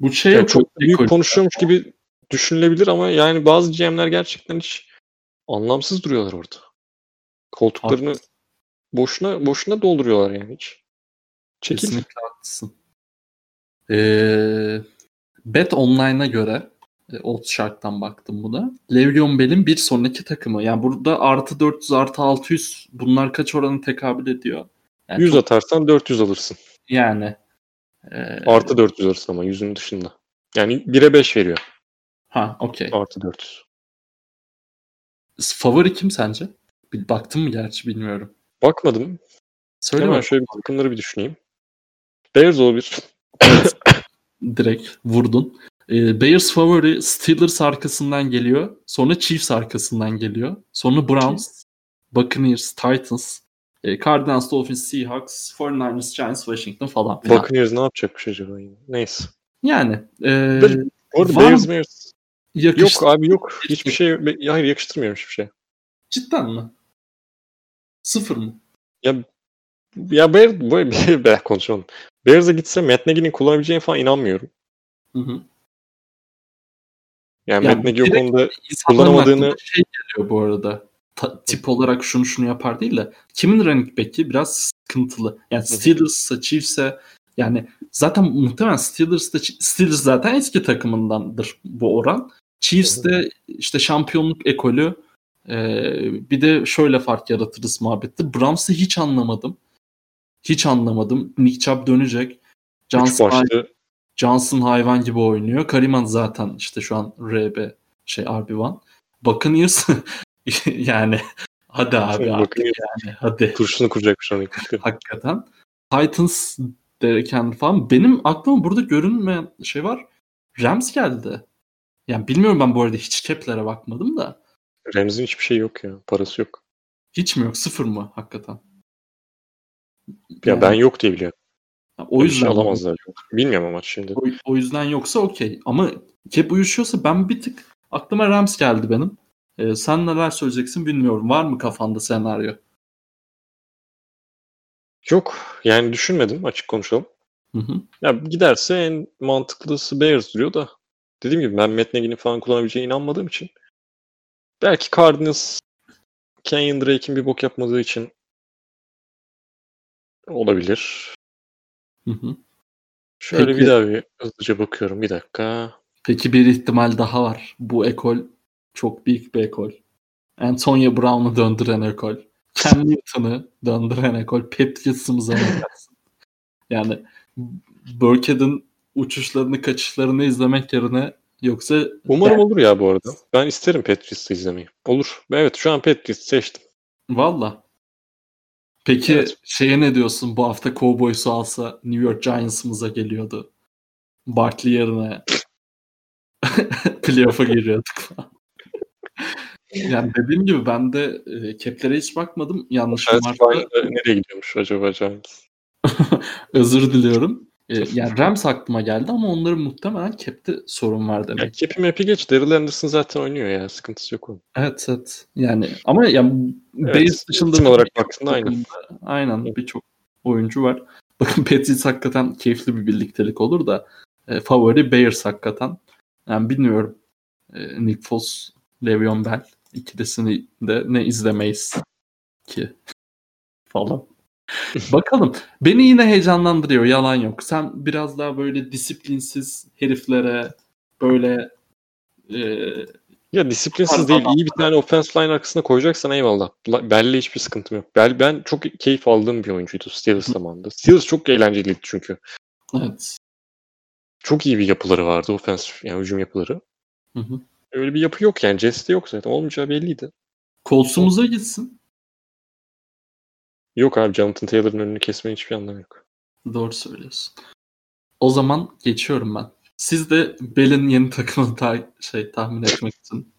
Bu şey yani çok büyük konuşuyormuş gibi düşünülebilir ama yani bazı GM'ler gerçekten hiç anlamsız duruyorlar orada. Koltuklarını haklısın. boşuna boşuna dolduruyorlar yani hiç. Çekil. Kesinlikle haklısın. Ee, Bet Online'a göre Old Shark'tan baktım buna. Le'Veon Bell'in bir sonraki takımı. Yani burada artı 400 artı 600 bunlar kaç oranı tekabül ediyor? Yani 100 çok... atarsan 400 alırsın. Yani. E... Artı 400 alırsın ama yüzün dışında. Yani 1'e 5 veriyor. Ha okey. Artı 400. Favori kim sence? Bir baktın mı gerçi bilmiyorum. Bakmadım. Söyle Hemen şöyle bir takımları bir düşüneyim. Bears olabilir. Direkt vurdun. Ee, Bears favori Steelers arkasından geliyor. Sonra Chiefs arkasından geliyor. Sonra Browns, Buccaneers, Titans, e, Cardinals, Dolphins, Seahawks, 49ers, Giants, Washington falan filan. Buccaneers ne yapacakmış acaba? Neyse. Yani e, Var Bears? Bears. yakış... Yok abi yok. Hiçbir şey. be- Hayır yakıştırmıyorum hiçbir şey. Cidden mi? Sıfır mı? Ya ya Bears, bu <laughs> bir be konuşalım. Bears'a gitse Matt Nagy'nin kullanabileceğine falan inanmıyorum. Hı hı. Yani Ya Nagy o konuda Kullanamadığını- şey geliyor bu arada. Ta- tip olarak şunu şunu yapar değil de kimin running back'i biraz sıkıntılı. Yani Steelers'a, Chiefs'e yani zaten muhtemelen Steelers'da Steelers zaten eski takımındandır bu oran. Chiefs'te işte şampiyonluk ekolü ee, bir de şöyle fark yaratırız muhabbette. Browns'ı hiç anlamadım. Hiç anlamadım. Nick Chubb dönecek. 3 Johnson, maçta Johnson hayvan gibi oynuyor. Kariman zaten işte şu an RB şey RB1. Buccaneers <laughs> yani hadi abi artık Buccaneers yani hadi turşusunu kuracakmış ilk hakikaten. Titans Derek Henry falan. Benim aklıma burada görünmeyen şey var. Rams geldi. Yani bilmiyorum ben bu arada hiç cap'lere bakmadım da. Rams'in hiçbir şey yok ya. Parası yok. Hiç mi yok? Sıfır mı hakikaten? Ya Yani- ben yok diye biliyorum. O şey yüzden alamazlar. Bilmiyorum ama şimdi. O, o yüzden yoksa okey. Ama cap uyuşuyorsa ben bir tık aklıma Rams geldi benim. Ee, sen neler söyleyeceksin bilmiyorum. Var mı kafanda senaryo? Yok. Yani düşünmedim açık konuşalım. Hı hı. Ya giderse en mantıklısı Bears duruyor da. Dediğim gibi ben Matt Nagy'nin falan kullanabileceğine inanmadığım için. Belki Cardinals Kenyon Drake'in bir bok yapmadığı için olabilir. Hı hı. Şöyle Peki. bir daha bir hızlıca bakıyorum. Bir dakika. Peki bir ihtimal daha var. Bu ekol çok büyük bir ekol. Antonio Brown'u döndüren ekol. Cam Newton'u döndüren ekol. Patriots'ımıza dersin? Yani Burkhead'in uçuşlarını, kaçışlarını izlemek yerine yoksa Umarım Ben- olur ya bu arada. Ben isterim Patriots'ı izlemeyi. Olur. Evet şu an Patriots seçtim. Valla. Peki Evet. şeye ne diyorsun? Bu hafta Cowboys'u alsa New York Giants'ımıza geliyordu. Barkley yerine <laughs> playoff'a giriyorduk yani dediğim gibi ben de e, caplere hiç bakmadım. Yanlışım varsa nereye gidiyormuş acaba Giants? <laughs> özür diliyorum. E, yani Rams aklıma geldi ama onların muhtemelen cap'te sorun var Ya demek. Cap'i map'i geç. Daryl Anderson zaten oynuyor ya. Sıkıntısı yok onun. Evet evet. Yani ama yani Evet, Bears dışında olarak baktığında aynı. Aynen birçok oyuncu var. Bakın <laughs> Patriots hakikaten keyifli bir birliktelik olur da e, favori Bears hakikaten. Yani bilmiyorum. E, Nick Foles, Le'Veon Bell ikilisini de ne izlemeyiz ki <laughs> falan. <laughs> Bakalım. Beni yine heyecanlandırıyor. Yalan yok. Sen biraz daha böyle disiplinsiz heriflere böyle e, Ya disiplinsiz değil. pardon. iyi bir tane offense line arkasına koyacaksan eyvallah. La- Bell'le hiçbir sıkıntım yok. Bell ben çok keyif aldığım bir oyuncuydu Steelers zamanında. Steelers çok eğlenceliydi çünkü. evet. Çok iyi bir yapıları vardı offense yani hücum yapıları. Hı hı. Öyle bir yapı yok yani. Jets'te yok zaten. Olmayacağı belliydi. Colts'umuza gitsin. Yok abi Jonathan Taylor'ın önünü kesmenin hiçbir anlamı yok. Doğru söylüyorsun. O zaman geçiyorum ben. Siz de Bell'in yeni takımını ta- şey tahmin etmek için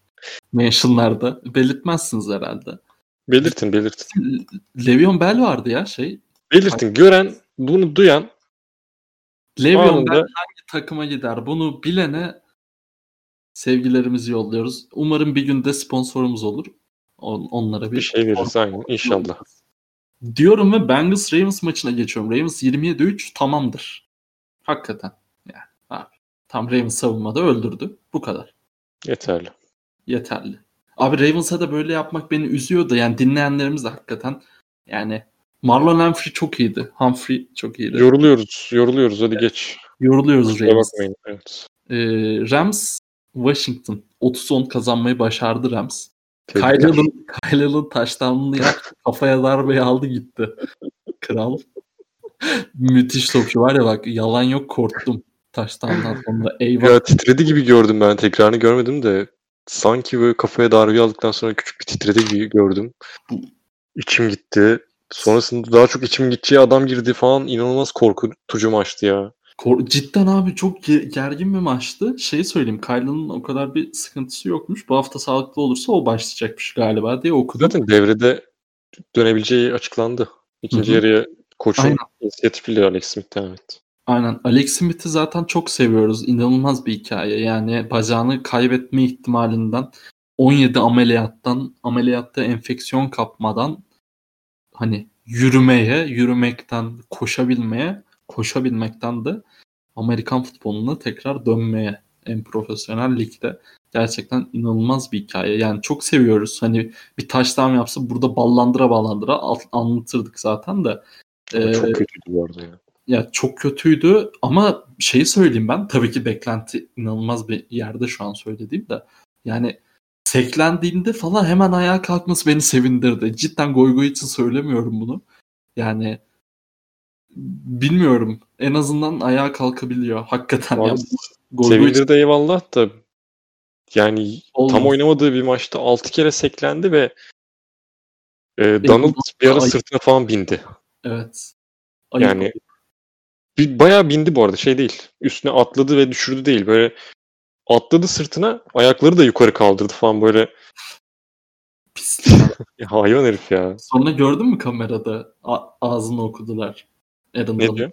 mentionlarda belirtmezsiniz herhalde. Belirtin belirtin. Le'Veon Bell vardı ya şey. Belirtin. Gören bunu duyan Le'Veon Anında- Bell hangi takıma gider? Bunu bilene sevgilerimizi yolluyoruz. Umarım bir günde sponsorumuz olur. On- onlara bir, bir şey veririz aynen inşallah. Diyorum ve Bengals Ravens maçına geçiyorum. Ravens 27-3 tamamdır. Hakikaten. Yani abi, tam Ravens savunmada öldürdü. Bu kadar. Yeterli. Yeterli. Abi Ravens'a da böyle yapmak beni üzüyor da yani dinleyenlerimiz de hakikaten yani Marlon Humphrey çok iyiydi. Humphrey çok iyiydi. Yoruluyoruz. Yoruluyoruz. Hadi geç. Yoruluyoruz Kusura bakmayın. Evet. Ee, Rams Washington 30-10 kazanmayı başardı Rams. Kyle'ın Kyle'ın taştanını yaptı. Kafaya darbeyi aldı gitti. Kral. Müthiş topçu var ya bak yalan yok korktum. Taştandan sonra eyvah. Ya titredi gibi gördüm ben. Tekrarını görmedim de sanki böyle kafaya darbe aldıktan sonra küçük bir titredi gibi gördüm. İçim gitti. Sonrasında daha çok içim gideceği adam girdi falan. inanılmaz korkutucu maçtı ya. Cidden abi çok gergin bir maçtı. Şeyi söyleyeyim Kyle'ın o kadar bir sıkıntısı yokmuş. Bu hafta sağlıklı olursa o başlayacakmış galiba diye okudum. Zaten devrede dönebileceği açıklandı. İkinci Hı-hı. yarıya koçun inisiyatifli Alex Smith evet. Aynen. Alex Smith'i zaten çok seviyoruz. İnanılmaz bir hikaye. Yani bacağını kaybetme ihtimalinden 17 ameliyattan ameliyatta enfeksiyon kapmadan hani yürümeye, yürümekten koşabilmeye, koşabilmekten de Amerikan futboluna tekrar dönmeye en profesyonel ligde. Gerçekten inanılmaz bir hikaye. Yani çok seviyoruz. Hani bir taştan yapsa burada ballandıra ballandıra anlatırdık zaten de. Ee, çok kötüydü bu arada ya. Ya çok kötüydü ama şeyi söyleyeyim ben. Tabii ki beklenti inanılmaz bir yerde şu an söylediğim de. Yani seklendiğinde falan hemen ayağa kalkması beni sevindirdi. Cidden goy goy için söylemiyorum bunu. Yani bilmiyorum. En azından ayağa kalkabiliyor. Hakikaten. Abi, ya, sevindirdi için... eyvallah da yani Olmaz. tam oynamadığı bir maçta 6 kere seklendi ve e, Donald bir ara sırtına falan bindi. Evet. Ayıp yani. Bir, bayağı bindi bu arada şey değil. Üstüne atladı ve düşürdü değil. Böyle atladı sırtına ayakları da yukarı kaldırdı falan böyle. <laughs> Ya, hayvan herif ya. Sonra gördün mü kamerada A- ağzını okudular. Adam ne diyor?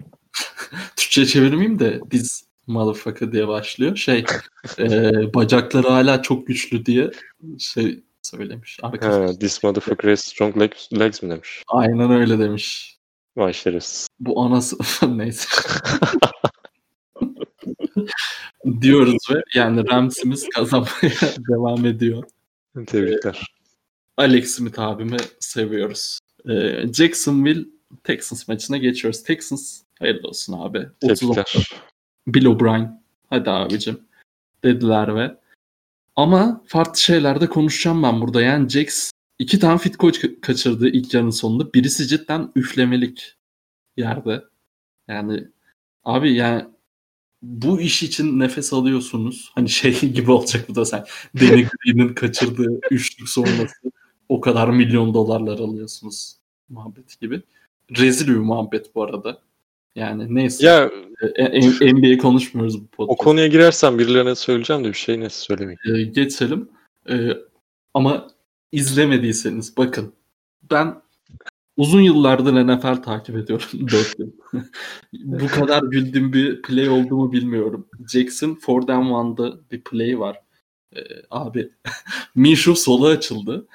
<laughs> Türkçe çevirmeyeyim de biz motherfucker diye başlıyor. Şey <laughs> e, bacakları hala çok güçlü diye şey söylemiş. Ha, this motherfucker has strong legs, legs mi demiş. Aynen öyle demiş. Başlarız. Bu anası <laughs> neyse. diyoruz ve yani Rams'imiz kazanmaya devam ediyor. Tebrikler. Alex Smith abimi seviyoruz. Ee, Jacksonville Texans maçına geçiyoruz. Texans hayırlı olsun abi. Tebrikler. Bill O'Brien hadi abicim dediler ve ama farklı şeylerde konuşacağım ben burada. Yani Jax iki tane fit coach kaçırdı ilk yarının sonunda. Birisi cidden üflemelik yerde. Yani abi yani bu iş için nefes alıyorsunuz. Hani şey <laughs> gibi olacak bu da sen. Danny Green'in kaçırdığı üçlük sonrası o kadar milyon dolarlar alıyorsunuz muhabbeti gibi. Rezil bir muhabbet bu arada. Yani neyse. Ya e, NBA konuşmuyoruz bu podcast. O konuya girersen birilerine söyleyeceğim de bir şey neyse söylemeyeyim. Ee, geçelim. Ee, ama izlemediyseniz bakın. Ben Uzun yıllardır NFL takip ediyorum. <laughs> 4 yıl. Bu kadar güldüğüm bir play olduğumu bilmiyorum. Jackson Ford and One'da bir play var. Ee, abi <laughs> Minshew sola açıldı.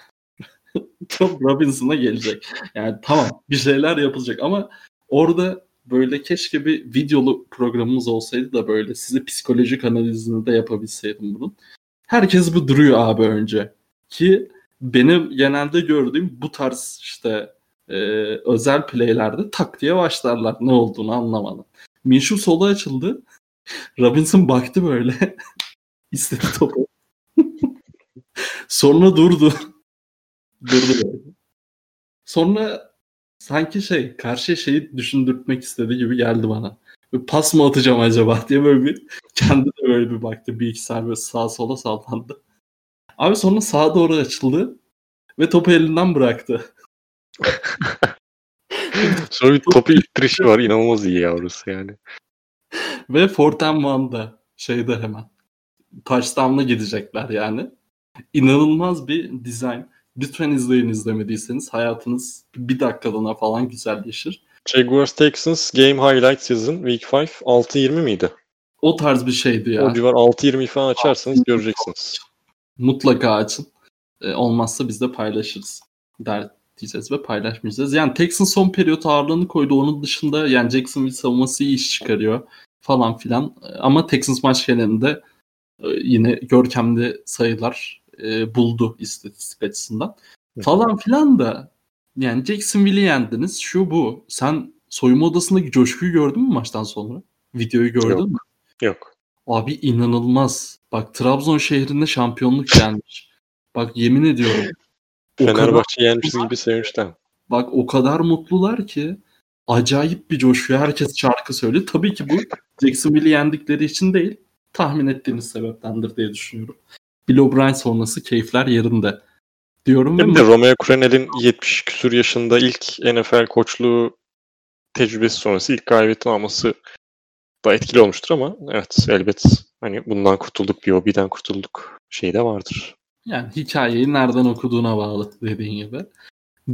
Tom Robinson'a gelecek. Yani tamam bir şeyler yapılacak ama orada böyle keşke bir videolu programımız olsaydı da böyle size psikolojik analizini de yapabilseydim bunun. Herkes bu duruyor abi önce. Ki benim genelde gördüğüm bu tarz işte e, özel playlerde tak diye başlarlar ne olduğunu anlamadan. Minshew sola açıldı. <laughs> Robinson baktı böyle. <laughs> istedi topu. <laughs> Sonra durdu. Durdu böyle. Sonra sanki şey karşı şeyi düşündürtmek istedi gibi geldi bana. Bir pas mı atacağım acaba diye böyle bir <laughs> kendi de böyle bir baktı. Bir iki saniye sağa sola sallandı. Abi sonra sağa doğru açıldı ve topu elinden bıraktı. <laughs> Sonra bir topu ittirişi var. inanılmaz iyi yavrusu yani. Ve Forten Van'da şeyde hemen touchdown'la gidecekler yani. İnanılmaz bir dizayn. Lütfen izleyin izlemediyseniz. Hayatınız bir dakikalığına falan güzelleşir. Jaguars Texans Game Highlight Season Week 5 6-20 miydi? O tarz bir şeydi ya. O civar 6-20 falan açarsanız göreceksiniz. Mutlaka açın. E, olmazsa biz de paylaşırız. Der, diyeceğiz ve paylaşmayacağız. Yani Texans son periyot ağırlığını koydu. Onun dışında yani Jacksonville savunması iyi iş çıkarıyor falan filan. Ama Texans maç genelinde e, yine görkemli sayılar e, buldu istatistik açısından. Falan filan da yani Jacksonville'i yendiniz. Şu bu. Sen soyunma odasındaki coşkuyu gördün mü maçtan sonra? Videoyu gördün Yok. mü? Yok. Abi inanılmaz. Bak Trabzon şehrinde şampiyonluk gelmiş. Bak yemin ediyorum. Fenerbahçe yenmişiz gibi sevinçten. Bak o kadar mutlular ki acayip bir coşuyor. Herkes şarkı söylüyor. Tabii ki bu Jacksonville'i yendikleri için değil. Tahmin ettiğiniz sebeptendir diye düşünüyorum. Bill O'Brien sonrası keyifler yerinde. diyorum. Hem de Romeo Crenel'in 70 küsur yaşında ilk NFL koçluğu tecrübesi sonrası ilk galibiyetini alması da etkili olmuştur ama evet elbet hani bundan kurtulduk bir hobiden kurtulduk şey de vardır. Yani hikayeyi nereden okuduğuna bağlı dediğin gibi.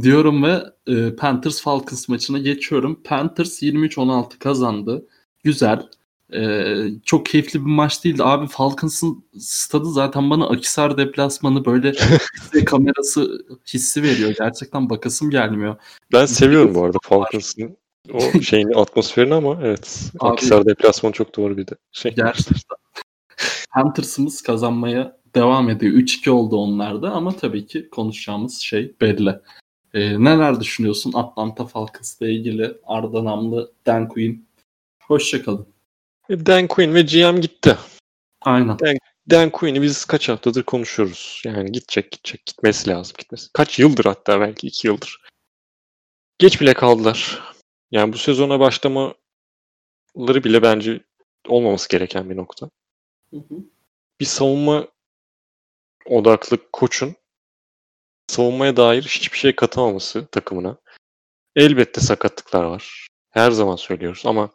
Diyorum ve e, Panthers Falcons maçına geçiyorum. Panthers 23-16 kazandı. Güzel. E, çok keyifli bir maç değildi. Abi Falcons'ın stadı zaten bana Akisar deplasmanı böyle <laughs> kamerası hissi veriyor. Gerçekten bakasım gelmiyor. Ben seviyorum bu arada Falcons'ın o şeyin atmosferini ama evet. Abi, Akisar deplasmanı çok doğru bir de. Şey. Gerçekten. Panthers'ımız kazanmaya devam ediyor. 3-2 oldu onlarda ama tabii ki konuşacağımız şey belli. Ee, neler düşünüyorsun Atlanta Falcons ile ilgili Arda Namlı, Dan Quinn? Hoşçakalın. Dan Quinn ve GM gitti. Aynen. Dan, Dan Quinn'i biz kaç haftadır konuşuyoruz. Yani gidecek gidecek gitmesi lazım gitmesi. Kaç yıldır hatta belki iki yıldır. Geç bile kaldılar. Yani bu sezona başlamaları bile bence olmaması gereken bir nokta. Hı hı. Bir savunma odaklı koçun savunmaya dair hiçbir şey katamaması takımına. Elbette sakatlıklar var. Her zaman söylüyoruz ama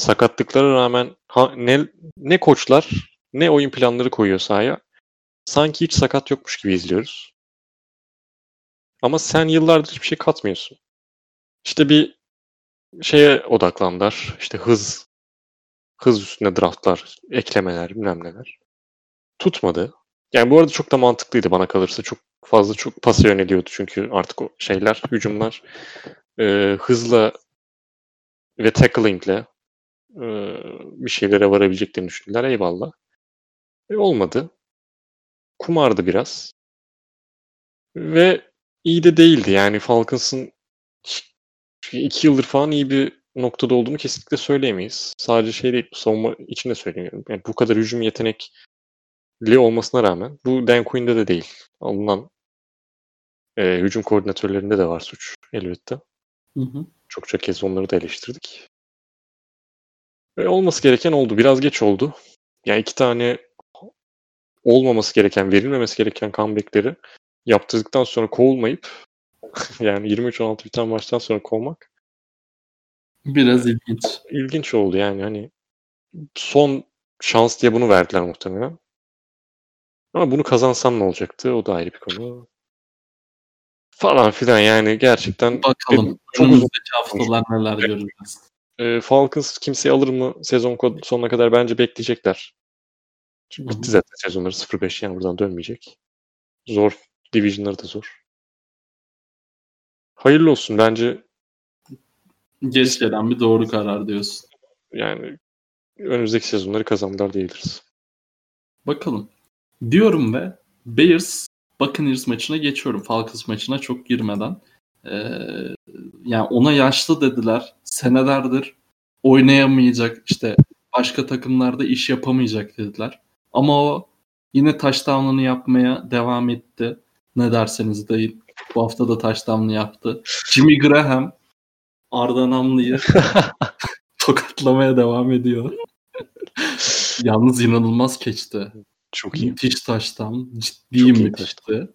sakatlıklara rağmen ha, ne, ne koçlar ne oyun planları koyuyor sahaya. Sanki hiç sakat yokmuş gibi izliyoruz. Ama sen yıllardır hiçbir şey katmıyorsun. İşte bir şeye odaklandılar. İşte hız, hız üstüne draftlar, eklemeler, bilmem neler. Tutmadı. Yani bu arada çok da mantıklıydı bana kalırsa. Çok fazla çok pası yöneliyordu çünkü artık o şeyler, hücumlar e, hızla ve tacklingle e, bir şeylere varabileceklerini düşündüler. Eyvallah. E, olmadı. Kumardı biraz. Ve iyi de değildi. Yani Falcons'ın iki yıldır falan iyi bir noktada olduğunu kesinlikle söyleyemeyiz. Sadece şey değil, savunma için de söylemiyorum. Yani bu kadar hücum yetenekli olmasına rağmen bu Dan Quinn'de de değil. Alınan e, hücum koordinatörlerinde de var suç elbette. Hı hı. Çokça kez onları da eleştirdik. Ve olması gereken oldu. Biraz geç oldu. Yani iki tane olmaması gereken, verilmemesi gereken comeback'leri yaptırdıktan sonra kovulmayıp <laughs> yani 23-16 biten maçtan sonra kovmak biraz ilginç. İlginç oldu yani hani son şans diye bunu verdiler muhtemelen. Ama bunu kazansam ne olacaktı? O da ayrı bir konu. Falan filan yani gerçekten bakalım çok uzun haftalar neler göreceğiz. E, Falcons kimseyi alır mı sezon sonuna kadar bence bekleyecekler. Çünkü bitti zaten sezonları 0-5 yani buradan dönmeyecek. Zor. Division'ları da zor. Hayırlı olsun bence. Geç gelen bir doğru karar diyorsun. Yani önümüzdeki sezonları kazandılar diyebiliriz. Bakalım. Diyorum ve Bears Buccaneers maçına geçiyorum. Falcons maçına çok girmeden. Ee, yani ona yaşlı dediler. Senelerdir oynayamayacak işte başka takımlarda iş yapamayacak dediler. Ama o yine touchdown'ını yapmaya devam etti. Ne derseniz deyin. Bu hafta da touchdown'ını yaptı. Jimmy Graham Arda Namlı'yı <laughs> tokatlamaya devam ediyor. Yalnız inanılmaz keçti. Çok iyi. Müthiş touchdown. Ciddi Çok müthişti.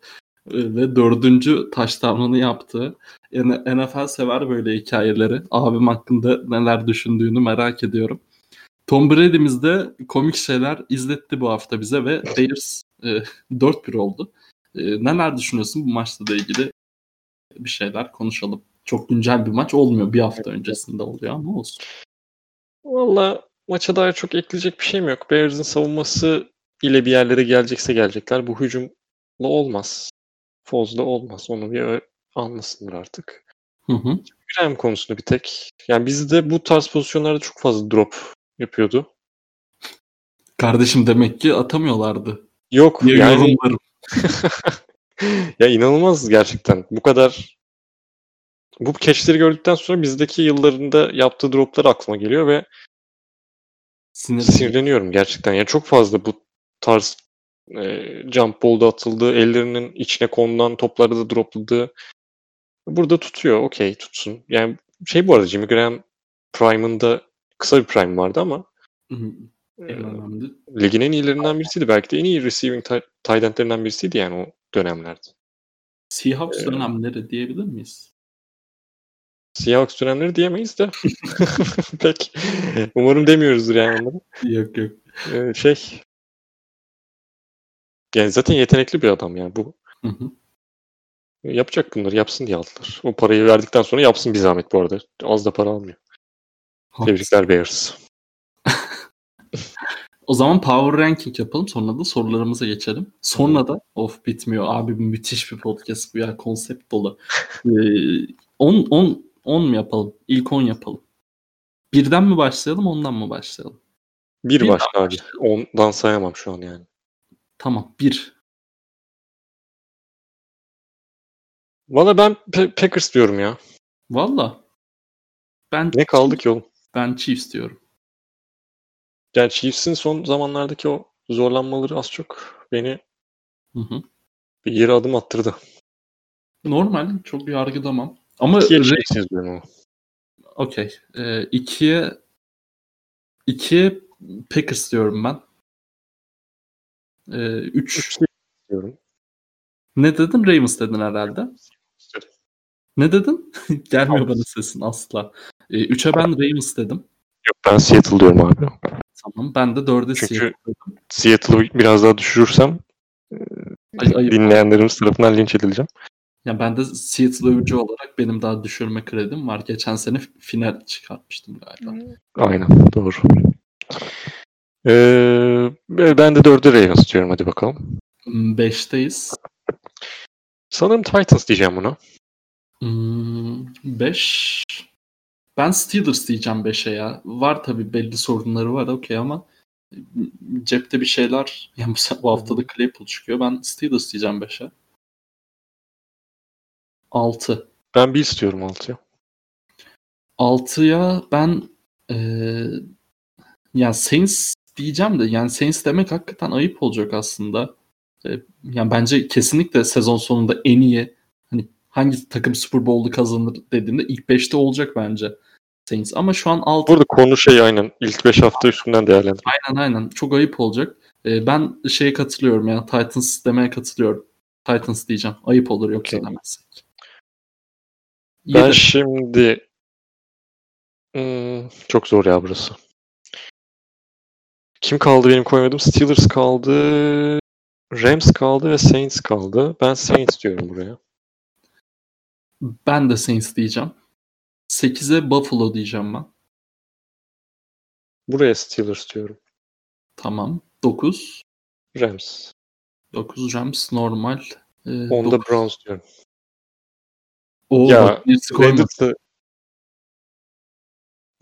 Ve dördüncü touchdown'ını yaptı. Yani NFL sever böyle hikayeleri. Abim hakkında neler düşündüğünü merak ediyorum. Tom Brady'miz de komik şeyler izletti bu hafta bize ve Bears e, <laughs> 4-1 oldu. E, neler düşünüyorsun bu maçla ilgili bir şeyler konuşalım. Çok güncel bir maç olmuyor. Bir hafta öncesinde oluyor ama olsun. Valla maça dair çok ekleyecek bir şeyim yok. Bears'ın savunması ile bir yerlere gelecekse gelecekler. Bu hücumla olmaz. Foz'da olmaz. Onu bir anlasınlar artık. Hı hı. Graham konusunda bir tek. Yani bizde bu tarz pozisyonlarda çok fazla drop yapıyordu. Kardeşim demek ki atamıyorlardı. Yok Diye yani. <laughs> ya inanılmaz gerçekten. Bu kadar bu catchleri gördükten sonra bizdeki yıllarında yaptığı droplar aklıma geliyor ve sinirleniyorum gerçekten. Yani çok fazla bu tarz e, jump ball'da atıldı. Ellerinin içine konulan topları da dropladı. Burada tutuyor. Okey tutsun. Yani şey bu arada Jimmy Graham Prime'ında kısa bir prime vardı ama önemli. Ligin en iyilerinden birisiydi. Belki de en iyi receiving tight endlerinden birisiydi yani o dönemlerde. Seahawks ee, dönemleri diyebilir miyiz? Seahawks dönemleri diyemeyiz de. <laughs> <laughs> Pek umarım demiyoruzdur yani onları. Yok yok. Ee, şey yani zaten yetenekli bir adam yani bu. Hı hı. Yapacak bunları yapsın diye aldılar. O parayı verdikten sonra yapsın bir zahmet bu arada. Az da para almıyor. Tebrikler Bears. <laughs> o zaman power ranking yapalım. Sonra da sorularımıza geçelim. Sonra da of bitmiyor. Abi müthiş bir podcast bu ya. Konsept dolu. 10 10 10 mu yapalım? İlk 10 yapalım. Birden mi başlayalım, ondan mı başlayalım? Bir, bir başla abi. Ondan sayamam şu an yani. Tamam, bir. Valla ben Pe- Packers diyorum ya. Valla. Ben ne kaldı ki oğlum? Ben Chiefs diyorum. Yani Chiefs'in son zamanlardaki o zorlanmaları az çok beni hı hı. bir yere adım attırdı. Normal. Çok yargılamam. Ama İkiye Chiefs yazıyorum ama. Okey. Ee, ikiye ikiye Packers diyorum ben. Ee, üç. diyorum. Ne dedin? Ravens dedin herhalde. Ne dedin? <laughs> Gelmiyor bana sesin asla. E, üçe ben Ravens dedim. Yok ben Seattle diyorum abi. Tamam ben de dörde Çünkü Seattle dedim. Seattle'ı biraz daha düşürürsem Ay, ayıp. dinleyenlerimiz tarafından linç edileceğim. Ya ben de Seattle övücü olarak benim daha düşürme kredim var. Geçen sene final çıkartmıştım galiba. Aynen doğru. Ee, ben de dörde Ravens diyorum hadi bakalım. Hmm, beşteyiz. Sanırım Titans diyeceğim buna. 5 hmm, ben Steelers diyeceğim 5'e ya. Var tabii belli sorunları var okey ama cepte bir şeyler <laughs> yani bu, bu hafta da Claypool çıkıyor. Ben Steelers diyeceğim 5'e. 6. Ben bir istiyorum 6'ya. 6'ya ben ee, yani Saints diyeceğim de yani Saints demek hakikaten ayıp olacak aslında. E, yani bence kesinlikle sezon sonunda en iyi hani hangi takım Super Bowl'u kazanır dediğimde ilk 5'te olacak bence Saints. Ama şu an 6. Burada konu şey aynen ilk 5 hafta üstünden değerlendir. Aynen aynen. Çok ayıp olacak. E, ben şeye katılıyorum yani Titans demeye katılıyorum. Titans diyeceğim. Ayıp olur yoksa okay. demezsek. Ben şimdi hmm, çok zor ya burası. Kim kaldı benim koymadığım? Steelers kaldı. Rams kaldı ve Saints kaldı. Ben Saints diyorum buraya. Ben de Saints diyeceğim. 8'e Buffalo diyeceğim ben. Buraya Steelers diyorum. Tamam. 9. Rams. 9 Rams normal. Ee, Onda Browns diyorum. Oo, ya Raiders'ı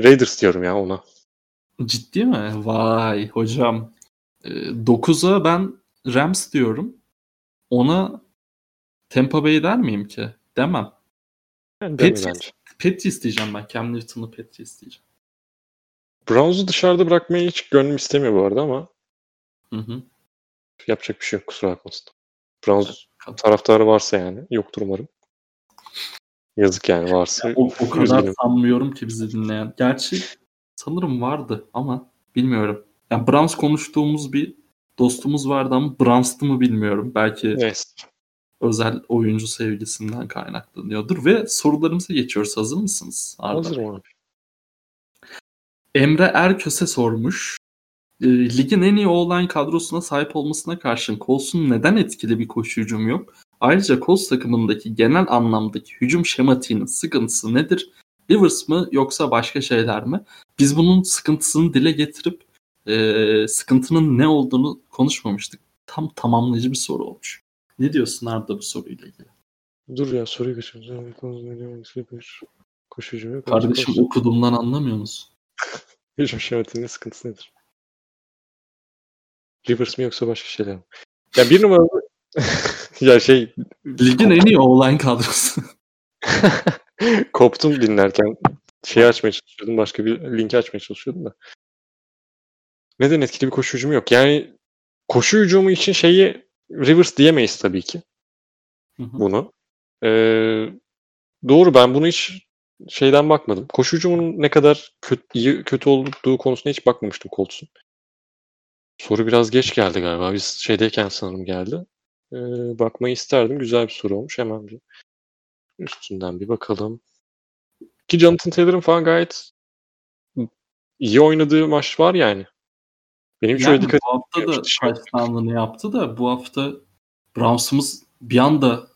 Raiders diyorum ya ona. Ciddi mi? Vay hocam. Ee, 9'a ben Rams diyorum. Ona Tampa Bay der miyim ki? Demem. Patriots, Patriots diyeceğim ben. Cam Newton'lı Patriots diyeceğim. Browns'u dışarıda bırakmayı hiç gönlüm istemiyor bu arada ama hı hı. yapacak bir şey yok kusura bakmasın. Browns taraftarı varsa yani. Yoktur umarım. Yazık yani varsa. Ya, o, o kadar üzgünüm. sanmıyorum ki bizi dinleyen. Gerçi sanırım vardı ama bilmiyorum. Yani Browns konuştuğumuz bir dostumuz vardı ama Browns'tı mı bilmiyorum. Belki evet. özel oyuncu sevgisinden kaynaklanıyordur. Ve sorularımıza geçiyoruz. Hazır mısınız? Arda? Hazırım abi. Emre Erköse sormuş. E, ligin en iyi online kadrosuna sahip olmasına karşın Colts'un neden etkili bir koşu hücumu yok? Ayrıca Colts takımındaki genel anlamdaki hücum şematiğinin sıkıntısı nedir? Rivers mı yoksa başka şeyler mi? Biz bunun sıkıntısını dile getirip e, sıkıntının ne olduğunu konuşmamıştık. Tam tamamlayıcı bir soru olmuş. Ne diyorsun Arda bu soruyla ilgili? Dur ya soruyu geçiyorum. Koşucu mu? Kardeşim okuduğumdan anlamıyor musun? <laughs> Hücum şematinin sıkıntısı nedir? Rivers mi yoksa başka şeyler mi? Ya bir numaralı <laughs> ya şey ligin en iyi online kadrosu. <laughs> <laughs> Koptum dinlerken şey açmaya çalışıyordum. Başka bir linki açmaya çalışıyordum da. Neden etkili bir koşu hücumu yok? Yani koşu hücumu için şeyi Rivers diyemeyiz tabii ki. Hı hı. Bunu. Ee, doğru ben bunu hiç şeyden bakmadım. Koşu hücumunun ne kadar kötü, iyi, kötü olduğu konusuna hiç bakmamıştım Colts'un. Soru biraz geç geldi galiba. Biz şeydeyken sanırım geldi. Ee, bakmayı isterdim. Güzel bir soru olmuş. Hemen bir üstünden bir bakalım. Ki Jonathan Taylor'ın falan gayet iyi oynadığı maç var yani. Benim şöyle Yani dikkat bu hafta da etmiyorum. touchdown'ını yaptı da bu hafta Browns'ımız bir anda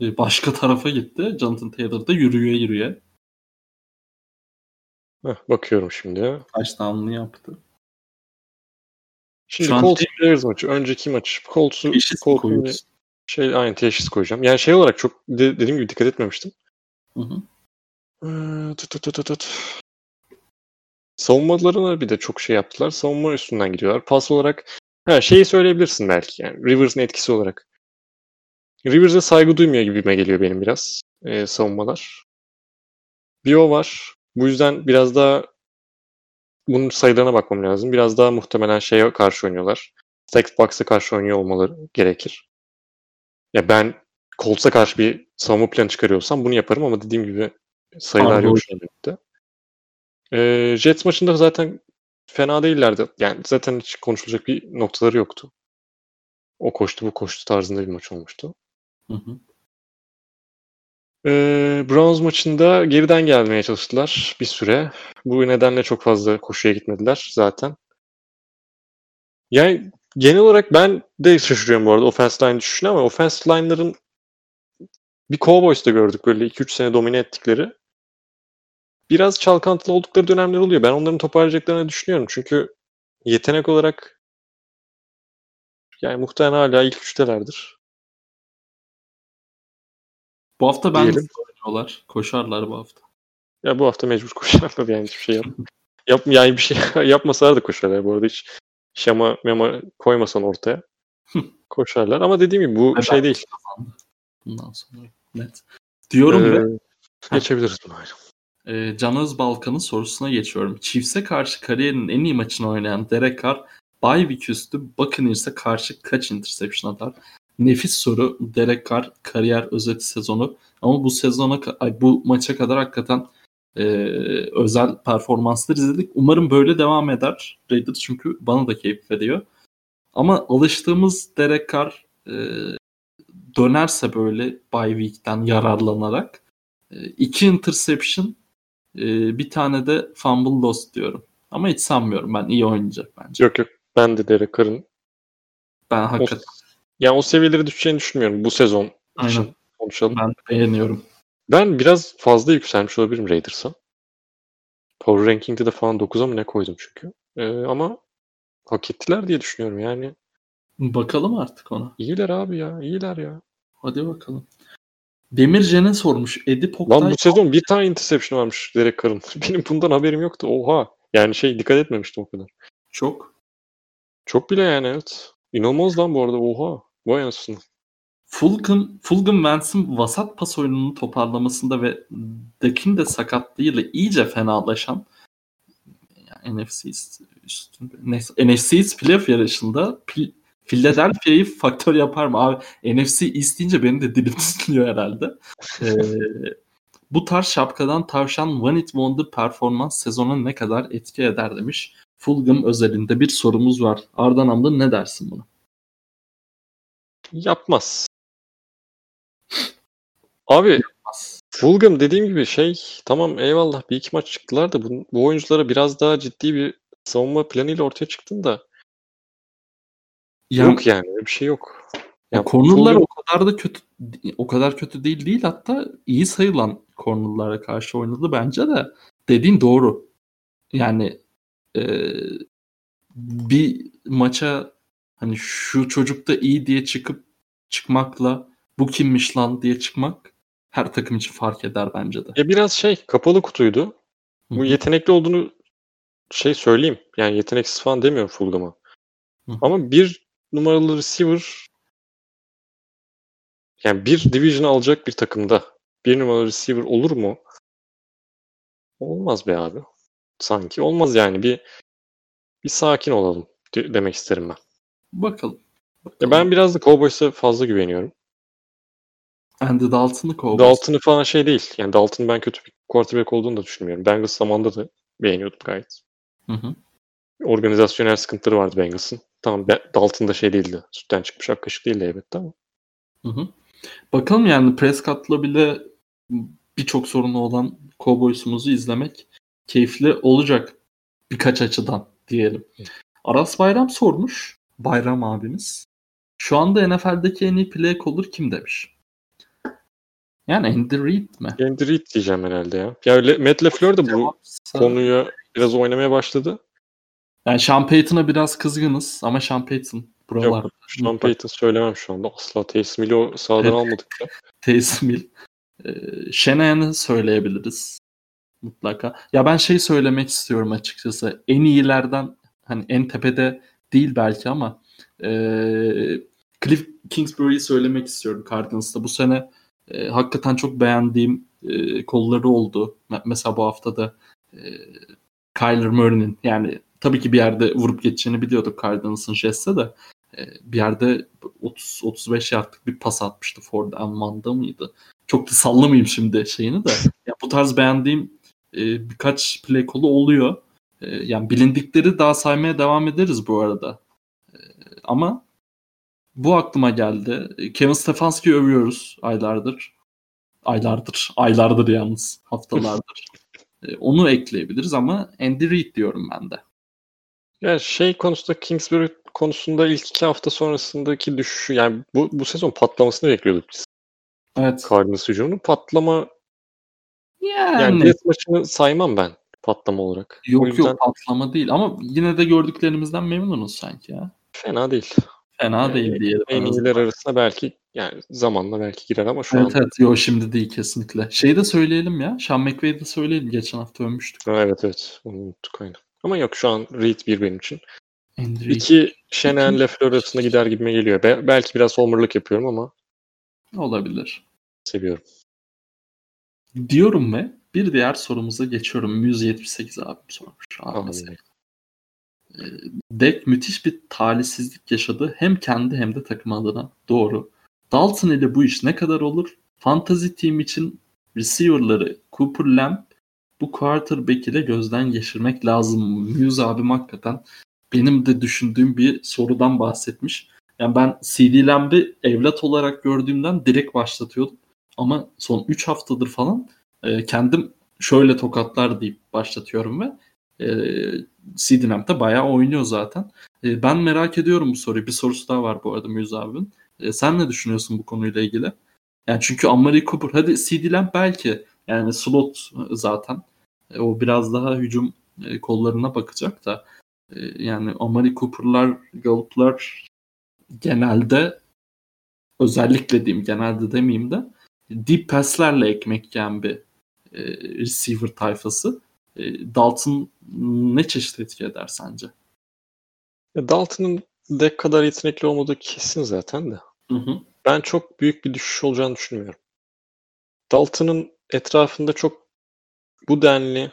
e, başka tarafa gitti. Jonathan Taylor da yürüye yürüye Heh, bakıyorum şimdi. touchdown'ını yaptı. Şimdi Şu Colts şey- Bears maçı. Önceki maç. Colts'u koyuyoruz? Şey aynı teşhis koyacağım. Yani şey olarak çok de- dediğim gibi dikkat etmemiştim. Hı hı. Ee, tut tut tut tut. Savunmalarına bir de çok şey yaptılar. Savunma üstünden gidiyorlar. Pas olarak ha, şeyi söyleyebilirsin belki yani Rivers'ın etkisi olarak. Rivers'a saygı duymuyor gibime geliyor benim biraz e, savunmalar. Bir o var. Bu yüzden biraz daha bunun sayılarına bakmam lazım. Biraz daha muhtemelen şeye karşı oynuyorlar. Stacked Box'a karşı oynuyor olmaları gerekir. Ya ben Colts'a karşı bir savunma planı çıkarıyorsam bunu yaparım ama dediğim gibi sayılar yok şu önümde. Ee, Jets maçında zaten fena değillerdi. Yani zaten hiç konuşulacak bir noktaları yoktu. O koştu bu koştu tarzında bir maç olmuştu. Hı hı. Ee, Browns maçında geriden gelmeye çalıştılar bir süre. Bu nedenle çok fazla koşuya gitmediler zaten. Yani genel olarak ben de şaşırıyorum bu arada offense line düşüşüne ama offense line'ların bir Cowboys'ta gördük böyle 2-3 sene domine ettikleri. Biraz çalkantılı oldukları dönemler oluyor. Ben onların toparlayacaklarını düşünüyorum. Çünkü yetenek olarak yani muhtemelen hala ilk üçtelerdir. Bu hafta ben Diyelim. oynuyorlar. Koşarlar bu hafta. Ya bu hafta mecbur <laughs> koşarlar yani hiçbir şey yap. yap yani bir şey <laughs> yapmasalar da koşarlar bu arada hiç şama mema koymasan ortaya. koşarlar ama dediğim gibi bu Ve şey değil. Bundan sonra net. Diyorum ve Ee, <laughs> geçebiliriz bunu. e, Can Özbalkan'ın sorusuna geçiyorum. Chiefs'e karşı kariyerinin en iyi maçını oynayan Derek Carr bye week üstü Buccaneers'e karşı kaç interception atar? Nefis soru. Derek Carr kariyer özeti sezonu. Ama bu sezona ay, bu maça kadar hakikaten e, özel performanslar izledik. Umarım böyle devam eder Raiders çünkü bana da keyif veriyor. Ama alıştığımız Derek Carr e, dönerse böyle bye week'ten yararlanarak e, iki interception e, bir tane de fumble loss diyorum. Ama hiç sanmıyorum ben iyi oynayacak bence. Yok yok ben de Derek Carr'ın Ben o, hakikaten yani o seviyelere düşeceğini düşünmüyorum bu sezon Aynen. konuşalım. ben beğeniyorum. Ben biraz fazla yükselmiş olabilirim Raiders'a. Power Ranking'de de falan 9'a mı ne koydum çünkü. Ee, ama hak ettiler diye düşünüyorum yani. Bakalım artık ona. İyiler abi ya, iyiler ya. Hadi bakalım. Demircen'e sormuş. Edip Oktay Lan bu sezon bir tane interception varmış Derek Carr'ın. <laughs> Benim bundan haberim yoktu. Oha. Yani şey dikkat etmemiştim o kadar. çok. Çok bile yani evet. İnanılmaz lan bu arada. Oha. Vay anasını. Fulgham, Fulgham Vance'in vasat pas oyununu toparlamasında ve Dak'in de sakatlığıyla iyice fenalaşan yani NFC üstünde, NFC playoff yarışında Philadelphia'yı faktör yapar mı? Abi NFC East deyince benim de dilim <laughs> tutuluyor herhalde. Ee, bu tarz şapkadan tavşan One It Wonder performans sezona ne kadar etki eder demiş. Fulgham özelinde bir sorumuz var. Ardan Amda ne dersin buna? Yapmaz. Abi Fulgham dediğim gibi şey tamam eyvallah bir iki maç çıktılar da bu, bu oyunculara biraz daha ciddi bir savunma planıyla ortaya çıktın da Yani- yok yani öyle bir şey yok. Ya Ya cornerlar Fulgham- o kadar da kötü o kadar kötü değil değil hatta iyi sayılan cornerlara karşı oynadı bence de dediğin doğru. Yani e, bir maça hani şu çocuk da iyi diye çıkıp çıkmakla bu kimmiş lan diye çıkmak her takım için fark eder bence de. Ya biraz şey kapalı kutuydu. Bu hı. yetenekli olduğunu şey söyleyeyim. Yani yeteneksiz falan demiyorum hı. Ama bir numaralı receiver yani bir division alacak bir takımda bir numaralı receiver olur mu? Olmaz be abi. Sanki olmaz yani. Bir bir sakin olalım de- demek isterim ben. Bakalım. Ya Bakalım. ben biraz da Cowboys'a fazla güveniyorum. Andy Dalton'ı kovdu. Dalton'ı falan şey değil. Yani Dalton'ın ben kötü bir quarterback olduğunu da düşünmüyorum. Bengals zamanında da beğeniyordum gayet. Hı hı. Organizasyonel sıkıntıları vardı Bengals'ın. Tamam Dalton da şey değildi. Sütten çıkmış ak kaşık değildi elbette ama. Hı hı. Bakalım yani Prescott'la bile birçok sorunu olan Cowboys'umuzu izlemek keyifli olacak birkaç açıdan diyelim. Aras Bayram sormuş. Bayram abimiz. Şu anda NFL'deki en iyi play caller kim demiş. Yani Andy Reid mi? Andy Reid diyeceğim herhalde ya. Ya öyle Matt LaFleur da bu konuya biraz oynamaya başladı. Yani Sean Payton'a biraz kızgınız ama Sean Payton buralar. Yok, Sean Payton söylemem şu anda. Asla Taysom Hill'i sağdan almadık da. <laughs> Taysom Hill. Ee, Shanahan'ı söyleyebiliriz. Mutlaka. Ya ben şey söylemek istiyorum açıkçası. En iyilerden hani en tepede değil belki ama e, Cliff Kingsbury'i söylemek istiyorum Cardinals'ta. Bu sene e, hakikaten çok beğendiğim e, kolları oldu. Mesela bu hafta da e, Kyler Murray'nin yani tabii ki bir yerde vurup geçeceğini biliyorduk Cardinals'ın Jets'e de e, bir yerde 30 35 yardlık bir pas atmıştı Ford Amman'da mıydı? Çok da sallamayayım şimdi şeyini de. Ya bu tarz beğendiğim e, birkaç play kolu oluyor. E, yani bilindikleri daha saymaya devam ederiz bu arada. E, ama bu aklıma geldi. Kevin Stefanski övüyoruz aylardır. Aylardır. Aylardır yalnız. Haftalardır. <laughs> e, onu ekleyebiliriz ama Andy Reid diyorum ben de. Ya şey konusunda Kingsbury konusunda ilk iki hafta sonrasındaki düşüşü yani bu, bu sezon patlamasını bekliyorduk biz. Evet. Cardinals hücumunun patlama yani, yani test maçını saymam ben patlama olarak. Yok yüzden... yok patlama değil ama yine de gördüklerimizden memnunuz sanki ya. Fena değil. Fena değil diyelim. En iyiler arasında belki yani zamanla belki girer ama şu evet, an. Evet yok şimdi değil kesinlikle. Şeyi de söyleyelim ya. Sean McVay'i de söyleyelim. Geçen hafta övmüştük. Ha, evet evet. Onu unuttuk aynen. Ama yok şu an Reed bir benim için. Reed. İki Shanahan LaFleur arasında gider gibime geliyor. Be- belki biraz homerlık yapıyorum ama. Olabilir. Seviyorum. Diyorum ve bir diğer sorumuza geçiyorum. 178 abim sormuş. Abi ee, Dek müthiş bir talihsizlik yaşadı. Hem kendi hem de takım adına. Doğru. Dalton ile bu iş ne kadar olur? Fantasy team için receiver'ları Cooper Lamb bu quarterback ile gözden geçirmek lazım. Muse abim hakikaten benim de düşündüğüm bir sorudan bahsetmiş. Yani ben CD Lamb'i evlat olarak gördüğümden direkt başlatıyordum. Ama son 3 haftadır falan e, kendim şöyle tokatlar deyip başlatıyorum ve e, CD Lamb de bayağı oynuyor zaten. E, ben merak ediyorum bu soruyu. Bir sorusu daha var bu arada Muse abinin. E, sen ne düşünüyorsun bu konuyla ilgili? Yani çünkü Amari Cooper hadi CD belki yani slot zaten. E, o biraz daha hücum e, kollarına bakacak da e, yani Amari Cooper'lar, Gallup'lar genelde özellikle diyeyim genelde demeyeyim de deep pass'lerle ekmek yiyen bir e, receiver tayfası. E, Dalton ne çeşit etki eder sence? Dalton'ın dek kadar yetenekli olmadığı kesin zaten de. Hı hı. Ben çok büyük bir düşüş olacağını düşünmüyorum. Dalton'ın etrafında çok bu denli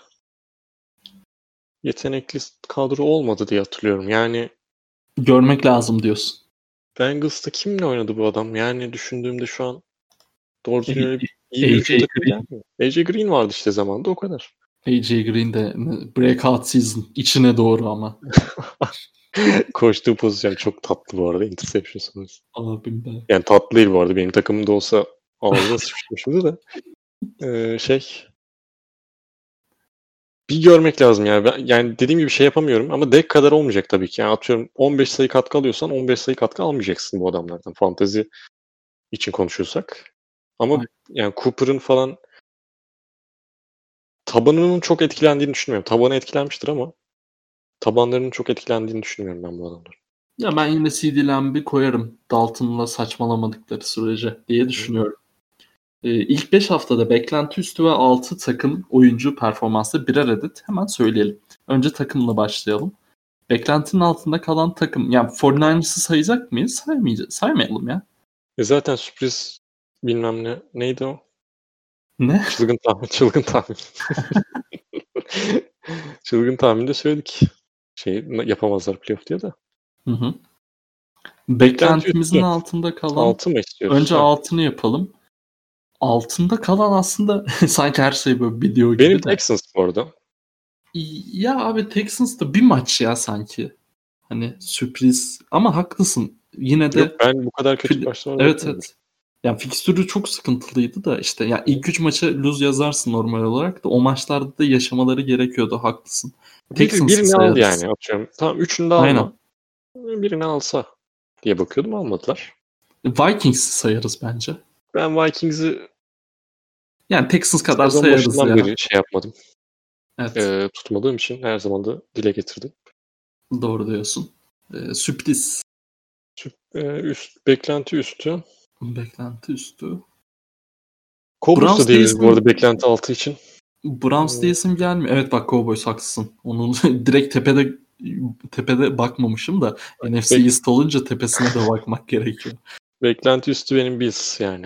yetenekli kadro olmadı diye hatırlıyorum. Yani görmek lazım diyorsun. Bengals'ta kimle oynadı bu adam? Yani düşündüğümde şu an doğru düzgün iyi bir AJ Green. AJ Green vardı işte zamanda o kadar. AJ Green de breakout season içine doğru ama. <laughs> Koştuğu pozisyon çok tatlı bu arada interception sonrası. Abim ben. Yani tatlı değil bu arada. Benim takımımda olsa ağzına sıçmışımdı da. Ee, şey bir görmek lazım yani. Ben, yani dediğim gibi şey yapamıyorum ama dek kadar olmayacak tabii ki. Yani atıyorum 15 sayı katkı alıyorsan 15 sayı katkı almayacaksın bu adamlardan. Fantezi için konuşuyorsak. Ama Aynen. yani Cooper'ın falan tabanının çok etkilendiğini düşünmüyorum. Tabanı etkilenmiştir ama tabanlarının çok etkilendiğini düşünmüyorum ben bu adamların. Ya ben yine CD Lamb'i koyarım Dalton'la saçmalamadıkları sürece diye düşünüyorum. Ee, ilk 5 haftada beklenti üstü ve 6 takım oyuncu performansı birer adet hemen söyleyelim. Önce takımla başlayalım. Beklentinin altında kalan takım yani 49ers'ı sayacak mıyız? Saymayacağız. Saymayalım ya. E zaten sürpriz bilmem ne. Neydi o? Ne? <laughs> Çılgın tahmin. Çılgın tahmin. <laughs> çılgın tahminde söyledik. Şey yapamazlar playoff diye de. Hı hı. Beklentimizin altında kalan. Altı mı istiyoruz? Önce altını yapalım altında kalan aslında <laughs> sanki her şey böyle video gibi Benim de. Texans bu arada. Ya abi Texans da bir maç ya sanki. Hani sürpriz ama haklısın. Yine de Yok, ben bu kadar kötü başlamadım. Evet evet. Yani fikstürü çok sıkıntılıydı da işte yani ilk üç maça lose yazarsın normal olarak da o maçlarda da yaşamaları gerekiyordu haklısın. Bir, birini al yani atıyorum. Tamam üçünü de alma. Aynen. Birini alsa diye bakıyordum almadılar. Vikings'i sayarız bence. Ben Vikings'i yani Texans kadar sayarız ya. beri şey yapmadım. Evet. Ee, tutmadığım için her zaman da dile getirdim. Doğru diyorsun. Ee, sürpriz. Süp, e, üst, beklenti üstü. Beklenti üstü. Cowboys da değiliz bu arada beklenti altı için. Browns hmm. diyesim gelmiyor. Evet bak Cowboys haklısın. Onun <laughs> direkt tepede tepede bakmamışım da NFC East olunca tepesine de bakmak <laughs> gerekiyor. Beklenti üstü benim biz yani.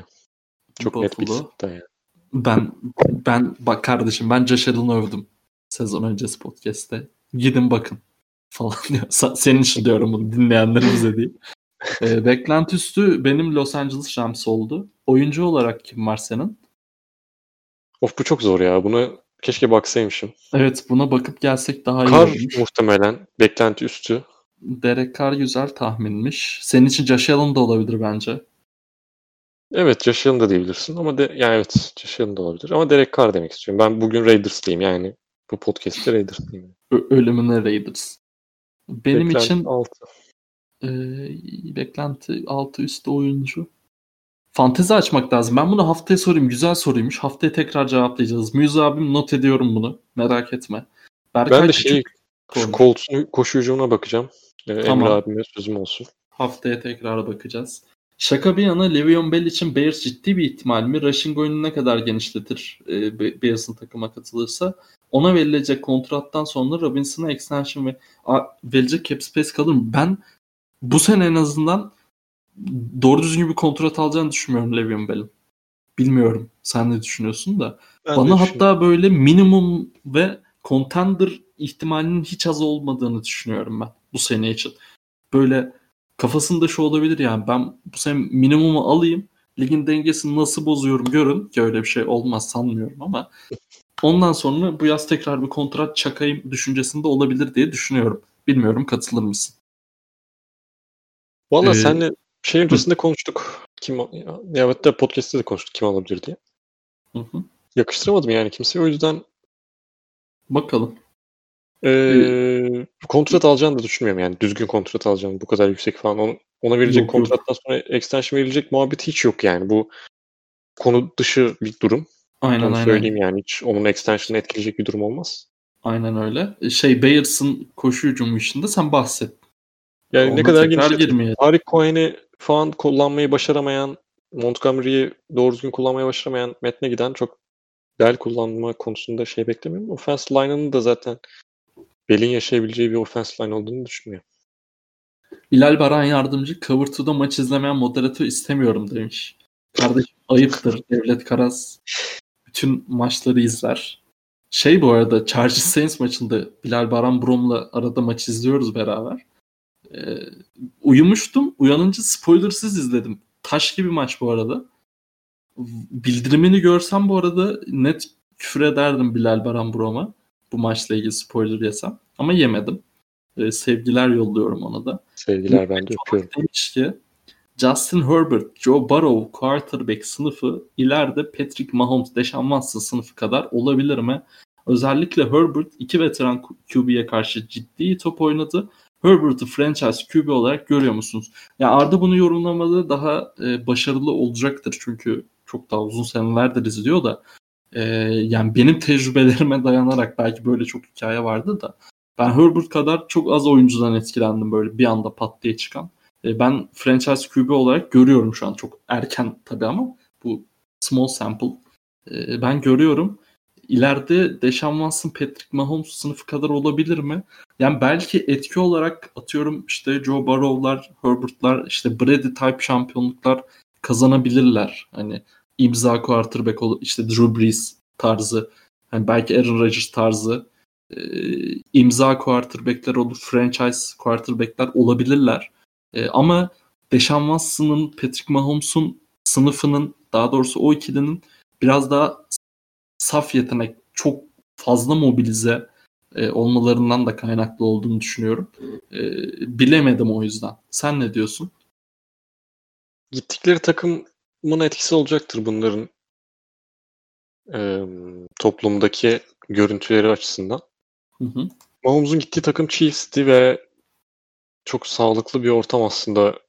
Çok Buffalo. net bir yani. Ben ben bak kardeşim ben Josh Allen'ı övdüm sezon öncesi podcast'te. Gidin bakın falan <laughs> diyor. Senin için diyorum bunu dinleyenlerimize değil. E, beklenti üstü benim Los Angeles Rams oldu. Oyuncu olarak kim var senin? Of bu çok zor ya. Buna keşke baksaymışım. Evet buna bakıp gelsek daha iyi Kar olurmuş. muhtemelen. Beklenti üstü. Derek Carr güzel tahminmiş. Senin için Josh Allen da olabilir bence. Evet Josh Allen da diyebilirsin ama de, yani evet Josh Allen da olabilir. Ama Derek Carr demek istiyorum. Ben bugün Raiders'lıyım yani. Bu podcast'te Raiders'lıyım. Ölümüne Raiders. Benim beklenti için 6. E, beklenti 6 üstü oyuncu. Fantezi açmak lazım. Ben bunu haftaya sorayım. Güzel soruymuş. Haftaya tekrar cevaplayacağız. Muse abim not ediyorum bunu. Merak etme. Berkay ben de şey şu Colts'un koşuculuğuna bakacağım. Ee, tamam. Emre abime sözüm olsun. Haftaya tekrar bakacağız. Şaka bir yana Le'Veon Bell için Bears ciddi bir ihtimal mi? Rushing oyunu ne kadar genişletir e, Bears'ın takıma katılırsa? Ona verilecek kontrattan sonra Robinson'a extension ve a, verilecek cap space kalır mı? Ben bu sene en azından doğru düzgün bir kontrat alacağını düşünmüyorum Le'Veon Bell'in. Bilmiyorum. Sen ne düşünüyorsun da. Ben Bana hatta böyle minimum ve contender ihtimalinin hiç az olmadığını düşünüyorum ben bu sene için. Böyle kafasında şu olabilir yani ben bu sene minimumu alayım. Ligin dengesini nasıl bozuyorum görün ki öyle bir şey olmaz sanmıyorum ama ondan sonra bu yaz tekrar bir kontrat çakayım düşüncesinde olabilir diye düşünüyorum. Bilmiyorum katılır mısın? Valla ee, senle şey öncesinde hı. konuştuk. Kim ya hatta podcast'te de konuştuk kim alabilir diye. Hı hı. Yakıştıramadım yani kimseye o yüzden bakalım. Ee, kontrat alacağını da düşünmüyorum yani düzgün kontrat alacağını bu kadar yüksek falan onu, ona verecek yok, kontrattan yok. sonra extension verilecek muhabbet hiç yok yani bu konu dışı bir durum. Aynen Onu aynen. söyleyeyim yani hiç onun extension'ı etkileyecek bir durum olmaz. Aynen öyle. Şey Bears'ın koşu hücumu işinde sen bahset. Yani Ondan ne kadar geniş. Tarık Cohen'i falan kullanmayı başaramayan Montgomery'yi doğru düzgün kullanmaya başaramayan metne giden çok Bell kullanma konusunda şey beklemiyorum. Offense line'ının da zaten Bell'in yaşayabileceği bir offense line olduğunu düşünmüyorum. Bilal Baran yardımcı Cover 2'da maç izlemeyen moderatör istemiyorum demiş. Kardeşim ayıptır. Devlet Karas bütün maçları izler. Şey bu arada Chargers Saints maçında Bilal Baran Brom'la arada maç izliyoruz beraber. Ee, uyumuştum. Uyanınca spoilersız izledim. Taş gibi maç bu arada bildirimini görsem bu arada net küfür ederdim Bilal Baran Brom'a. Bu maçla ilgili spoiler yesem. Ama yemedim. Ee, sevgiler yolluyorum ona da. Sevgiler ben de öpüyorum. Demiş ki Justin Herbert, Joe Burrow quarterback sınıfı ileride Patrick Mahomes, Deshaun Watson sınıfı kadar olabilir mi? Özellikle Herbert iki veteran QB'ye karşı ciddi top oynadı. Herbert'ı franchise QB olarak görüyor musunuz? Ya Arda bunu yorumlamadı daha e, başarılı olacaktır çünkü çok daha uzun senelerdir izliyor da e, yani benim tecrübelerime dayanarak belki böyle çok hikaye vardı da ben Herbert kadar çok az oyuncudan etkilendim böyle bir anda pat diye çıkan. E, ben franchise QB olarak görüyorum şu an çok erken tabii ama bu small sample. E, ben görüyorum. İleride Deshaun Watson, Patrick Mahomes sınıfı kadar olabilir mi? Yani belki etki olarak atıyorum işte Joe Burrow'lar, Herbert'lar, işte Brady type şampiyonluklar kazanabilirler. Hani imza quarterback olur. işte Drew Brees tarzı. Yani belki Aaron Rodgers tarzı e, imza quarterback'ler olur. Franchise quarterback'ler olabilirler. E, ama Deshaun Watson'ın, Patrick Mahomes'un sınıfının daha doğrusu o ikilinin biraz daha saf yetenek, çok fazla mobilize e, olmalarından da kaynaklı olduğunu düşünüyorum. E, bilemedim o yüzden. Sen ne diyorsun? Gittikleri takım Mahomes'un etkisi olacaktır bunların e, toplumdaki görüntüleri açısından. Hı hı. Mahomes'un gittiği takım Chiefs'ti ve çok sağlıklı bir ortam aslında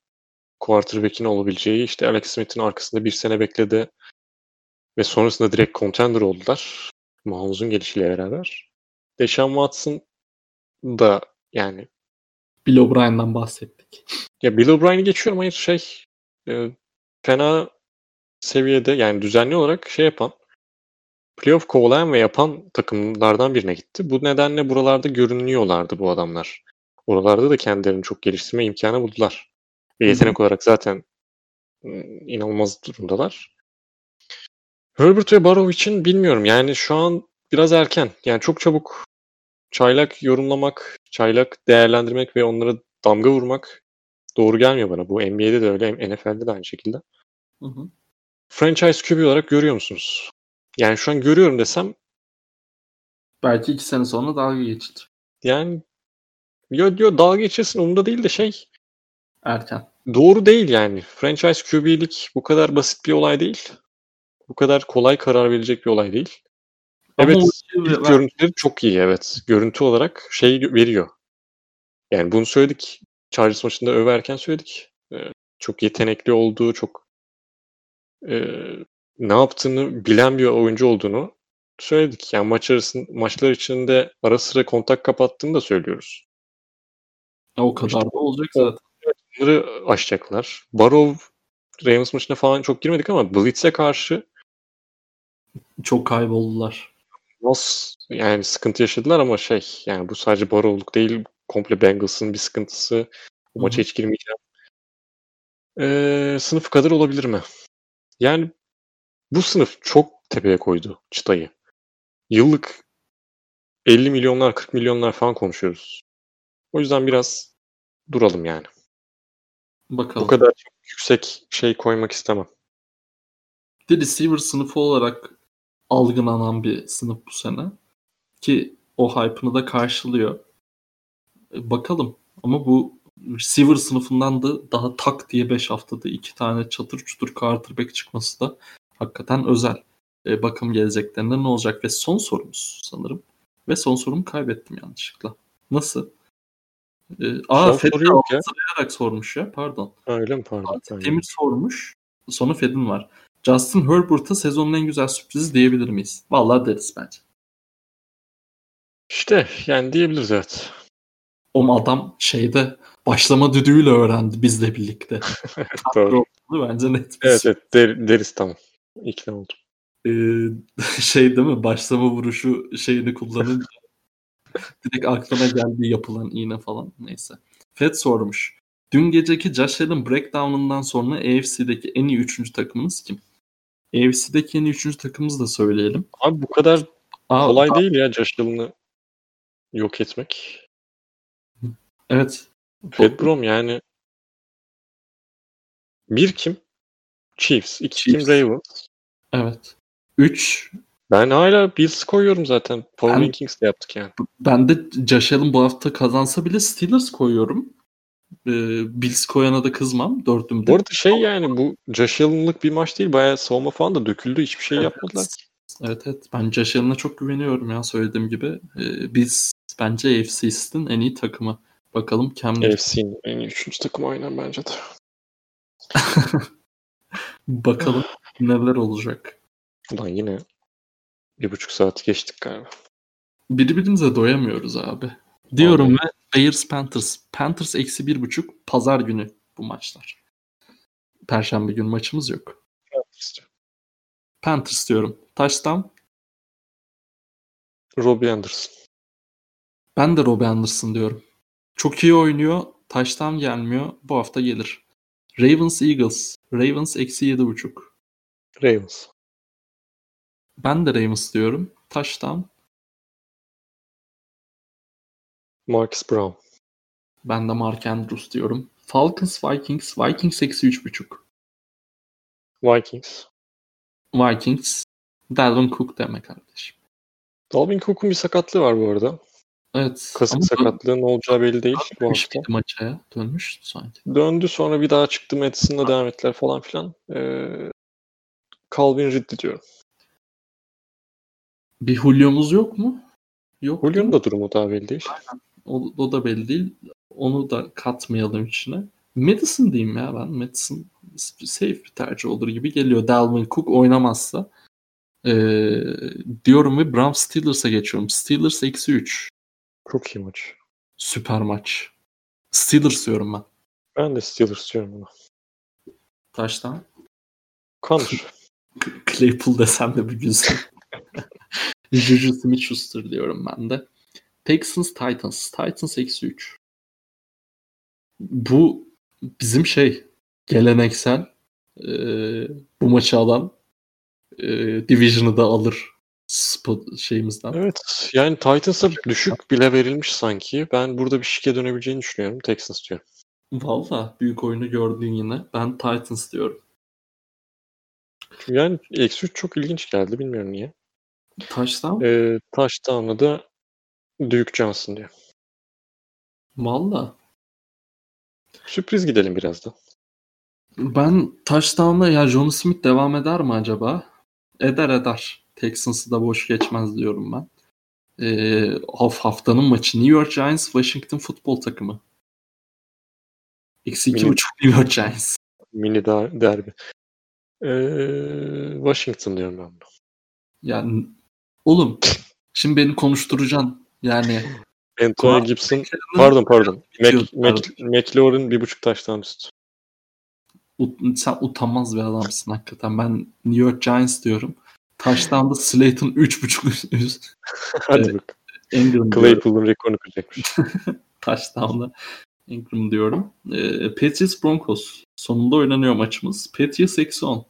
quarterback'in olabileceği. İşte Alex Smith'in arkasında bir sene bekledi ve sonrasında direkt contender oldular. Mahomes'un gelişiyle beraber. Deshaun Watson da yani Bill O'Brien'den bahsettik. ya Bill O'Brien'i geçiyorum hayır şey e, fena seviyede yani düzenli olarak şey yapan playoff kovalayan ve yapan takımlardan birine gitti. Bu nedenle buralarda görünüyorlardı bu adamlar. Oralarda da kendilerini çok geliştirme imkanı buldular. Ve yetenek olarak zaten ıı, inanılmaz durumdalar. Herbert ve Barrow için bilmiyorum. Yani şu an biraz erken. Yani çok çabuk çaylak yorumlamak, çaylak değerlendirmek ve onlara damga vurmak doğru gelmiyor bana. Bu NBA'de de öyle, NFL'de de aynı şekilde. Hı hı. Franchise QB olarak görüyor musunuz? Yani şu an görüyorum desem Belki iki sene sonra dalga geçilir. yani yo, yo, dalga geçilsin umurumda değil de şey Erken. doğru değil yani. Franchise QB'lik bu kadar basit bir olay değil. Bu kadar kolay karar verecek bir olay değil. Ama Evet, ilk ver- görüntüleri çok iyi evet. Görüntü olarak şey veriyor. Yani bunu söyledik. Chargers maçında överken söyledik. Ee, çok yetenekli olduğu, çok e, ne yaptığını bilen bir oyuncu olduğunu söyledik. Yani maç arasında, maçlar içinde ara sıra kontak kapattığını da söylüyoruz. o kadar da olacak zaten. Bunları aşacaklar. Barrow Ravens maçına falan çok girmedik ama Blitz'e karşı Çok kayboldular. Nasıl yani sıkıntı yaşadılar ama şey yani bu sadece Barrow'luk değil komple Bengals'ın bir sıkıntısı. Bu maça hiç girmeyeceğim. Ee, sınıf kadar olabilir mi? Yani bu sınıf çok tepeye koydu çıtayı. Yıllık 50 milyonlar 40 milyonlar falan konuşuyoruz. O yüzden biraz duralım yani. Bakalım. Bu kadar çok yüksek şey koymak istemem. De receiver sınıfı olarak algılanan bir sınıf bu sene. Ki o hype'ını da karşılıyor. E, Bakalım. Ama bu receiver sınıfından da daha tak diye 5 haftada iki tane çatır çutur quarterback çıkması da hakikaten özel. E, bakalım geleceklerinde ne olacak ve son sorumuz sanırım. Ve son sorumu kaybettim yanlışlıkla. Nasıl? E, aa Son Fed'i soru yok ya. hatırlayarak sormuş ya pardon. Öyle mi pardon? Fatih. Demir sormuş. Sonra Fed'in var. Justin Herbert'a sezonun en güzel sürprizi diyebilir miyiz? Vallahi deriz bence. İşte yani diyebiliriz evet. O adam şeyde başlama düdüğüyle öğrendi bizle birlikte. <laughs> Doğru. Bence net bir Evet evet der- deriz tamam. İkna oldum. Ee, <laughs> şey değil mi? Başlama vuruşu şeyini kullanınca <laughs> direkt aklına geldiği yapılan iğne falan. Neyse. Fed sormuş. Dün geceki Josh Allen breakdown'ından sonra AFC'deki en iyi üçüncü takımınız kim? AFC'deki en iyi üçüncü takımımızı da söyleyelim. Abi bu kadar Aa, kolay değil ya Josh Allen'ı yok etmek. Evet. Fred Brom yani bir kim? Chiefs. iki Chiefs. kim? Ravens. Evet. 3. Ben hala Bills koyuyorum zaten. Power Ben- Rankings de yaptık yani. Ben de Josh Allen bu hafta kazansa bile Steelers koyuyorum. Ee, Bills koyana da kızmam. Dördümde. Bu arada şey yani bu Josh Allen'lık bir maç değil. Bayağı savunma falan da döküldü. Hiçbir şey yapmadılar. Evet evet. Ben Josh Allen'a çok güveniyorum ya söylediğim gibi. Ee, Bills bence AFC East'in en iyi takımı. Bakalım Cam AFC'nin en iyi üçüncü takımı aynen bence de. <laughs> Bakalım neler olacak. Ulan yine bir buçuk saat geçtik galiba. Birbirimize doyamıyoruz abi. Diyorum ve Bears Panthers. Panthers eksi bir buçuk. Pazar günü bu maçlar. Perşembe günü maçımız yok. Panthers diyorum. Touchdown. Robbie Anderson. Ben de Robbie Anderson diyorum. Çok iyi oynuyor. Touchdown gelmiyor. Bu hafta gelir. Ravens Eagles. Ravens eksi yedi buçuk. Ravens. Ben de Ravens diyorum. Touchdown. Marcus Brown. Ben de Mark Andrews diyorum. Falcons Vikings. Vikings eksi üç buçuk. Vikings. Vikings. Dalvin Cook deme kardeşim. Dalvin Cook'un bir sakatlığı var bu arada. Evet. Kasık sakatlığı ne olacağı belli değil bu hafta. maça? Dönmüş sanki. Döndü sonra bir daha çıktı Madison'la devam ettiler falan filan. Ee, Calvin Ridley diyorum. Bir Julio'muz yok mu? Yok. Julio'nun da durumu daha belli değil. O, o da belli değil. Onu da katmayalım içine. Madison diyeyim ya ben. Madison safe bir tercih olur gibi geliyor. Dalvin Cook oynamazsa. Ee, diyorum ve Browns Steelers'a geçiyorum. Steelers eksi 3. Çok iyi maç. Süper maç. Steelers diyorum ben. Ben de Steelers diyorum buna. Taştan. Kanır. <laughs> Claypool desem de bir güzel. <laughs> Juju Smith-Schuster diyorum ben de. Texans Titans. Titans eksi 3. Bu bizim şey geleneksel e, bu maçı alan e, Division'ı da alır spot şeyimizden. Evet. Yani Titans'a düşük bile verilmiş sanki. Ben burada bir şike dönebileceğini düşünüyorum. Texans diyorum. Valla büyük oyunu gördün yine. Ben Titans diyorum. Yani eksi 3 çok ilginç geldi. Bilmiyorum niye. Taştan? Ee, touchdown'la da Duke Johnson diyor. Valla. Sürpriz gidelim biraz da. Ben touchdown'la ya John Smith devam eder mi acaba? Eder eder. Texans'ı da boş geçmez diyorum ben. Ee, haftanın maçı New York Giants Washington futbol takımı. Eksi iki Mini- buçuk New York Giants. Mini da- derbi. Ee, Washington diyorum ben buna. Yani oğlum şimdi beni konuşturacaksın. Yani Antonio Gibson. Pardon pardon. Mac. Mac, McLaurin bir buçuk taştan üstü. ut- sen utanmaz bir adamsın hakikaten. Ben New York Giants diyorum. Touchdown'da Slayton üç buçuk üst. <laughs> Hadi bak. Ingram. Claypool'un rekorunu kıracakmış. <laughs> Touchdown'da Ingram diyorum. Ee, Patriots Broncos. Sonunda oynanıyor maçımız. Patriots eksi 10.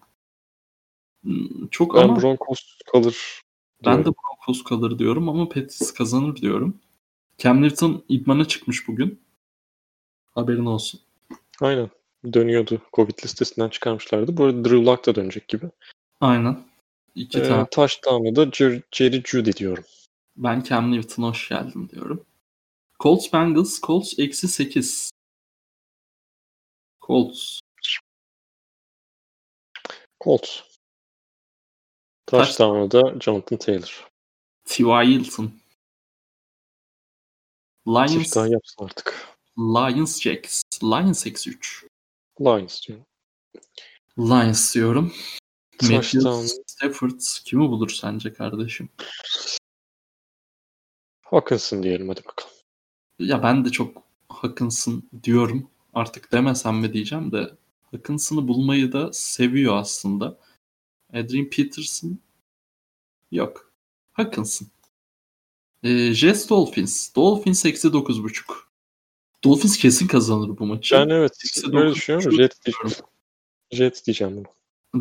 Hmm, Çok Ben ama Broncos kalır. Ben de. Broncos kalır diyorum ama Patriots kazanır diyorum. Cam Newton idmana çıkmış bugün. Haberin olsun. Aynen. Dönüyordu. Covid listesinden çıkarmışlardı. Bu arada Drew Lock da dönecek gibi. Aynen. İki Ee, tane. touchdown'u da Jer- Jerry Judy diyorum. Ben Cam Newton'a hoş geldin diyorum. Colts Bengals. Colts eksi 8. Colts. Colts. Touchdown'u da Jonathan Taylor. T.Y. Hilton. Lions. Çift daha yapsın artık. Lions Jacks. Lions eksi 3. Lions diyorum. Lions diyorum. Touchdown. Stafford kimi bulur sence kardeşim? Hawkinson diyelim hadi bakalım. Ya ben de çok Hawkinson diyorum. Artık demesem mi diyeceğim de Hawkinson'ı bulmayı da seviyor aslında. Adrian Peterson yok. Hawkinson. Ee, Jets Dolphins. Dolphins eksi 9.5. Dolphins kesin kazanır bu maçı. Ben evet Eksi dokuz düşünüyorum. Jet, diyorum. Jet diyeceğim bunu.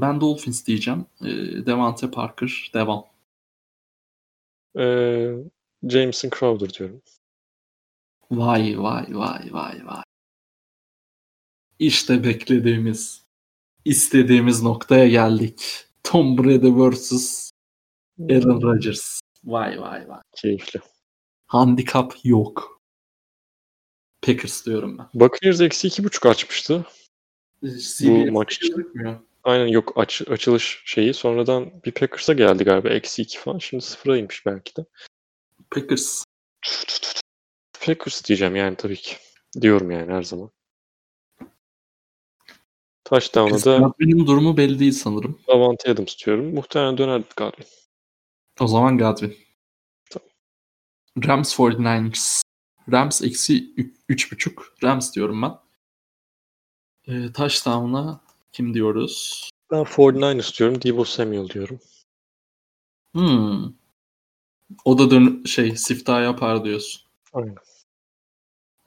Ben Dolphins diyeceğim. Ee, Devante Parker devam. Ee, Jameson Crowder diyorum. Vay vay vay vay vay. İşte beklediğimiz, istediğimiz noktaya geldik. Tom Brady vs. Aaron Rodgers. Vay vay vay. Keyifli. Handikap yok. Packers diyorum ben. Buccaneers eksi iki buçuk açmıştı. CBS maç için. gözükmüyor. Aynen yok aç, açılış şeyi. Sonradan bir Packers'a geldi galiba. Eksi iki falan. Şimdi sıfıra inmiş belki de. Packers. Packers diyeceğim yani tabii ki. Diyorum yani her zaman. Touchdown'a da Godwin'in durumu belli değil sanırım. Davante Adams diyorum. Muhtemelen döner Godwin. O zaman Godwin. Tamam. Rams 49ers. Rams eksi 3.5. Rams diyorum ben. Ee, touchdown'a kim diyoruz? Ben 49ers diyorum. Debo Samuel diyorum. Hmm. O da dön şey siftah yapar diyorsun. Aynen.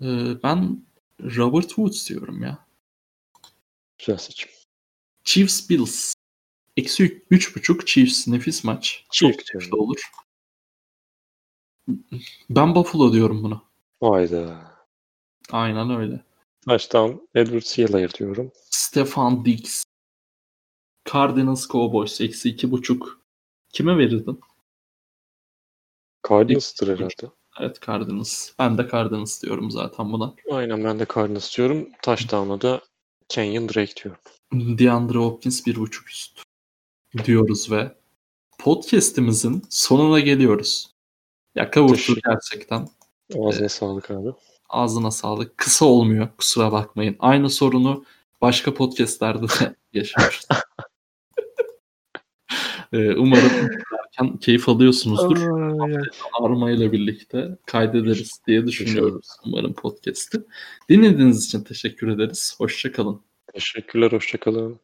Ee, ben Robert Woods diyorum ya. Güzel seçim. Chiefs Bills. Eksi 3.5 Chiefs nefis maç. Çok keyifli olur. Ben Buffalo diyorum buna. Hayda. Aynen öyle. Touchdown Edward Sealayer diyorum. Stefan Diggs. Cardinals Cowboys. Eksi 2.5. Kime verirdin? Cardinals'tır herhalde. Evet Cardinals. Ben de Cardinals diyorum zaten buna. Aynen ben de Cardinals diyorum. Touchdown'a da Kenyon Drake diyorum. DeAndre Hopkins 1.5 üst. diyoruz ve podcast'imizin sonuna geliyoruz. Yaka vurdu gerçekten. Ağzına ee, sağlık abi. Ağzına sağlık. Kısa olmuyor kusura bakmayın. Aynı sorunu başka podcastlerde de <laughs> yaşamışız. Ee, umarım derken keyif alıyorsunuzdur. Arma ile birlikte kaydederiz diye düşünüyoruz umarım podcast'i. Dinlediğiniz için teşekkür ederiz. Hoşçakalın. Teşekkürler, hoşçakalın.